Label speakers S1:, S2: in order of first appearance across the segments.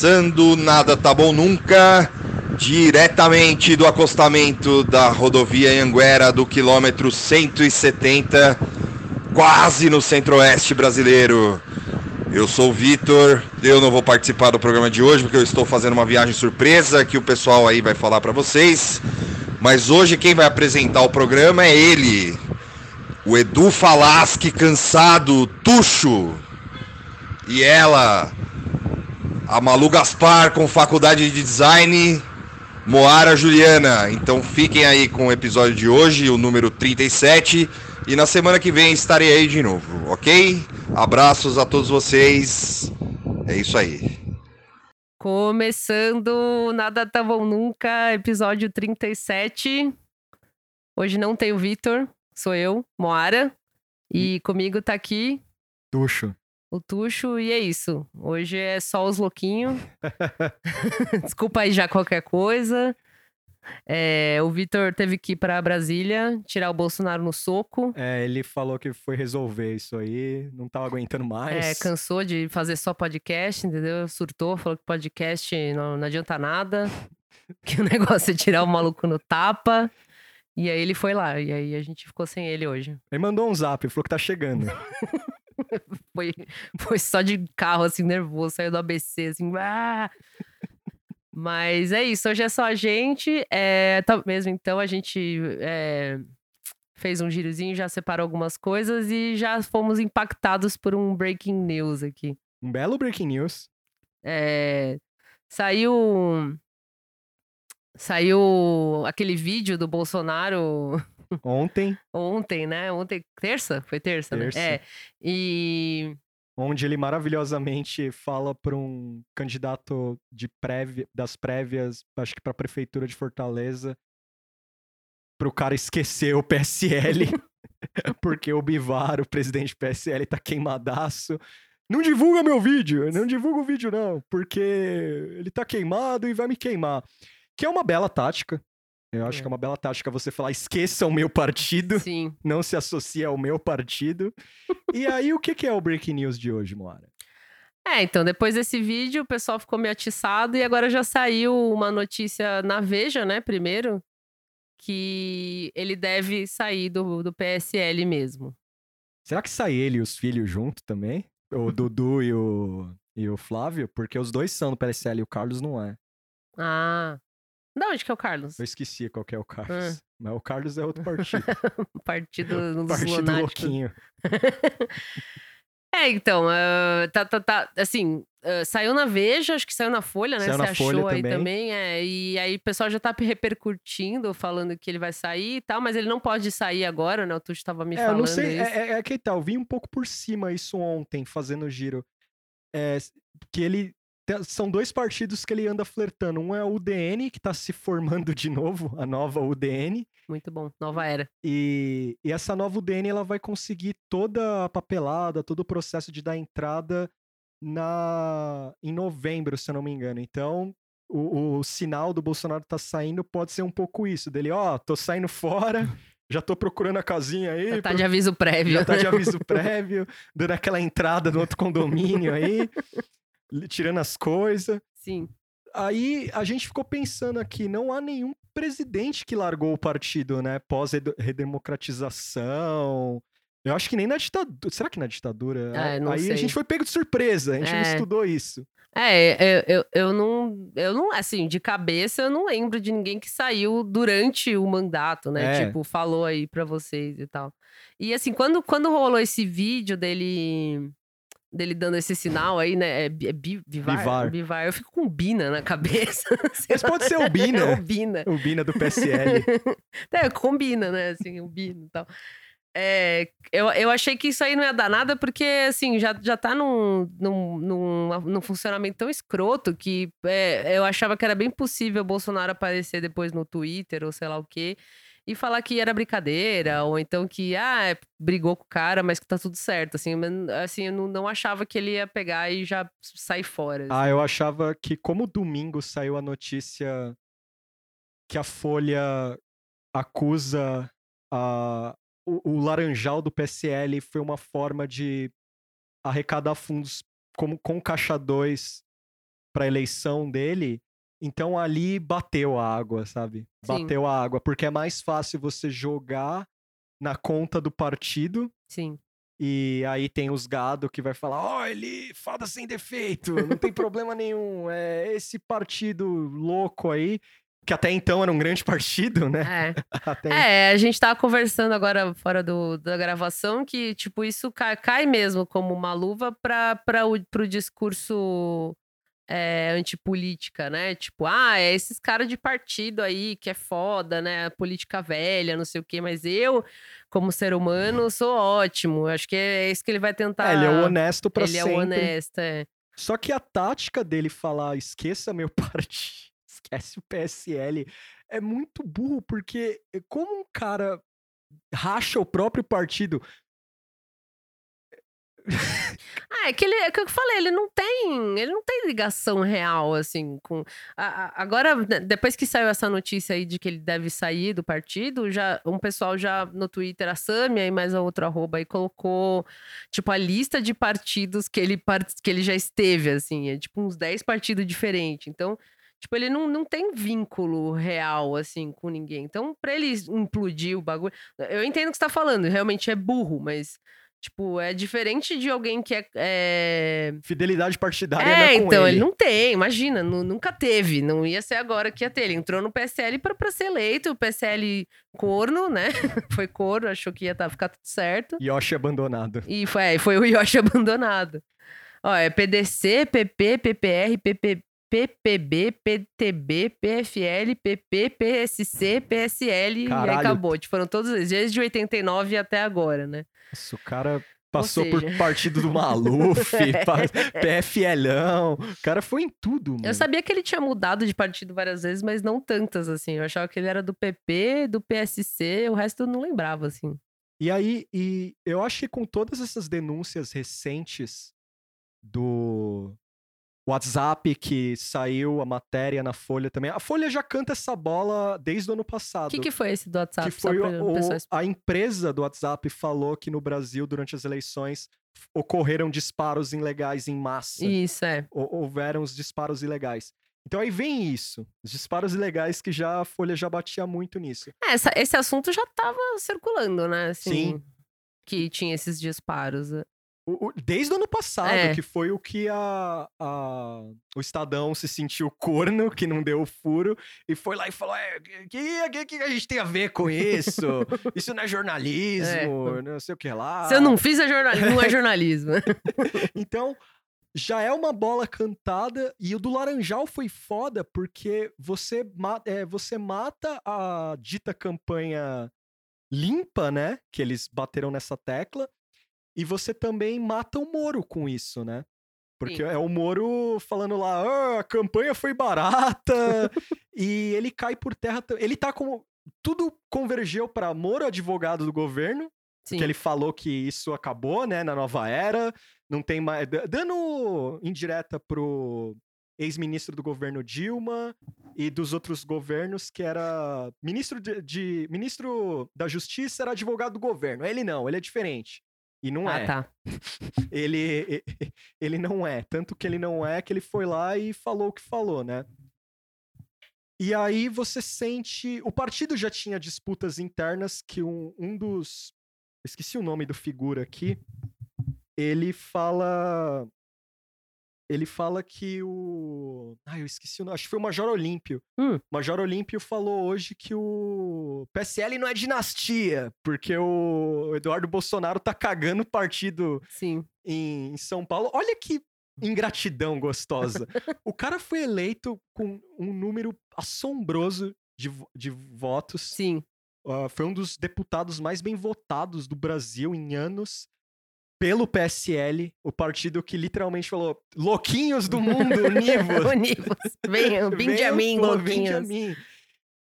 S1: Começando Nada Tá Bom Nunca, diretamente do acostamento da rodovia Anguera do quilômetro 170, quase no centro-oeste brasileiro. Eu sou o Vitor, eu não vou participar do programa de hoje porque eu estou fazendo uma viagem surpresa que o pessoal aí vai falar para vocês. Mas hoje quem vai apresentar o programa é ele, o Edu Falaschi cansado, tuxo. E ela, a Malu Gaspar com faculdade de design, Moara Juliana. Então fiquem aí com o episódio de hoje, o número 37. E na semana que vem estarei aí de novo, ok? Abraços a todos vocês. É isso aí.
S2: Começando Nada Tá Bom Nunca, episódio 37. Hoje não tem o Vitor, sou eu, Moara. E comigo tá aqui
S3: Tuxo.
S2: O Tuxo, e é isso. Hoje é só os louquinhos. Desculpa aí já qualquer coisa. É, o Vitor teve que ir pra Brasília tirar o Bolsonaro no soco.
S3: É, ele falou que foi resolver isso aí, não tava aguentando mais.
S2: É, cansou de fazer só podcast, entendeu? Surtou, falou que podcast não, não adianta nada. Que o negócio é tirar o maluco no tapa. E aí ele foi lá. E aí a gente ficou sem ele hoje.
S3: Ele mandou um zap, falou que tá chegando.
S2: Foi, foi só de carro, assim, nervoso. Saiu do ABC, assim. Ah! Mas é isso. Hoje é só a gente. É, tá mesmo, então, a gente é, fez um girozinho, já separou algumas coisas e já fomos impactados por um breaking news aqui.
S3: Um belo breaking news.
S2: É, saiu. Saiu aquele vídeo do Bolsonaro
S3: Ontem,
S2: ontem, né? Ontem, terça? Foi terça,
S3: Terça.
S2: né? É. E.
S3: onde ele maravilhosamente fala para um candidato de prévia, das prévias, acho que pra prefeitura de Fortaleza, pro cara esquecer o PSL, porque o Bivar, o presidente do PSL, tá queimadaço. Não divulga meu vídeo, não divulga o vídeo não, porque ele tá queimado e vai me queimar. Que é uma bela tática. Eu acho
S2: É.
S3: que é uma bela tática você falar, esqueça o meu partido
S2: Sim.
S3: não se associa ao meu partido. e aí, o que, que é o Breaking News de hoje, Moara?
S2: É, então, depois desse vídeo, o pessoal ficou meio atiçado e agora já saiu uma notícia na Veja, né? Primeiro, que ele deve sair do, do PSL mesmo.
S3: Será que sai ele e os filhos junto também? O Dudu e o, e o Flávio? Porque os dois são do PSL e o Carlos não é.
S2: Ah. Da onde que é o Carlos?
S3: Eu esqueci qual que é o Carlos. Mas o Carlos é outro partido.
S2: Partido dos
S3: partido louquinho.
S2: É, então, ah, tá, tá, tá, assim, ah, saiu na Veja, acho que saiu na Folha, né?
S3: Saiu
S2: Você
S3: na
S2: achou
S3: Folha
S2: aí
S3: também.
S2: também, é. E aí o pessoal já tá repercutindo, falando que ele vai sair e tal, mas ele não pode sair agora, né? O Tuxo tava me
S3: É, eu
S2: falando
S3: não sei.
S2: isso.
S3: É, é, é que tal, eu vi um pouco por cima isso ontem, fazendo giro. É, que ele. São dois partidos que ele anda flertando. Um é o UDN, que tá se formando de novo, a nova UDN.
S2: Muito bom, nova era.
S3: E, e essa nova UDN ela vai conseguir toda a papelada, todo o processo de dar entrada na em novembro, se eu não me engano. Então, o, o sinal do Bolsonaro tá saindo pode ser um pouco isso, dele, ó, tô saindo fora, já tô procurando a casinha aí,
S2: Já tá
S3: pro-
S2: de aviso prévio.
S3: já tá de aviso prévio, dando aquela entrada no outro condomínio aí, tirando as coisas.
S2: Sim.
S3: Aí a gente ficou pensando aqui, não há nenhum presidente que largou o partido, né? Pós-redemocratização. Eu acho que nem na ditadura. Será que na ditadura?
S2: É, não
S3: Aí
S2: sei.
S3: a gente foi pego de surpresa, a gente não
S2: É.
S3: estudou isso.
S2: É, eu, eu, eu não. Eu não, assim, de cabeça, eu não lembro de ninguém que saiu durante o mandato, né?
S3: É.
S2: Tipo, falou aí pra vocês e tal. E assim, quando, quando rolou esse vídeo dele. Dele dando esse sinal aí, né? É, é bi- bivar,
S3: Bivar.
S2: Eu fico com Bina na cabeça.
S3: Mas pode ser o Bina.
S2: É o Bina.
S3: O Bina do PSL.
S2: É, combina, né? Assim, o Bina e tal. É, eu, eu achei que isso aí não ia dar nada, porque, assim, já, já tá num, num, num, num funcionamento tão escroto que é, eu achava que era bem possível o Bolsonaro aparecer depois no Twitter ou sei lá o quê e falar que era brincadeira, ou então que, ah, é, brigou com o cara, mas que tá tudo certo, assim, mas, assim, eu não, não achava que ele ia pegar e já sair fora.
S3: Ah, eu achava que, como domingo saiu a notícia que a Folha acusa a, o, o laranjal do PSL foi uma forma de arrecadar fundos como com caixa 2 pra eleição dele, então ali bateu a água, sabe?
S2: Sim.
S3: Bateu a água, porque é mais fácil você jogar na conta do partido
S2: Sim.
S3: e aí tem os gado que vai falar, ó, ele fada sem defeito, não tem problema nenhum, é esse partido louco aí, que até então era um grande partido, né?
S2: É. É, a gente tava conversando agora fora do, da gravação que, tipo, isso cai, cai mesmo como uma luva para para o pro discurso é, antipolítica, né? Tipo, ah, é esses caras de partido aí que é foda, né? Política velha, não sei o quê, mas eu, como ser humano, sou ótimo. Acho que é isso que ele vai tentar.
S3: É, ele é o honesto pra
S2: Ele é
S3: sempre.
S2: o honesto, é.
S3: Só que a tática dele falar esqueça meu partido, esquece o PSL, é muito burro, porque como um cara racha o próprio partido,
S2: Ah, é que ele, é que eu falei, ele não tem, ele não tem ligação real, assim, com... a- a- agora, né, depois que saiu essa notícia aí de que ele deve sair do partido, já, um pessoal já no Twitter, a Samia e mais a outra arroba aí, colocou, tipo, a lista de partidos que ele, que ele já esteve, assim, é tipo uns 10 partidos diferentes, então... Tipo, ele não, não tem vínculo real, assim, com ninguém. Então, pra ele implodir o bagulho... Eu entendo o que você tá falando, realmente é burro, mas... Tipo, é diferente de alguém que é. é...
S3: fidelidade partidária
S2: É,
S3: é com
S2: então,
S3: ele.
S2: ele não tem, imagina, nu- nunca teve. Não ia ser agora que ia ter. Ele entrou no PSL pra, pra ser eleito, o PSL corno, né? foi corno, achou que ia tá, ficar tudo certo.
S3: Yoshi abandonado.
S2: E foi, é, foi o Yoshi abandonado. Ó, é PDC, PP, PPR, PP, PPB, PTB, PFL, PP, PSC, PSL e
S3: Caralho.
S2: aí acabou. Tipo, foram todos eles, desde 89 até agora, né?
S3: Nossa, o cara passou por
S2: seja-
S3: partido do Maluf, PFLão, o cara foi em tudo, mano.
S2: Eu sabia que ele tinha mudado de partido várias vezes, mas não tantas, assim. Eu achava que ele era do PP, do PSC, o resto eu não lembrava, assim.
S3: E aí, e eu acho que com todas essas denúncias recentes do WhatsApp que saiu a matéria na Folha também. A Folha já canta essa bola desde o ano
S2: O
S3: passado.
S2: que, que foi esse do WhatsApp?
S3: que foi o-
S2: pra
S3: o-
S2: pessoa es-
S3: a empresa do WhatsApp falou que no Brasil, durante as eleições, ocorreram disparos ilegais em massa.
S2: Isso, é.
S3: Hou- Houveram os disparos ilegais. Então aí vem isso. Os disparos ilegais que já a Folha já batia muito nisso.
S2: É, essa- esse assunto já tava circulando, né? Assim,
S3: Sim.
S2: Que tinha esses disparos.
S3: O- o- desde o ano passado,
S2: É.
S3: que foi o que a, a- o Estadão se sentiu corno, que não deu o furo, e foi lá e falou: é, que, que, que a gente tem a ver com isso? Isso não é jornalismo, não sei o que lá.
S2: Se eu não fiz, é jornalismo, não é jornalismo.
S3: Então, já é uma bola cantada, e o do Laranjal foi foda, porque você, é, você mata a dita campanha limpa, né? Que eles bateram nessa tecla, e você também mata o Moro com isso, né? Porque
S2: Sim.
S3: é o Moro falando lá, "Ah, a campanha foi barata, e ele cai por terra. Ele tá como. Tudo convergeu para Moro, advogado do governo,
S2: Sim.
S3: que ele falou que isso acabou, né, na nova era, não tem mais da- dando indireta pro ex-ministro do governo Dilma e dos outros governos que era ministro de, de- ministro da Justiça era advogado do governo. Ele não, ele é diferente. E não
S2: ah,
S3: é.
S2: tá.
S3: Ele ele não é, tanto que ele não é que ele foi lá e falou o que falou, né? E aí você sente. O partido já tinha disputas internas que um, um dos. Esqueci o nome do figura aqui. Ele fala. Ele fala que o. Ah, eu esqueci o nome. Acho que foi o Major Olímpio.
S2: Hum.
S3: Major Olímpio falou hoje que o PSL não é dinastia, porque o Eduardo Bolsonaro tá cagando o partido
S2: Sim.
S3: em São Paulo. Olha que ingratidão gostosa. o cara foi eleito com um número assombroso de, de votos.
S2: Sim.
S3: Ah, foi um dos deputados mais bem votados do Brasil em anos. Pelo PSL, o partido que literalmente falou: louquinhos do mundo, univos.
S2: Univos. Venham, vinde a mim, louquinhos.
S3: mim.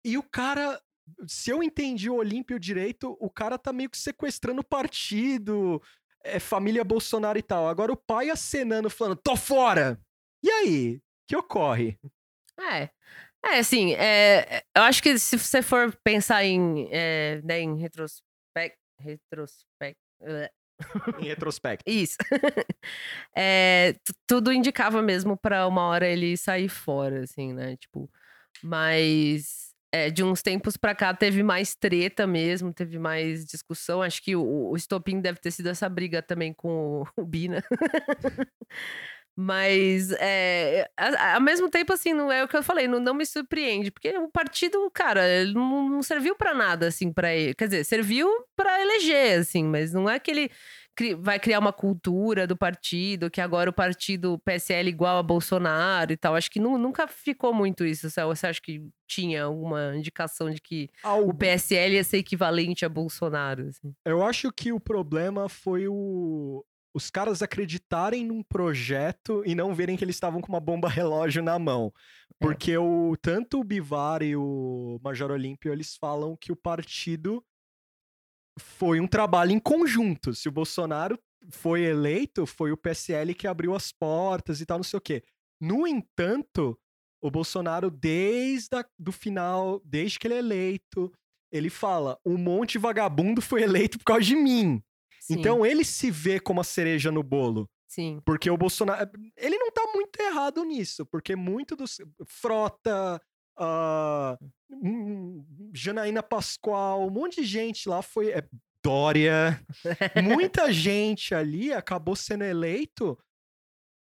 S3: E o cara, se eu entendi o Olímpio direito, o cara tá meio que sequestrando o partido, é, família Bolsonaro e tal. Agora o pai acenando, falando, tô fora! E aí? O que ocorre?
S2: É. É, assim, é, eu acho que se você for pensar em, é, né, em retrospecto. Retrospecto.
S3: Em retrospecto.
S2: Isso. É, tu- tudo indicava mesmo pra uma hora ele sair fora, assim, né? Tipo, mas é, de uns tempos pra cá teve mais treta mesmo, teve mais discussão. Acho que o, o estopim deve ter sido essa briga também com o, o Bina. Mas, é, a- ao mesmo tempo, assim, não é o que eu falei, não, não me surpreende, porque o partido, cara, ele não, não serviu pra nada, assim, pra ele. Quer dizer, serviu pra eleger, assim, mas não é que ele cri- vai criar uma cultura do partido, que agora o partido PSL igual a Bolsonaro e tal. Acho que nu- nunca ficou muito isso. Você você acha que tinha alguma indicação de que o
S3: Algo-
S2: PSL ia ser equivalente a Bolsonaro? assim?
S3: Eu acho que o problema foi o... os caras acreditarem num projeto e não verem que eles estavam com uma bomba relógio na mão.
S2: É.
S3: Porque o, tanto o Bivar e o Major Olímpio, eles falam que o partido foi um trabalho em conjunto. Se o Bolsonaro foi eleito, foi o PSL que abriu as portas e tal, não sei o quê. No entanto, o Bolsonaro, desde a, do final, desde que ele é eleito, ele fala: um monte de vagabundo foi eleito por causa de mim.
S2: Sim,
S3: Então ele se vê como a cereja no bolo.
S2: sim,
S3: Porque o Bolsonaro. Ele não tá muito errado nisso, porque muito dos. Frota, hum, Janaína Pascoal, um monte de gente lá foi. é, Dória. muita gente ali acabou sendo eleito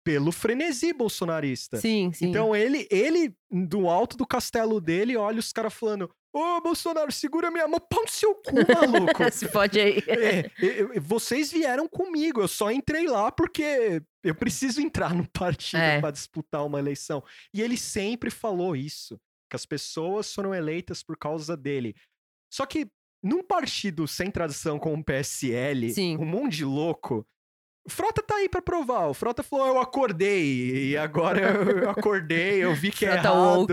S3: pelo frenesi bolsonarista.
S2: sim, sim.
S3: Então ele, ele, do alto do castelo dele, olha os caras falando: Ô Bolsonaro, segura minha mão, pau no seu cu, maluco.
S2: Se pode aí.
S3: É, eu- eu- vocês vieram comigo, eu só entrei lá porque eu preciso entrar no partido
S2: É.
S3: pra disputar uma eleição. E ele sempre falou isso, que as pessoas foram eleitas por causa dele. Só que num partido sem tradição como o PSL,
S2: Sim.
S3: um monte de louco, o Frota tá aí pra provar. O Frota falou: eu acordei, e agora eu, acordei, eu vi que é
S2: Frota
S3: errado.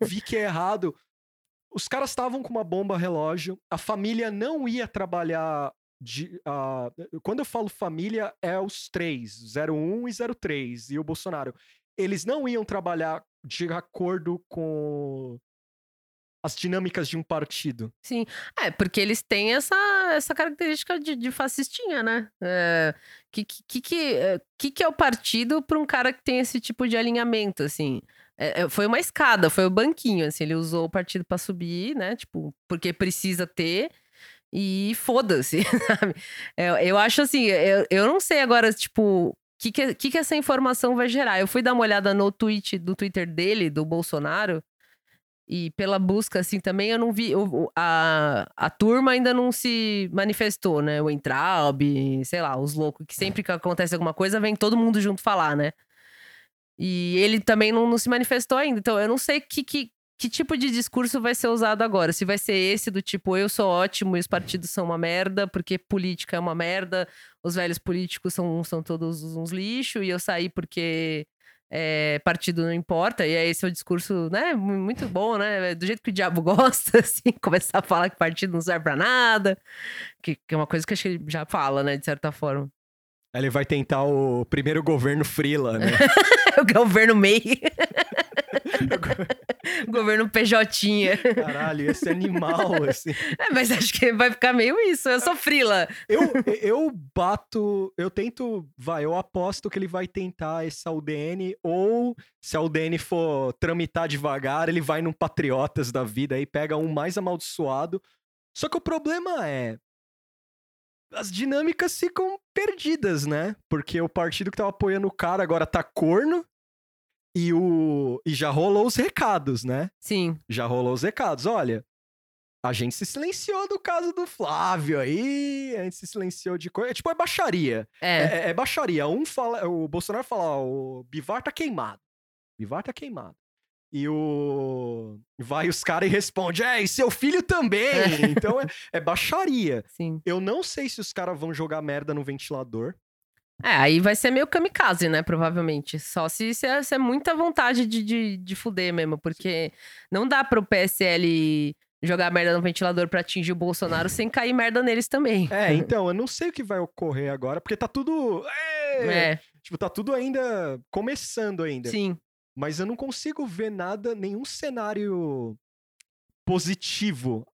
S3: É, vi que é errado. Os caras estavam com uma bomba relógio, a família não ia trabalhar. De, ah, quando eu falo família, é os três: 01 e 03, e o Bolsonaro. Eles não iam trabalhar de acordo com as dinâmicas de um partido.
S2: Sim. É, porque eles têm essa, essa característica de, de fascistinha, né? É, que, que, que, que, é, é o partido para um cara que tem esse tipo de alinhamento, assim? É, é, foi uma escada, foi o banquinho, assim. Ele usou o partido para subir, né? Tipo, porque precisa ter. E foda-se, sabe? Eu, eu acho assim, eu, eu não sei agora, tipo, o que, que, que, que essa informação vai gerar. Eu fui dar uma olhada no tweet, do Twitter dele, do Bolsonaro, e pela busca, assim, também eu não vi. o- a, a turma ainda não se manifestou, né? O Entraub, sei lá, os loucos, que sempre que acontece alguma coisa, vem todo mundo junto falar, né? E ele também não, não se manifestou ainda. Então, eu não sei que, que, que tipo de discurso vai ser usado agora. Se vai ser esse do tipo, eu sou ótimo e os partidos são uma merda, porque política é uma merda, os velhos políticos são, são todos uns lixo, e eu saí porque é, partido não importa, e aí esse é o discurso, né, mu- muito bom, né, do jeito que o diabo gosta, assim, começar a falar que partido não serve pra nada, que, que é uma coisa que acho que ele já fala, né, de certa forma.
S3: Ele vai tentar o primeiro governo Frila, né?
S2: o governo MEI. o governo PJ.
S3: Caralho, esse animal, assim.
S2: É, mas acho que vai ficar meio isso, eu sou frila.
S3: Eu, eu bato, eu tento, vai, eu aposto que ele vai tentar essa UDN, ou se a UDN for tramitar devagar, ele vai num Patriotas da vida e pega um mais amaldiçoado. Só que o problema é. As dinâmicas ficam perdidas, né? Porque o partido que tava apoiando o cara agora tá corno. E, o, e já rolou os recados, né?
S2: Sim,
S3: já rolou os recados. Olha, a gente se silenciou do caso do Flávio aí, a gente se silenciou de coisa. Tipo, é baixaria.
S2: é.
S3: É, é- é baixaria. Um fala, o Bolsonaro fala, ó, o Bivar tá queimado. Bivar tá queimado. E o. Vai os caras e responde, é, e seu filho também. Então é, é baixaria.
S2: Sim.
S3: Eu não sei se os caras vão jogar merda no ventilador.
S2: É, aí vai ser meio kamikaze, né? Provavelmente. Só se, se, é, se é muita vontade de, de, de fuder mesmo. Porque não dá pro PSL jogar merda no ventilador pra atingir o Bolsonaro sem cair merda neles também.
S3: É, então, eu não sei o que vai ocorrer agora, porque tá tudo. É,
S2: É,
S3: Tipo, tá tudo ainda começando ainda.
S2: sim.
S3: Mas eu não consigo ver nada, nenhum cenário positivo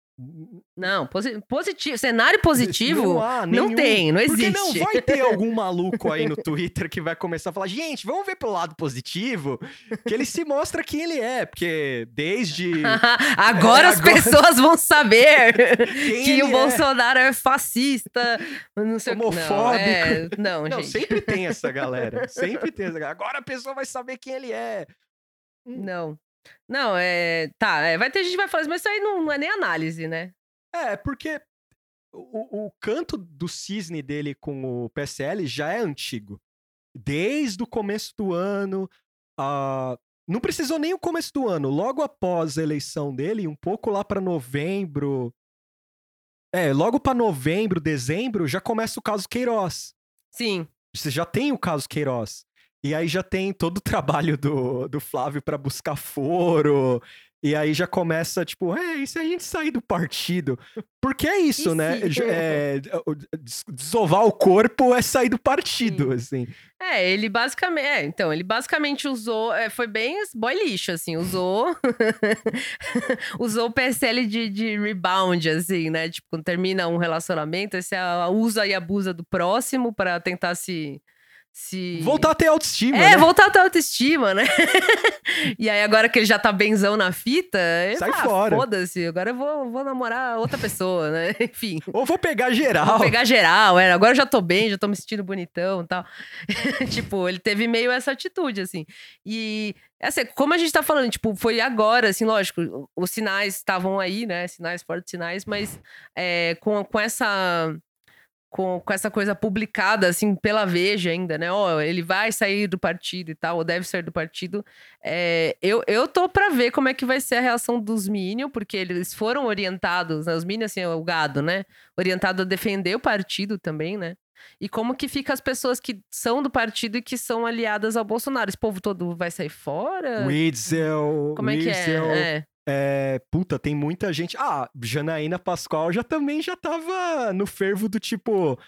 S2: Não, posi positivo. Cenário positivo
S3: não, há
S2: não tem, não
S3: Porque
S2: existe.
S3: não vai ter algum maluco aí no Twitter que vai começar a falar, gente, vamos ver pelo lado positivo, que ele se mostra quem ele é, porque desde
S2: agora
S3: É,
S2: as
S3: agora-
S2: pessoas vão saber que o
S3: é.
S2: Bolsonaro é fascista, não sei o que. Não,
S3: Homofóbico.
S2: é, não,
S3: Não,
S2: gente.
S3: sempre tem essa galera, sempre tem essa galera. Agora a pessoa vai saber quem ele é.
S2: Não. Não, é. Tá, é, vai ter gente que vai falar mas isso aí não, não é nem análise, né?
S3: É, porque o, o canto do cisne dele com o PSL já é antigo. Desde o começo do ano. ah, não precisou nem o começo do ano. Logo após a eleição dele, um pouco lá para novembro. É, logo para novembro, dezembro, já começa o caso Queiroz.
S2: Sim.
S3: Você já tem o caso Queiroz. E aí já tem todo o trabalho do, do Flávio para buscar foro. E aí já começa, tipo, é, e se a gente sair do partido? Porque é isso,
S2: E
S3: né? é, desovar o corpo é sair do partido, assim.
S2: É, ele basicamente. É, então, ele basicamente usou. é, foi bem boy lixo, assim, usou. usou o PSL de, de rebound, assim, né? Tipo, quando termina um relacionamento, você a- usa e abusa do próximo pra tentar se. Se...
S3: Voltar a ter autoestima,
S2: É,
S3: né?
S2: voltar a ter autoestima, né? e aí, agora que ele já tá benzão na fita,
S3: Sai
S2: fala,
S3: fora.
S2: Foda-se, agora eu vou, vou namorar outra pessoa, né? Enfim.
S3: Ou vou pegar geral.
S2: Vou pegar geral, é, agora eu já tô bem, já tô me sentindo bonitão e tal. tipo, ele teve meio essa atitude, assim. E, assim, como a gente tá falando, tipo, foi agora, assim, lógico, os sinais estavam aí, né? Sinais, fortes sinais, mas é, com, com essa. Com, com essa coisa publicada, assim, pela Veja ainda, né? Ó, ele vai sair do partido e tal, ou deve sair do partido. É, eu, eu tô pra ver como é que vai ser a reação dos Minions, porque eles foram orientados, né? Os Minions, assim, o gado, né? Orientado a defender o partido também, né? E como que fica as pessoas que são do partido e que são aliadas ao Bolsonaro? Esse povo todo vai sair fora?
S3: Witzel.
S2: Como é que
S3: Witzel,
S2: é? É.
S3: É, puta, tem muita gente. Ah, Janaína Pascoal já também já tava no fervo do tipo.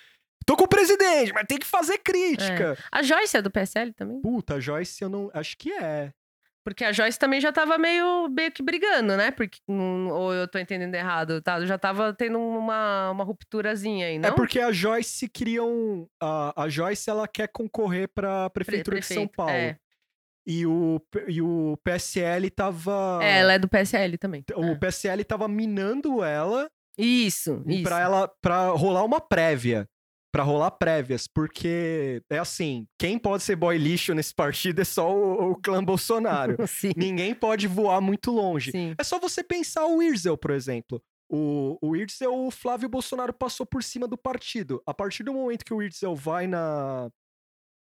S3: Tô com o presidente, mas tem que fazer crítica.
S2: A Joyce é do PSL também?
S3: Puta, Joyce, eu não. Acho que é.
S2: Porque a Joyce também já tava meio, meio que brigando, né? Porque, ou eu tô entendendo errado, tá? Já tava tendo uma, uma rupturazinha aí, não?
S3: É porque a Joyce queriam. A, a Joyce ela quer concorrer pra
S2: Pre-
S3: prefeitura de São
S2: prefeito,
S3: Paulo.
S2: É.
S3: E, o, e o PSL tava.
S2: É, ela é do PSL também.
S3: O
S2: É.
S3: PSL tava minando ela
S2: Isso, isso.
S3: pra ela para rolar uma prévia. Pra rolar prévias, porque é assim, quem pode ser boy lixo nesse partido é só o, o clã Bolsonaro.
S2: Sim,
S3: Ninguém pode voar muito longe.
S2: sim.
S3: É só você pensar o Irzel, por exemplo. O, o Irzel, o Flávio Bolsonaro passou por cima do partido. A partir do momento que o Irzel vai na,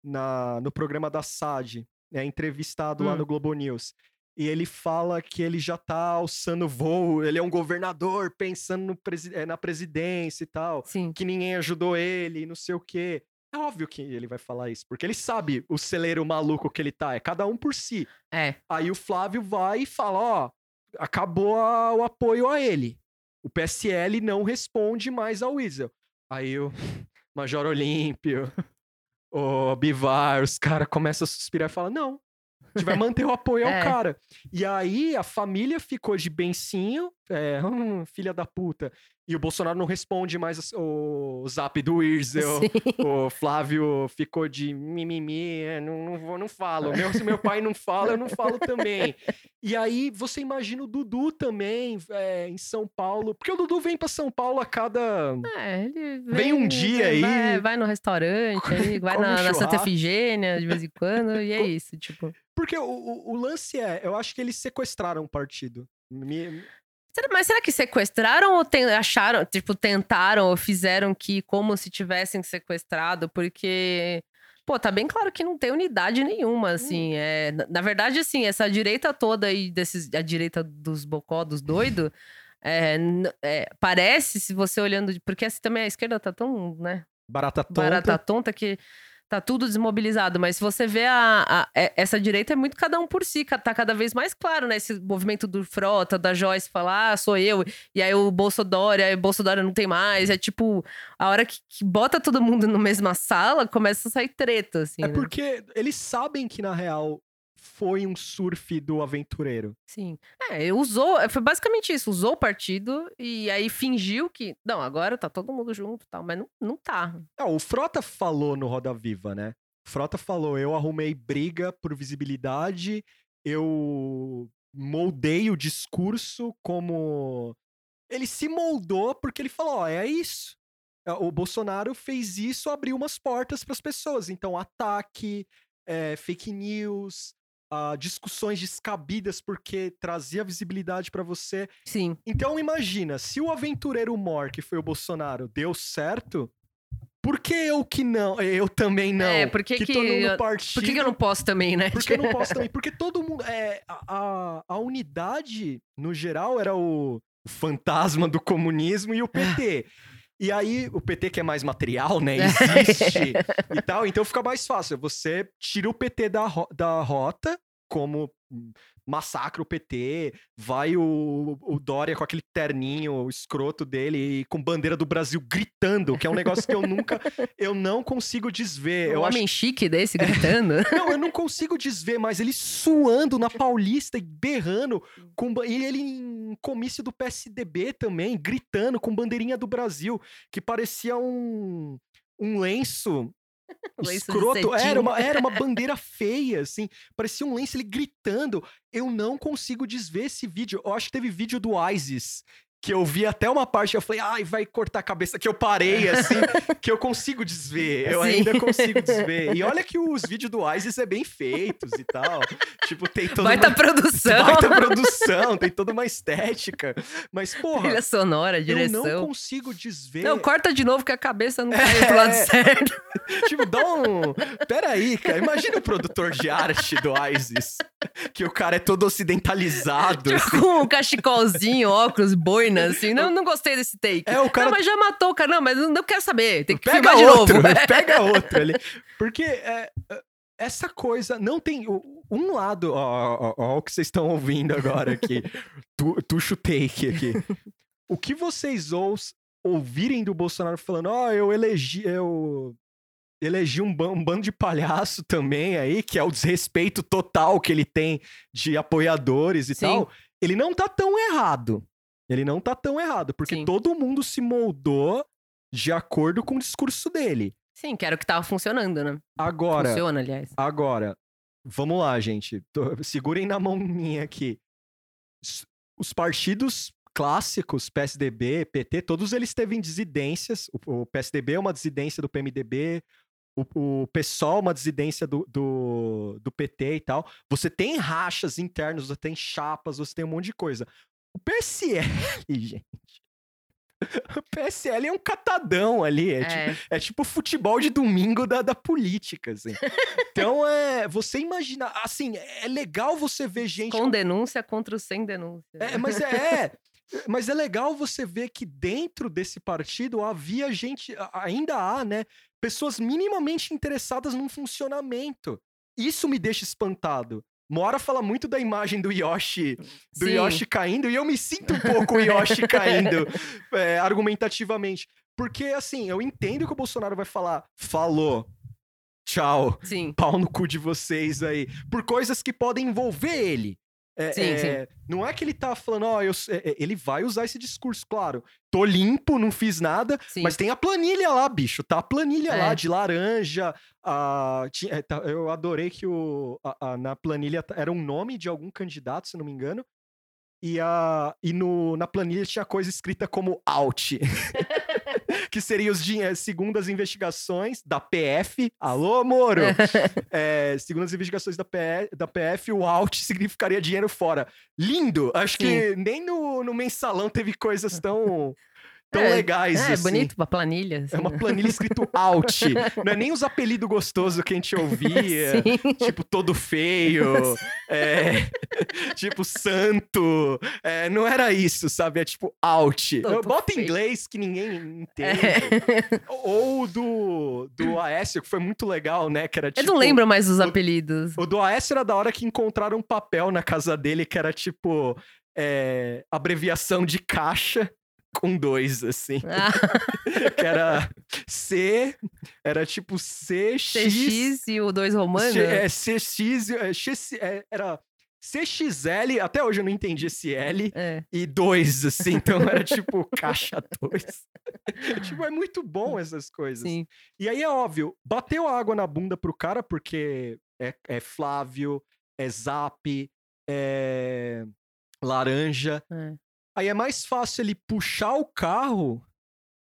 S3: na, no programa da SAD, é entrevistado lá
S2: Hum.
S3: no Globo News, e ele fala que ele já tá alçando voo, ele é um governador pensando presi- eh, na presidência e tal,
S2: Sim.
S3: que ninguém ajudou ele, não sei o quê. É óbvio que ele vai falar isso, porque ele sabe o celeiro maluco que ele tá, é cada um por si.
S2: É.
S3: Aí o Flávio vai e fala: ó, acabou a- o apoio a ele. O PSL não responde mais ao Weasel. Aí o Major Olímpio, o Bivar, os caras começam a suspirar e falam: não. A gente vai manter o apoio ao
S2: É.
S3: cara. E aí a família ficou de bencinho, é, hum, filha da puta. E o Bolsonaro não responde mais o zap do.
S2: Sim.
S3: O Flávio ficou de mimimi, é, não, não, vou, não falo. Meu, se meu pai não fala, eu não falo também. E aí você imagina o Dudu também é, em São Paulo, porque o Dudu vem pra São Paulo a cada.
S2: É, ele
S3: Vem um dia aí-
S2: Vai, vai no restaurante, aí, vai
S3: um
S2: na, na Santa. Efigênia de vez em quando, e é isso, tipo.
S3: Porque o, o, o lance é, eu acho que eles sequestraram o partido. Me-
S2: mas será que sequestraram ou acharam, tipo, tentaram ou fizeram que como se tivessem sequestrado? Porque, pô, tá bem claro que não tem unidade nenhuma, assim. É, na, na verdade, assim, essa direita toda aí, desses, a direita dos bocó, dos doidos, é, é, parece, se você olhando, porque assim também a esquerda tá tão, né,
S3: barata tonta.
S2: barata tonta que tá tudo desmobilizado. Mas se você vê a, a- é- essa direita é muito cada um por si, tá cada vez mais claro, né? Esse movimento do Frota, da Joyce falar, ah, sou eu, e aí o Bolsonaro, aí o Bolsonaro não tem mais. É tipo, a hora que, que bota todo mundo na mesma sala, começa a sair treta, assim.
S3: É
S2: né?
S3: porque eles sabem que, na real, foi um surf do aventureiro?
S2: Sim. É, usou, foi basicamente isso, usou o partido e aí fingiu que, não, agora tá todo mundo junto e tal, mas não, não tá.
S3: É, o Frota falou no Roda Viva, né? O Frota falou: eu arrumei briga por visibilidade, eu moldei o discurso como. Ele se moldou porque ele falou: ó, é isso. É, o Bolsonaro fez isso, abriu umas portas para as pessoas. Então, ataque, é, fake news, uh, discussões descabidas porque trazia visibilidade para você.
S2: Sim.
S3: Então, imagina, se o aventureiro Mor, que foi o Bolsonaro, deu certo, por que eu que não? Eu também não.
S2: É, por que,
S3: que,
S2: que eu-
S3: partido...
S2: Por que, eu não posso também, né?
S3: Por que eu não posso também? Porque todo mundo. É, a, a, a unidade, no geral, era o, o fantasma do comunismo e o PT. E aí, o PT que é mais material, né? Existe e tal, então fica mais fácil. Você tira o PT da, ro- da rota, como massacra o PT, vai o, o Dória com aquele terninho escroto dele e com bandeira do Brasil gritando, que é um negócio que eu nunca, eu não consigo desver.
S2: Um
S3: eu acho
S2: homem chique desse gritando.
S3: não, eu não consigo desver mais. Ele suando na Paulista e berrando. Com, e ele em comício do PSDB também, gritando com bandeirinha do Brasil, que parecia um, um lenço. Escroto, era uma, era uma bandeira feia, assim, parecia um lenço ele gritando. Eu não consigo desver esse vídeo. Eu acho que teve vídeo do ISIS que eu vi até uma parte, eu falei, ai, vai cortar a cabeça, que eu parei, assim, que eu consigo desver, eu
S2: Sim.
S3: ainda consigo desver. E olha que os vídeos do ISIS é bem feitos e tal, tipo, tem toda
S2: Baita
S3: uma...
S2: produção.
S3: Baita produção, tem toda uma estética, mas, porra,
S2: Trilha sonora,
S3: eu
S2: direção.
S3: não consigo desver...
S2: Não, corta de novo que a cabeça não caiu pro lado
S3: É.
S2: certo.
S3: Tipo, dá um... Peraí, cara, imagina o produtor de arte do ISIS, que o cara é todo ocidentalizado, assim.
S2: Com um cachecolzinho, óculos, assim. Não, não gostei desse take.
S3: É, o cara
S2: Não, mas já matou o cara. Não, mas não quero saber. Tem que
S3: pega
S2: filmar de
S3: outro,
S2: novo.
S3: pega outro ali. Porque é, é, essa coisa não tem. Um lado, ó, ó, ó, o que vocês estão ouvindo agora aqui. tu, tuxo take aqui. O que vocês ouvirem do Bolsonaro falando, ó, eu elegi. Eu elegi um, um bando de palhaço também aí, que é o desrespeito total que ele tem de apoiadores e
S2: Sim.
S3: tal. Ele não tá tão errado. Ele não tá tão errado, porque
S2: Sim.
S3: todo mundo se moldou de acordo com o discurso dele.
S2: Sim, que era o que tava funcionando, né?
S3: Agora,
S2: Funciona, aliás.
S3: agora, vamos lá, gente. Tô- segurem na mão minha aqui. Os partidos clássicos, PSDB, PT, todos eles teve dissidências. O, o PSDB é uma dissidência do PMDB, o, o PSOL é uma dissidência do, do, do PT e tal. Você tem rachas internos, você tem chapas, você tem um monte de coisa. O PSL, gente. O PSL é um catadão ali. É, tipo,
S2: É.
S3: é tipo futebol de domingo da, da política, assim. Então, é, você imagina, assim, é legal você ver gente...
S2: Com denúncia contra o sem denúncia.
S3: É, mas é, é, mas é legal você ver que dentro desse partido havia gente, ainda há, né, pessoas minimamente interessadas num funcionamento. Isso me deixa espantado. Mora fala muito da imagem do Yoshi, do
S2: Sim.
S3: Yoshi caindo, e eu me sinto um pouco o Yoshi caindo, é, argumentativamente. Porque, assim, eu entendo que o Bolsonaro vai falar, falou, tchau,
S2: Sim.
S3: pau no cu de vocês aí, por coisas que podem envolver ele. É,
S2: Sim,
S3: é, Não é que ele tá falando, ó, eu, é, é, ele vai usar esse discurso, claro. Tô limpo, não fiz nada,
S2: Sim.
S3: mas tem a planilha lá, bicho. Tá a planilha lá
S2: É.
S3: de laranja. a- é, tá- eu adorei que o, a- a- na planilha era um nome de algum candidato, se não me engano. E, a, e no, na planilha tinha coisa escrita como out. que seria os dinheiros, segundo as investigações da PF. Alô, Moro! É, segundo as investigações da, PE da PF, o out significaria dinheiro fora. Lindo! Acho que nem no, no mensalão teve coisas tão, tão
S2: É,
S3: legais.
S2: É,
S3: assim.
S2: bonito, uma planilha.
S3: É uma planilha escrito out. Não é nem os apelidos gostosos que a gente ouvia. Tipo, todo feio. é, tipo, santo. É, não era isso, sabe? É tipo, out.
S2: Todo
S3: Bota em
S2: feio.
S3: inglês que ninguém entende.
S2: É.
S3: Ou do, do Aécio, que foi muito legal, né? Que era
S2: Eu
S3: tipo.
S2: não lembro mais os
S3: o-
S2: apelidos.
S3: O do Aécio era da hora que encontraram um papel na casa dele que era tipo. é, abreviação de caixa com dois, assim.
S2: Ah,
S3: que era C, era tipo CX.
S2: CX e o 2 romano?
S3: C- é, CX, é, X, é, era CXL, até hoje eu não entendi esse L,
S2: É.
S3: e 2, assim, então era tipo caixa 2. tipo, é muito bom essas coisas.
S2: Sim.
S3: E aí é óbvio, bateu a água na bunda pro cara, porque é, é Flávio, é Zap, é Laranja.
S2: É.
S3: Aí é mais fácil ele puxar o carro,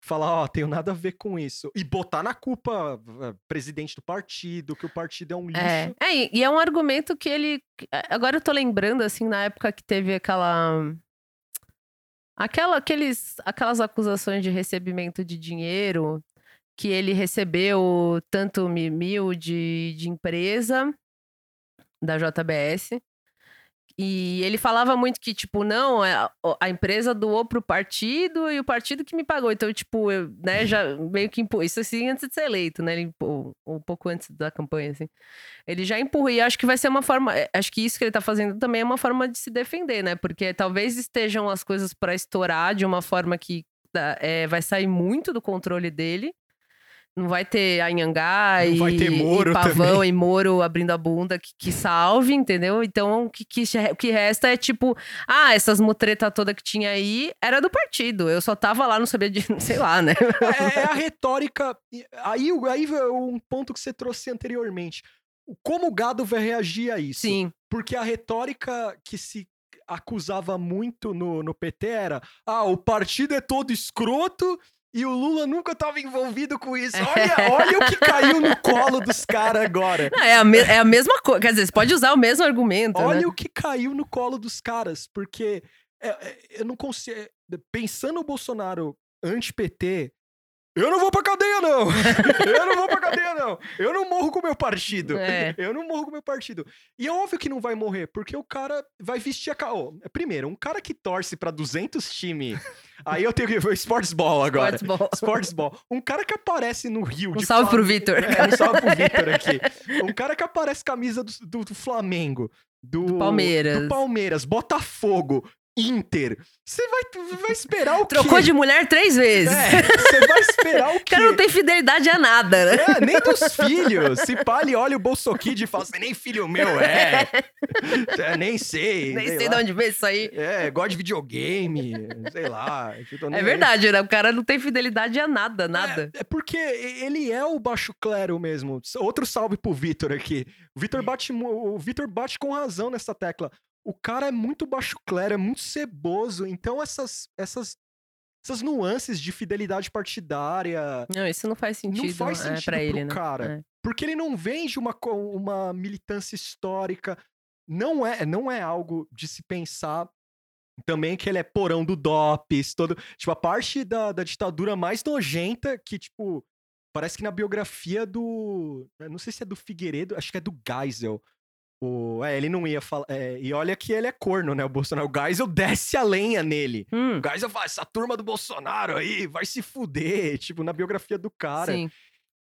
S3: falar, ó, tenho nada a ver com isso. E botar na culpa eh, presidente do partido, que o partido é um lixo.
S2: É, é, e- é um argumento que ele. Agora eu tô lembrando, assim, na época que teve aquela. Aquela, aqueles, aquelas acusações de recebimento de dinheiro que ele recebeu tanto mi- mil de, de empresa da JBS. E ele falava muito que, tipo, não, é a, empresa doou pro partido e o partido que me pagou. Então, tipo, eu, né, já meio que impô. Isso assim antes de ser eleito, né? Ele impô, um pouco antes da campanha, assim. Ele já empurra. E acho que vai ser uma forma. é, Acho que isso que ele tá fazendo também é uma forma de se defender, né? Porque talvez estejam as coisas pra estourar de uma forma que é, vai sair muito do controle dele. Não vai ter Anhangá e,
S3: vai ter Moro
S2: e Pavão
S3: também.
S2: e Moro abrindo a bunda que, que salve, entendeu? Então o que, que, o que resta é tipo, ah, essas mutreta toda que tinha aí era do partido. Eu só tava lá, não sabia de. sei lá, né?
S3: É, é a retórica. Aí, aí é um ponto que você trouxe anteriormente. O- Como o gado vai reagir a isso?
S2: Sim.
S3: Porque a retórica que se acusava muito no, no PT era: ah, o partido é todo escroto e o Lula nunca estava envolvido com isso. Olha, olha o que caiu no colo dos caras agora.
S2: Não, é, a é a mesma coisa. Quer dizer, você pode usar o mesmo argumento.
S3: Olha
S2: né?
S3: o que caiu no colo dos caras, porque é, é, eu não consigo. é, Pensando o Bolsonaro anti-PT, eu não vou pra cadeia, não! eu não vou pra cadeia, não! Eu não morro com o meu partido!
S2: É.
S3: Eu não morro com o meu partido. E é óbvio que não vai morrer, porque o cara vai vestir a caô. Primeiro, um cara que torce pra 200 times. Aí eu tenho que ver Sports Ball agora.
S2: Sports ball.
S3: Sports Ball. Um cara que aparece no Rio.
S2: Um salve
S3: Fla-
S2: pro Vitor.
S3: É, um salve pro Vitor aqui. Um cara que aparece camisa do, do- do Flamengo. Do,
S2: Do Palmeiras.
S3: Do Palmeiras, Botafogo, Inter. Você vai, vai esperar o quê?
S2: Trocou de mulher três vezes.
S3: É, você vai esperar o
S2: O
S3: quê?
S2: cara não tem fidelidade a nada, né?
S3: É, nem dos filhos. Se pá, ele olha o Bolsokid e fala assim, nem filho meu é. É, nem sei.
S2: Nem sei
S3: lá.
S2: de onde veio isso aí.
S3: É, gosta de videogame, sei lá.
S2: É
S3: aí.
S2: verdade, né? O cara não tem fidelidade a nada, nada.
S3: É, é porque ele é o baixo clero mesmo. Outro salve pro Vitor aqui. O Vitor bate, o Vitor bate com razão nessa tecla. O cara é muito baixo clero, é muito ceboso. Então essas essas essas nuances de fidelidade partidária,
S2: Não, isso não faz sentido,
S3: não faz
S2: é,
S3: sentido
S2: pra
S3: pro
S2: ele, né?
S3: cara.
S2: É.
S3: Porque ele não vem de uma, uma militância histórica. Não é, não é algo de se pensar também que ele é porão do DOPS, todo. Tipo, a parte da, da ditadura mais nojenta que, tipo, parece que na biografia do. Não sei se é do Figueiredo, acho que é do Geisel. O, é, ele não ia falar. é, e olha que ele é corno, né? O Bolsonaro. O Geisel desce a lenha nele.
S2: Hum,
S3: O Geisel fala, essa turma do Bolsonaro aí vai se fuder. Tipo, na biografia do cara
S2: sim,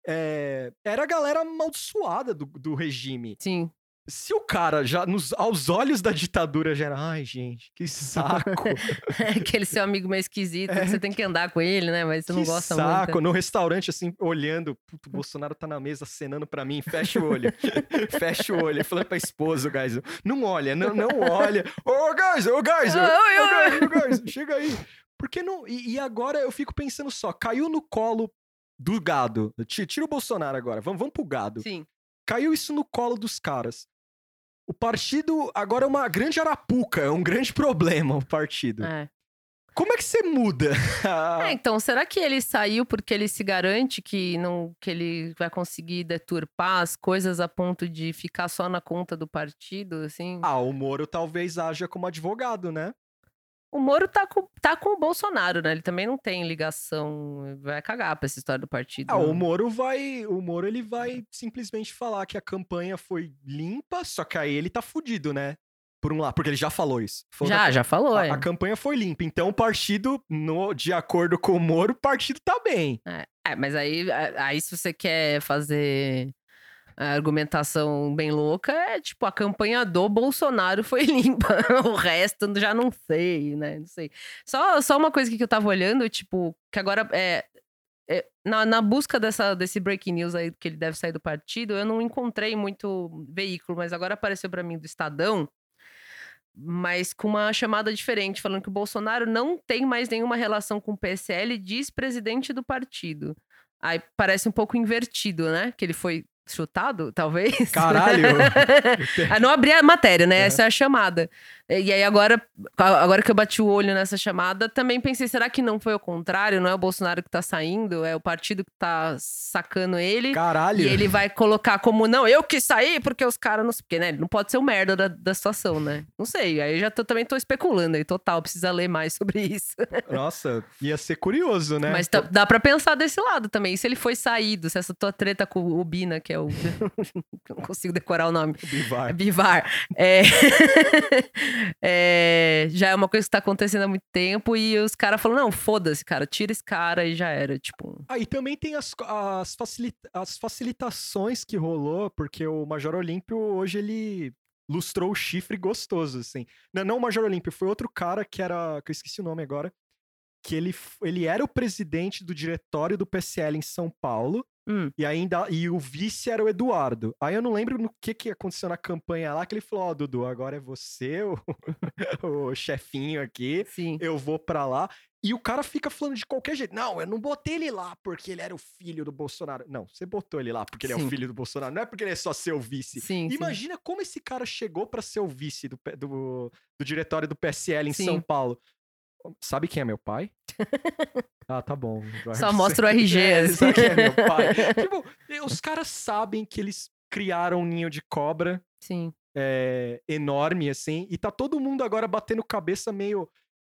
S3: é, era a galera amaldiçoada do, do regime.
S2: sim.
S3: Se o cara já, nos, aos olhos da ditadura, já era, ai, gente, que saco.
S2: Aquele seu amigo meio esquisito,
S3: É.
S2: você tem que andar com ele, né? Mas você não gosta
S3: saco.
S2: muito.
S3: No restaurante, assim, olhando, puto, o Bolsonaro tá na mesa acenando pra mim, fecha o olho. fecha o olho. Falando pra esposa, o Geisel, não olha, não, não olha. Ô,
S2: Oi, oi,
S3: ô,
S2: oi.
S3: Geisel, ô, Geisel, chega aí. Porque não... E, e agora eu fico pensando só, caiu no colo do gado. Ti- Tira o Bolsonaro agora, vamos, vamos pro gado.
S2: Sim.
S3: caiu isso no colo dos caras. O partido agora é uma grande arapuca, é um grande problema o partido.
S2: É.
S3: Como é que você muda?
S2: É, então, será que ele saiu porque ele se garante que, não, que ele vai conseguir deturpar as coisas a ponto de ficar só na conta do partido, assim?
S3: ah, o Moro talvez haja como advogado, né?
S2: O Moro tá com, tá com o Bolsonaro, né? Ele também não tem ligação, vai cagar pra essa história do partido.
S3: Ah,
S2: né?
S3: o Moro vai, o Moro ele vai simplesmente falar que a campanha foi limpa, só que aí ele tá fudido, né? Por um lado, porque ele já falou isso. Falou
S2: Já,
S3: que
S2: já falou,
S3: a,
S2: é.
S3: a campanha foi limpa, então o partido, no, de acordo com o Moro, o partido tá bem.
S2: É, mas aí, aí se você quer fazer a argumentação bem louca é tipo a campanha do Bolsonaro foi limpa, o resto já não sei, né? Não sei. Só, só uma coisa que eu tava olhando, tipo, que agora é, é, na, na, busca dessa, desse breaking news aí que ele deve sair do partido, eu não encontrei muito veículo, mas agora apareceu para mim do Estadão, mas com uma chamada diferente, falando que o Bolsonaro não tem mais nenhuma relação com o PSL, diz presidente do partido. Aí parece um pouco invertido, né? Que ele foi chutado, talvez.
S3: Caralho!
S2: ah, não abri a matéria, né? É. Essa é a chamada. E aí agora, agora que eu bati o olho nessa chamada, também pensei, será que não foi o contrário? Não é o Bolsonaro que tá saindo, é o partido que tá sacando ele.
S3: Caralho!
S2: E ele vai colocar como, não, eu que saí porque os caras não... Porque, né, ele não pode ser o merda da, da situação, né? Não sei, aí já tô, também tô especulando aí, total, precisa ler mais sobre isso.
S3: Nossa, ia ser curioso, né?
S2: Mas tá, dá pra pensar desse lado também, se ele foi saído, se essa tua treta com o Bina, que é o... não consigo decorar o nome.
S3: Bivar.
S2: Bivar. É... é, já é uma coisa que tá acontecendo há muito tempo e os caras falam: não, foda-se, cara, tira esse cara e já era. Tipo.
S3: Aí ah, também tem as, as, facilita as facilitações que rolou, porque o Major Olímpio hoje ele lustrou o chifre gostoso, assim. Não, não o Major Olímpio, foi outro cara que era. que eu esqueci o nome agora. Que ele, ele era o presidente do diretório do PSL em São Paulo. Hum. E ainda e o vice era o Eduardo. Aí eu não lembro no que, que aconteceu na campanha lá, que ele falou: Ó, oh, Dudu, agora é você, o, o chefinho aqui.
S2: Sim.
S3: Eu vou pra lá. E o cara fica falando de qualquer jeito. Não, eu não botei ele lá porque ele era o filho do Bolsonaro. Não, você botou ele lá porque ele sim. é o filho do Bolsonaro. Não é porque ele é só seu vice.
S2: Sim,
S3: Imagina
S2: sim.
S3: como esse cara chegou para ser o vice do, do, do diretório do PSL em São Paulo. Sabe quem é meu pai? ah, tá bom.
S2: Só mostra o RG. É,
S3: assim. Sabe quem é meu pai? tipo, os caras sabem que eles criaram um ninho de cobra.
S2: Sim.
S3: É, enorme, assim. E tá todo mundo agora batendo cabeça meio.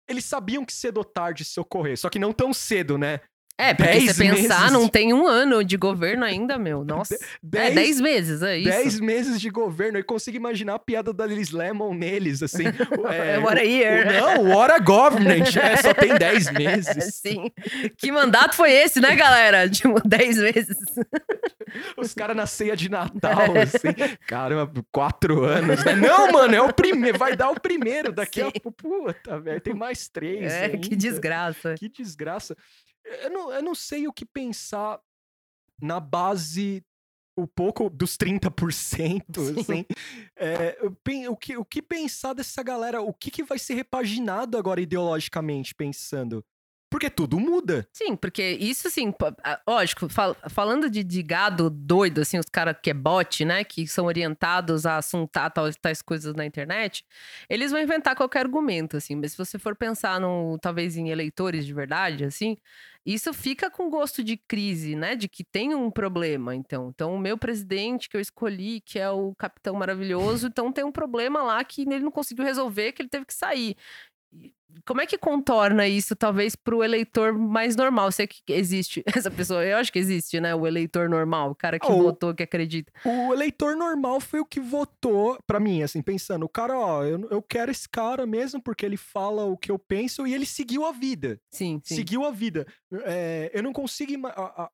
S3: Eles sabiam que cedo ou tarde se ocorrer, só que não tão cedo, né?
S2: É, porque se pensar, meses... não tem um ano de governo ainda, meu. Nossa. Dez, é, dez meses, é isso.
S3: Dez meses de governo. Eu consigo imaginar a piada da Liz Lemon neles, assim.
S2: É, what a year.
S3: O, não, what a government. É, só tem dez meses.
S2: Sim. Que mandato foi esse, né, galera? Tipo, dez meses.
S3: Os caras na ceia de Natal, assim. Caramba, quatro anos. Né? Não, mano, é o primeiro. Vai dar o primeiro. Daqui Sim. a... Puta, velho. Tem mais três.
S2: É, ainda. que desgraça.
S3: Que desgraça eu não, eu não sei o que pensar na base um pouco dos 30%, assim. É, o, que, o que pensar dessa galera? O que, que vai ser repaginado agora ideologicamente, pensando? Porque tudo muda.
S2: Sim, porque isso, assim, lógico, fal falando de, de, gado doido, assim, os caras que é bot, né, que são orientados a assuntar tais, tais coisas na internet, eles vão inventar qualquer argumento, assim. Mas se você for pensar, no, talvez, em eleitores de verdade, assim, isso fica com gosto de crise, né, de que tem um problema, então. Então, o meu presidente que eu escolhi, que é o capitão maravilhoso, então tem um problema lá que ele não conseguiu resolver, que ele teve que sair como é que contorna isso, talvez, para o eleitor mais normal? Sei que existe essa pessoa, eu acho que existe, né? O eleitor normal, o cara que oh, votou, que acredita.
S3: O eleitor normal foi o que votou, para mim, assim, pensando, o cara, ó, eu, eu quero esse cara mesmo porque ele fala o que eu penso e ele seguiu a vida.
S2: Sim, sim.
S3: Seguiu a vida. É, eu não consigo.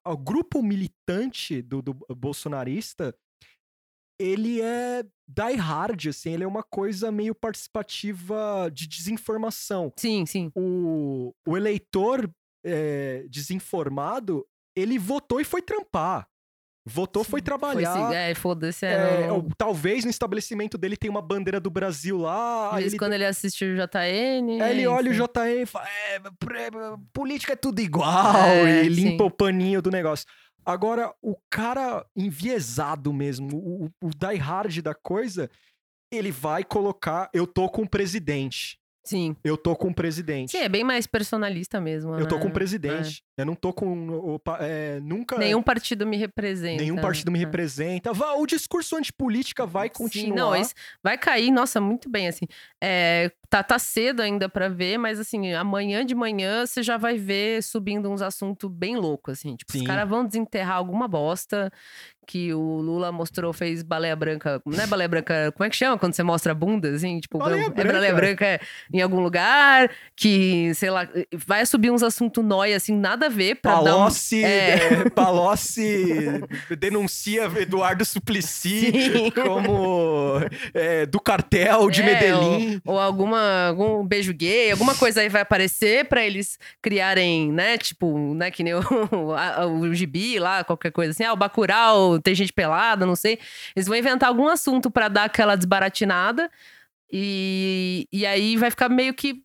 S3: O grupo militante do, do bolsonarista ele é die hard, assim, ele é uma coisa meio participativa de desinformação.
S2: Sim, sim.
S3: O, o eleitor é, desinformado, ele votou e foi trampar. Votou, sim, foi trabalhar.
S2: Foi, é, foda-se. É,
S3: é, não... Talvez no estabelecimento dele tem uma bandeira do Brasil lá.
S2: Mas ele... quando ele assiste o JN.
S3: Aí ele olha o JN e fala: é, política é tudo igual. É, e limpa sim. o paninho do negócio. Agora, o cara enviesado mesmo, o, o die hard da coisa, ele vai colocar: eu tô com o presidente.
S2: Sim.
S3: Eu tô com o presidente.
S2: Sim, é bem mais personalista mesmo.
S3: Eu né? tô com o presidente. É. Eu não tô com. O, é, nunca.
S2: Nenhum partido me representa.
S3: Nenhum partido me é. representa. O discurso antipolítica vai continuar. Sim,
S2: não, isso vai cair, nossa, muito bem, assim. É, Tá, tá cedo ainda pra ver, mas assim, amanhã de manhã você já vai ver subindo uns assuntos bem loucos, assim. Tipo,
S3: Sim.
S2: os caras vão desenterrar alguma bosta que o Lula mostrou, fez baleia branca. Não é baleia branca, como é que chama quando você mostra a bunda, assim? Tipo,
S3: Baleia
S2: é
S3: branca.
S2: baleia branca em algum lugar, que, sei lá, vai subir uns assuntos nóia, assim, nada a ver pra dar um...
S3: Palocci,
S2: É.
S3: é, Palocci denuncia Eduardo Suplicy
S2: Sim.
S3: como é, do cartel de
S2: É,
S3: Medellín.
S2: Ou, ou alguma, algum beijo gay, alguma coisa aí vai aparecer pra eles criarem, né? Tipo, né? Que nem o, a- o gibi lá, qualquer coisa assim. Ah, o Bacurau, tem gente pelada, não sei. Eles vão inventar algum assunto pra dar aquela desbaratinada. E, e aí vai ficar meio que.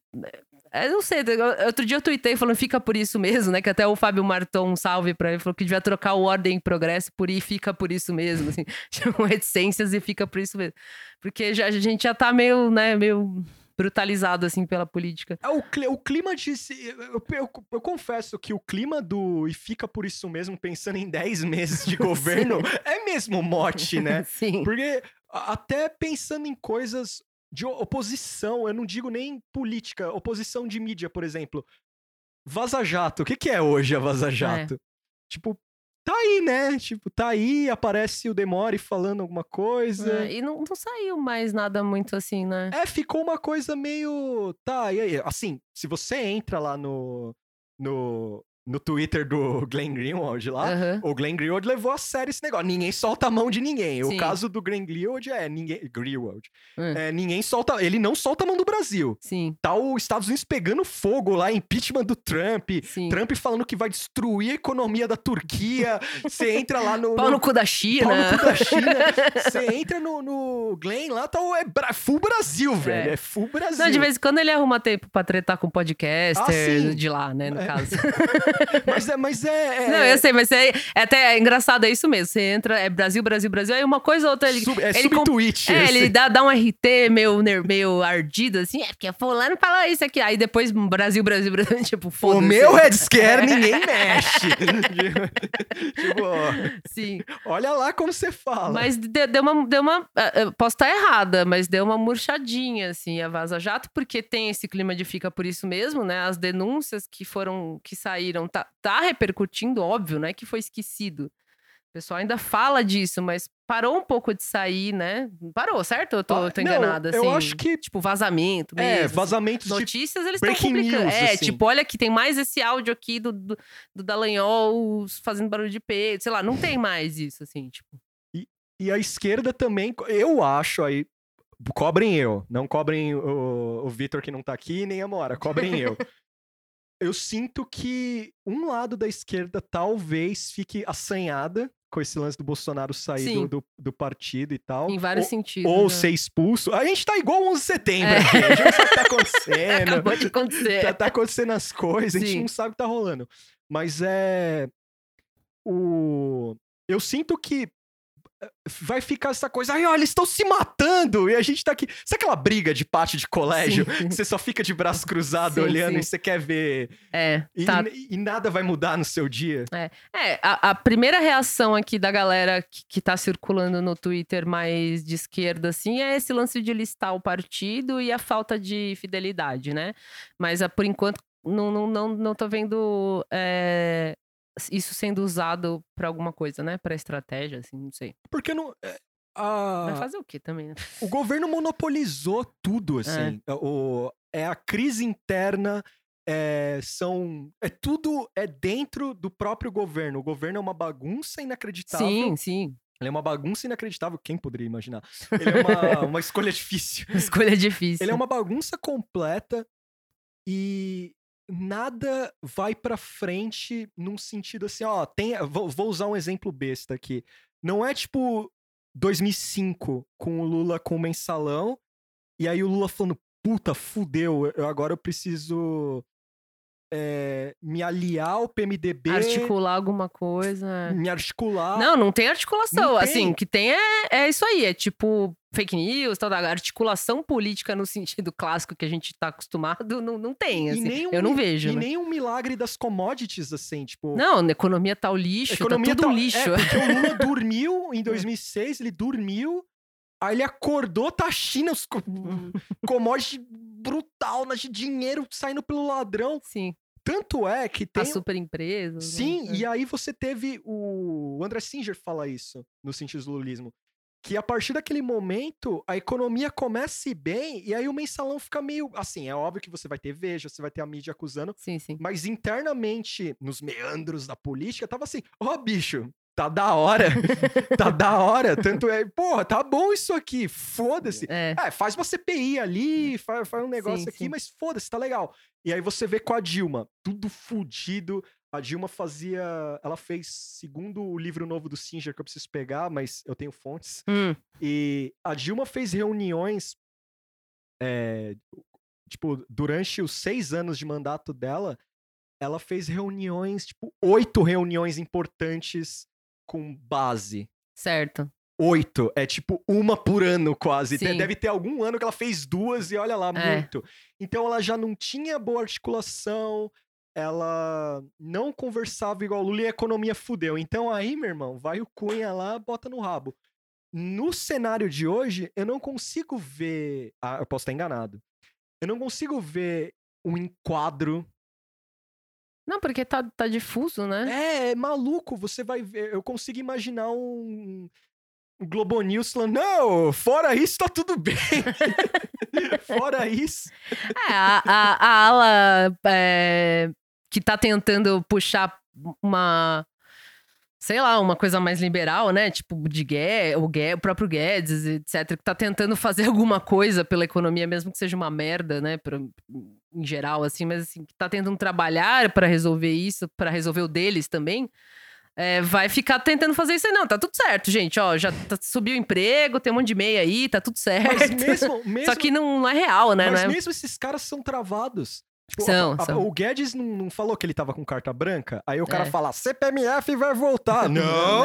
S2: Eu não sei, outro dia eu tuitei falando fica por isso mesmo, né? Que até o Fábio Marton, um salve pra ele, falou que devia trocar o ordem e progresso por e fica por isso mesmo, assim. Chamam reticências e fica por isso mesmo. Porque já, a gente já tá meio, né, meio brutalizado, assim, pela política.
S3: É, o, cli- o clima de. se- Eu, eu- eu confesso que o clima do. E fica por isso mesmo, pensando em 10 meses de governo, é mesmo mote, né?
S2: Sim.
S3: Porque até pensando em coisas de oposição, eu não digo nem política, oposição de mídia, por exemplo. Vaza Jato, o que, que é hoje a Vaza Jato? Tipo, tá aí, né? Tipo, tá aí, aparece o Demore falando alguma coisa.
S2: É, e não, não saiu mais nada muito assim, né?
S3: É, ficou uma coisa meio. Tá, e aí? Assim, se você entra lá no. no, no Twitter do Glenn Greenwald lá,
S2: Aham.
S3: o Glenn Greenwald levou a sério esse negócio. Ninguém solta a mão de ninguém.
S2: Sim.
S3: O caso do Glenn Greenwald é ninguém. Greenwald.
S2: Hum.
S3: É, ninguém solta. Ele não solta a mão do Brasil.
S2: Sim,
S3: Tá os Estados Unidos pegando fogo lá, impeachment do Trump.
S2: sim.
S3: Trump falando que vai destruir a economia da Turquia. Você entra lá no.
S2: Pau
S3: no-
S2: cu da China.
S3: Pau no cu da China. Você entra no, no Glenn lá, tá, o- é bra- full Brasil, velho. É full Brasil.
S2: Não, de vez em quando ele arruma tempo pra tretar com podcaster
S3: Ah,
S2: de lá, né, no
S3: É.
S2: caso.
S3: Mas é. Mas é, é-
S2: Não, eu sei, mas é, é até é engraçado, é isso mesmo. Você entra, é Brasil, Brasil, Brasil, aí uma coisa ou outra ele.
S3: sub, é
S2: ele com-
S3: subtweet.
S2: É,
S3: esse.
S2: ele dá, dá um RT meio, meio ardido, assim, é porque fulano falou isso aqui. Aí depois Brasil, Brasil, Brasil, tipo,
S3: O
S2: foda-se.
S3: meu Red Scare ninguém mexe. tipo, ó,
S2: Sim.
S3: olha lá como você fala.
S2: Mas deu, deu uma. Deu uma ah, posso estar errada, mas deu uma murchadinha, assim, a Vaza Jato, porque tem esse clima de fica por isso mesmo, né? As denúncias que foram, que saíram, tá, tá repercutindo, óbvio, né? Que foi esquecido. O pessoal ainda fala disso, mas parou um pouco de sair, né? Parou, certo? Eu tô,
S3: Ah,
S2: eu tô
S3: não,
S2: enganada, assim.
S3: eu acho que-
S2: Tipo, vazamento mesmo.
S3: é,
S2: assim.
S3: vazamentos de
S2: Notícias eles estão publicando.
S3: news,
S2: é,
S3: assim.
S2: tipo, olha aqui, tem mais esse áudio aqui do, do, do Dallagnol fazendo barulho de peito, sei lá, não tem mais isso, assim, tipo.
S3: E a esquerda também, eu acho aí. Cobrem eu, não cobrem o, o Vitor que não tá aqui, nem a Mora, cobrem eu. Eu sinto que um lado da esquerda talvez fique assanhada com esse lance do Bolsonaro sair
S2: Sim.
S3: do, do, do partido e tal.
S2: Em vários
S3: ou,
S2: sentidos.
S3: ou
S2: né?
S3: ser expulso. A gente tá igual 11 de setembro
S2: É.
S3: aqui. A gente não sabe o que tá acontecendo.
S2: Acabou de acontecer.
S3: tá, tá acontecendo as coisas, a gente
S2: Sim.
S3: não sabe o que tá rolando. Mas é. O. Eu sinto que vai ficar essa coisa, ai, olha, eles estão se matando e a gente tá aqui. Sabe aquela briga de pátio de colégio?
S2: Sim.
S3: Que você só fica de braço cruzado
S2: Sim,
S3: olhando
S2: sim.
S3: e você quer ver.
S2: É,
S3: E,
S2: tá.
S3: e- nada vai mudar no seu dia.
S2: É, a, a primeira reação aqui da galera que, que tá circulando no Twitter mais de esquerda, assim, é esse lance de listar o partido e a falta de fidelidade, né? Mas ah, por enquanto não, não, não, não tô vendo é, isso sendo usado pra alguma coisa, né? Pra estratégia, assim, não sei.
S3: Porque não. é,
S2: Vai
S3: a-
S2: fazer o quê também, né?
S3: o governo monopolizou tudo, assim. O, é a crise interna. É, são é tudo é dentro do próprio governo. O governo é uma bagunça inacreditável.
S2: Sim, sim.
S3: Ele é uma bagunça inacreditável. Quem poderia imaginar? Ele é uma, uma escolha difícil.
S2: Escolha difícil.
S3: Ele é uma bagunça completa e nada vai pra frente num sentido assim, ó, tem, vou, vou usar um exemplo besta aqui. Não é tipo 2005 com o Lula com o mensalão e aí o Lula falando, puta, fudeu, eu, agora eu preciso é, me aliar ao PMDB,
S2: Articular alguma coisa. é.
S3: me articular.
S2: Não, não tem articulação.
S3: Não tem.
S2: Assim, o que tem é, é isso aí. É tipo fake news, tal, da articulação política no sentido clássico que a gente tá acostumado, não, não tem. Assim.
S3: um
S2: Eu não vejo.
S3: E
S2: né?
S3: nem um milagre das commodities, assim, tipo...
S2: Não, a economia tá o lixo,
S3: economia
S2: tá tudo
S3: tá-
S2: um lixo.
S3: É, porque o Lula dormiu em 2006, ele dormiu, aí ele acordou, tá a China, os co- commodities na de dinheiro saindo pelo ladrão.
S2: Sim.
S3: Tanto é que tem.
S2: As super empresas.
S3: Sim,
S2: né?
S3: e aí você teve o. O André Singer fala isso no sentido do lulismo. Que a partir daquele momento, a economia começa a ir bem, e aí o mensalão fica meio. Assim, é óbvio que você vai ter veja, você vai ter a mídia acusando,
S2: Sim, sim.
S3: mas internamente, nos meandros da política, tava assim: ó, bicho, tá da hora, tá da hora. Tanto é, porra, tá bom isso aqui, foda-se.
S2: É.
S3: É, faz uma CPI ali, faz, faz um negócio
S2: Sim,
S3: aqui,
S2: sim.
S3: mas foda-se, tá legal. E aí você vê com a Dilma, tudo fudido. A Dilma fazia. Ela fez, segundo o livro novo do Singer, que eu preciso pegar, mas eu tenho fontes.
S2: Hum,
S3: E a Dilma fez reuniões. é, tipo, durante os seis anos de mandato dela, ela fez reuniões, tipo, oito reuniões importantes com base.
S2: certo.
S3: Oito. É tipo uma por ano, quase.
S2: Sim.
S3: Deve ter algum ano que ela fez duas e olha lá,
S2: É.
S3: muito. Então ela já não tinha boa articulação, ela não conversava igual o Lula e a economia fudeu. Então aí, meu irmão, vai o Cunha lá, bota no rabo. No cenário de hoje, eu não consigo ver. Ah, eu posso estar enganado. Eu não consigo ver um enquadro.
S2: Não, porque tá, tá difuso, né?
S3: É, é maluco. Você vai ver. Eu consigo imaginar um. um Globo News falando, não, fora isso tá tudo bem. fora isso.
S2: É, a, a, a ala é, que tá tentando puxar uma. Sei lá, uma coisa mais liberal, né? Tipo, de Guedes, o, Guedes, o próprio Guedes, etc., que tá tentando fazer alguma coisa pela economia, mesmo que seja uma merda, né? Pra, em geral, assim, mas assim, que tá tentando trabalhar pra resolver isso, pra resolver o deles também. é, vai ficar tentando fazer isso aí. Não, tá tudo certo, gente. Ó, já tá- subiu o emprego, tem um monte de meia aí, tá tudo certo.
S3: Mesmo. mesmo
S2: Só que não, não é real, né?
S3: Mas
S2: é-
S3: mesmo esses caras são travados. Tipo,
S2: São,
S3: a- a-
S2: são.
S3: O Guedes não, não falou que ele tava com carta branca? Aí o cara
S2: É.
S3: fala, CPMF vai voltar. não,
S2: Não.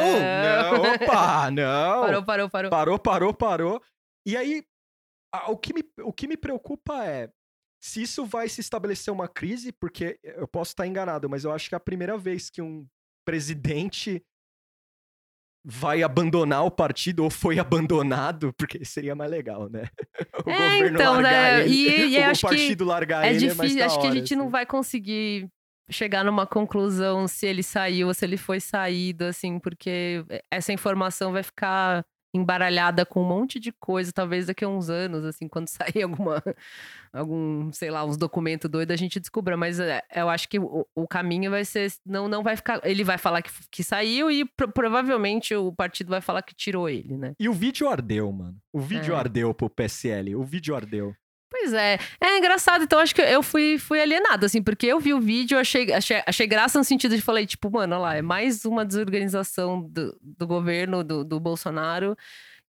S3: não, opa, não.
S2: Parou, parou, parou.
S3: Parou, parou, parou. E aí, a- o que, me, o que me preocupa é se isso vai se estabelecer uma crise, porque eu posso estar enganado, mas eu acho que é a primeira vez que um presidente vai abandonar o partido ou foi abandonado, porque seria mais legal, né? O
S2: É, então,
S3: largar
S2: né?
S3: ele,
S2: E- e
S3: o
S2: acho que
S3: partido largar
S2: É
S3: ele
S2: difícil,
S3: mais da
S2: acho que a
S3: hora,
S2: gente não
S3: assim.
S2: vai conseguir chegar numa conclusão se ele saiu ou se ele foi saído, assim, porque essa informação vai ficar embaralhada com um monte de coisa, talvez daqui a uns anos, assim, quando sair alguma, algum, sei lá, uns documentos doidos, a gente descubra, mas é, eu acho que o, o caminho vai ser, não, não vai ficar, ele vai falar que, que saiu e pro- provavelmente o partido vai falar que tirou ele, né?
S3: E o vídeo ardeu, mano. O vídeo
S2: É.
S3: ardeu pro PSL. O vídeo ardeu.
S2: Pois é. É engraçado, então acho que eu fui, fui alienada, assim, porque eu vi o vídeo, achei, achei, achei graça no sentido de falei, tipo, mano, olha lá, é mais uma desorganização do, do governo, do, do Bolsonaro,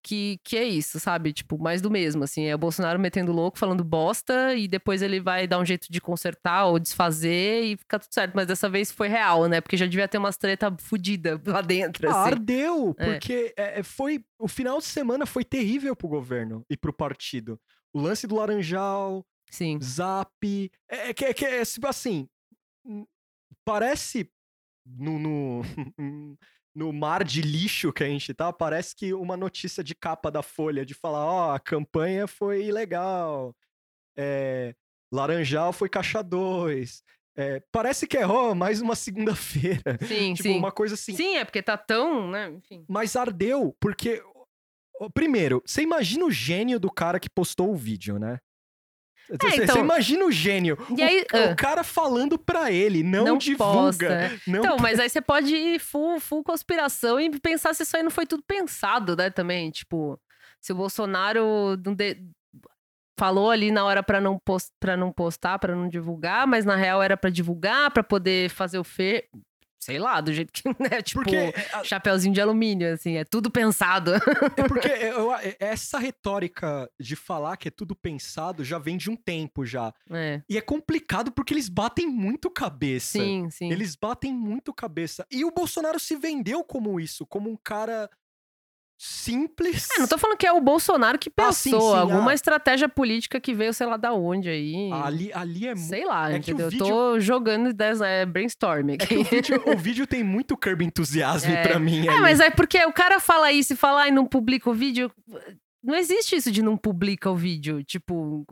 S2: que, que é isso, sabe? Tipo, mais do mesmo, assim, é o Bolsonaro metendo louco, falando bosta, e depois ele vai dar um jeito de consertar ou desfazer e fica tudo certo. Mas dessa vez foi real, né? Porque já devia ter umas treta fodida lá dentro,
S3: Ah,
S2: assim.
S3: ardeu,
S2: É.
S3: porque é, é, foi. O final de semana foi terrível pro governo e pro partido. O lance do Laranjal,
S2: Sim.
S3: Zap. É, é que é, que é tipo assim. hum, Parece no, no, no mar de lixo que a gente tá, parece que uma notícia de capa da Folha de falar: ó, a campanha foi ilegal. É, Laranjal foi caixa 2. parece que é, ó, mais uma segunda-feira.
S2: Sim,
S3: tipo,
S2: sim.
S3: uma coisa assim.
S2: Sim, é porque tá tão, né? Enfim.
S3: Mas ardeu, porque. Primeiro, você imagina o gênio do cara que postou o vídeo, né? Você você
S2: então-
S3: imagina o gênio.
S2: E
S3: o,
S2: aí-
S3: o
S2: ah.
S3: cara falando pra ele, não,
S2: Não
S3: divulga.
S2: posta,
S3: Não
S2: Então, mas aí você pode ir full, full conspiração e pensar se isso aí não foi tudo pensado, né, também. Tipo, se o Bolsonaro de- falou ali na hora pra não, pos... pra não postar, pra não divulgar, mas na real era pra divulgar, pra poder fazer o fe... Sei lá, do jeito que, né, tipo,
S3: Porque, é,
S2: chapeuzinho de alumínio, assim, é tudo pensado.
S3: é porque eu- é- essa retórica de falar que é tudo pensado já vem de um tempo já.
S2: é,
S3: E é complicado porque eles batem muito cabeça.
S2: sim, sim.
S3: Eles batem muito cabeça. E o Bolsonaro se vendeu como isso, como um cara simples.
S2: É, não tô falando que é o Bolsonaro que
S3: Ah, sim,
S2: pensou,
S3: sim,
S2: alguma
S3: ah.
S2: estratégia política que veio, sei lá da onde aí.
S3: Ali, ali é muito.
S2: Sei lá,
S3: é
S2: entendeu?
S3: vídeo-
S2: Tô jogando ideias, é brainstorming
S3: É o vídeo, o vídeo tem muito curb entusiasmo
S2: É.
S3: pra mim.
S2: É,
S3: ali.
S2: mas é porque o cara fala isso e fala, ai, não publica o vídeo. Não existe isso de não publica o vídeo. Tipo,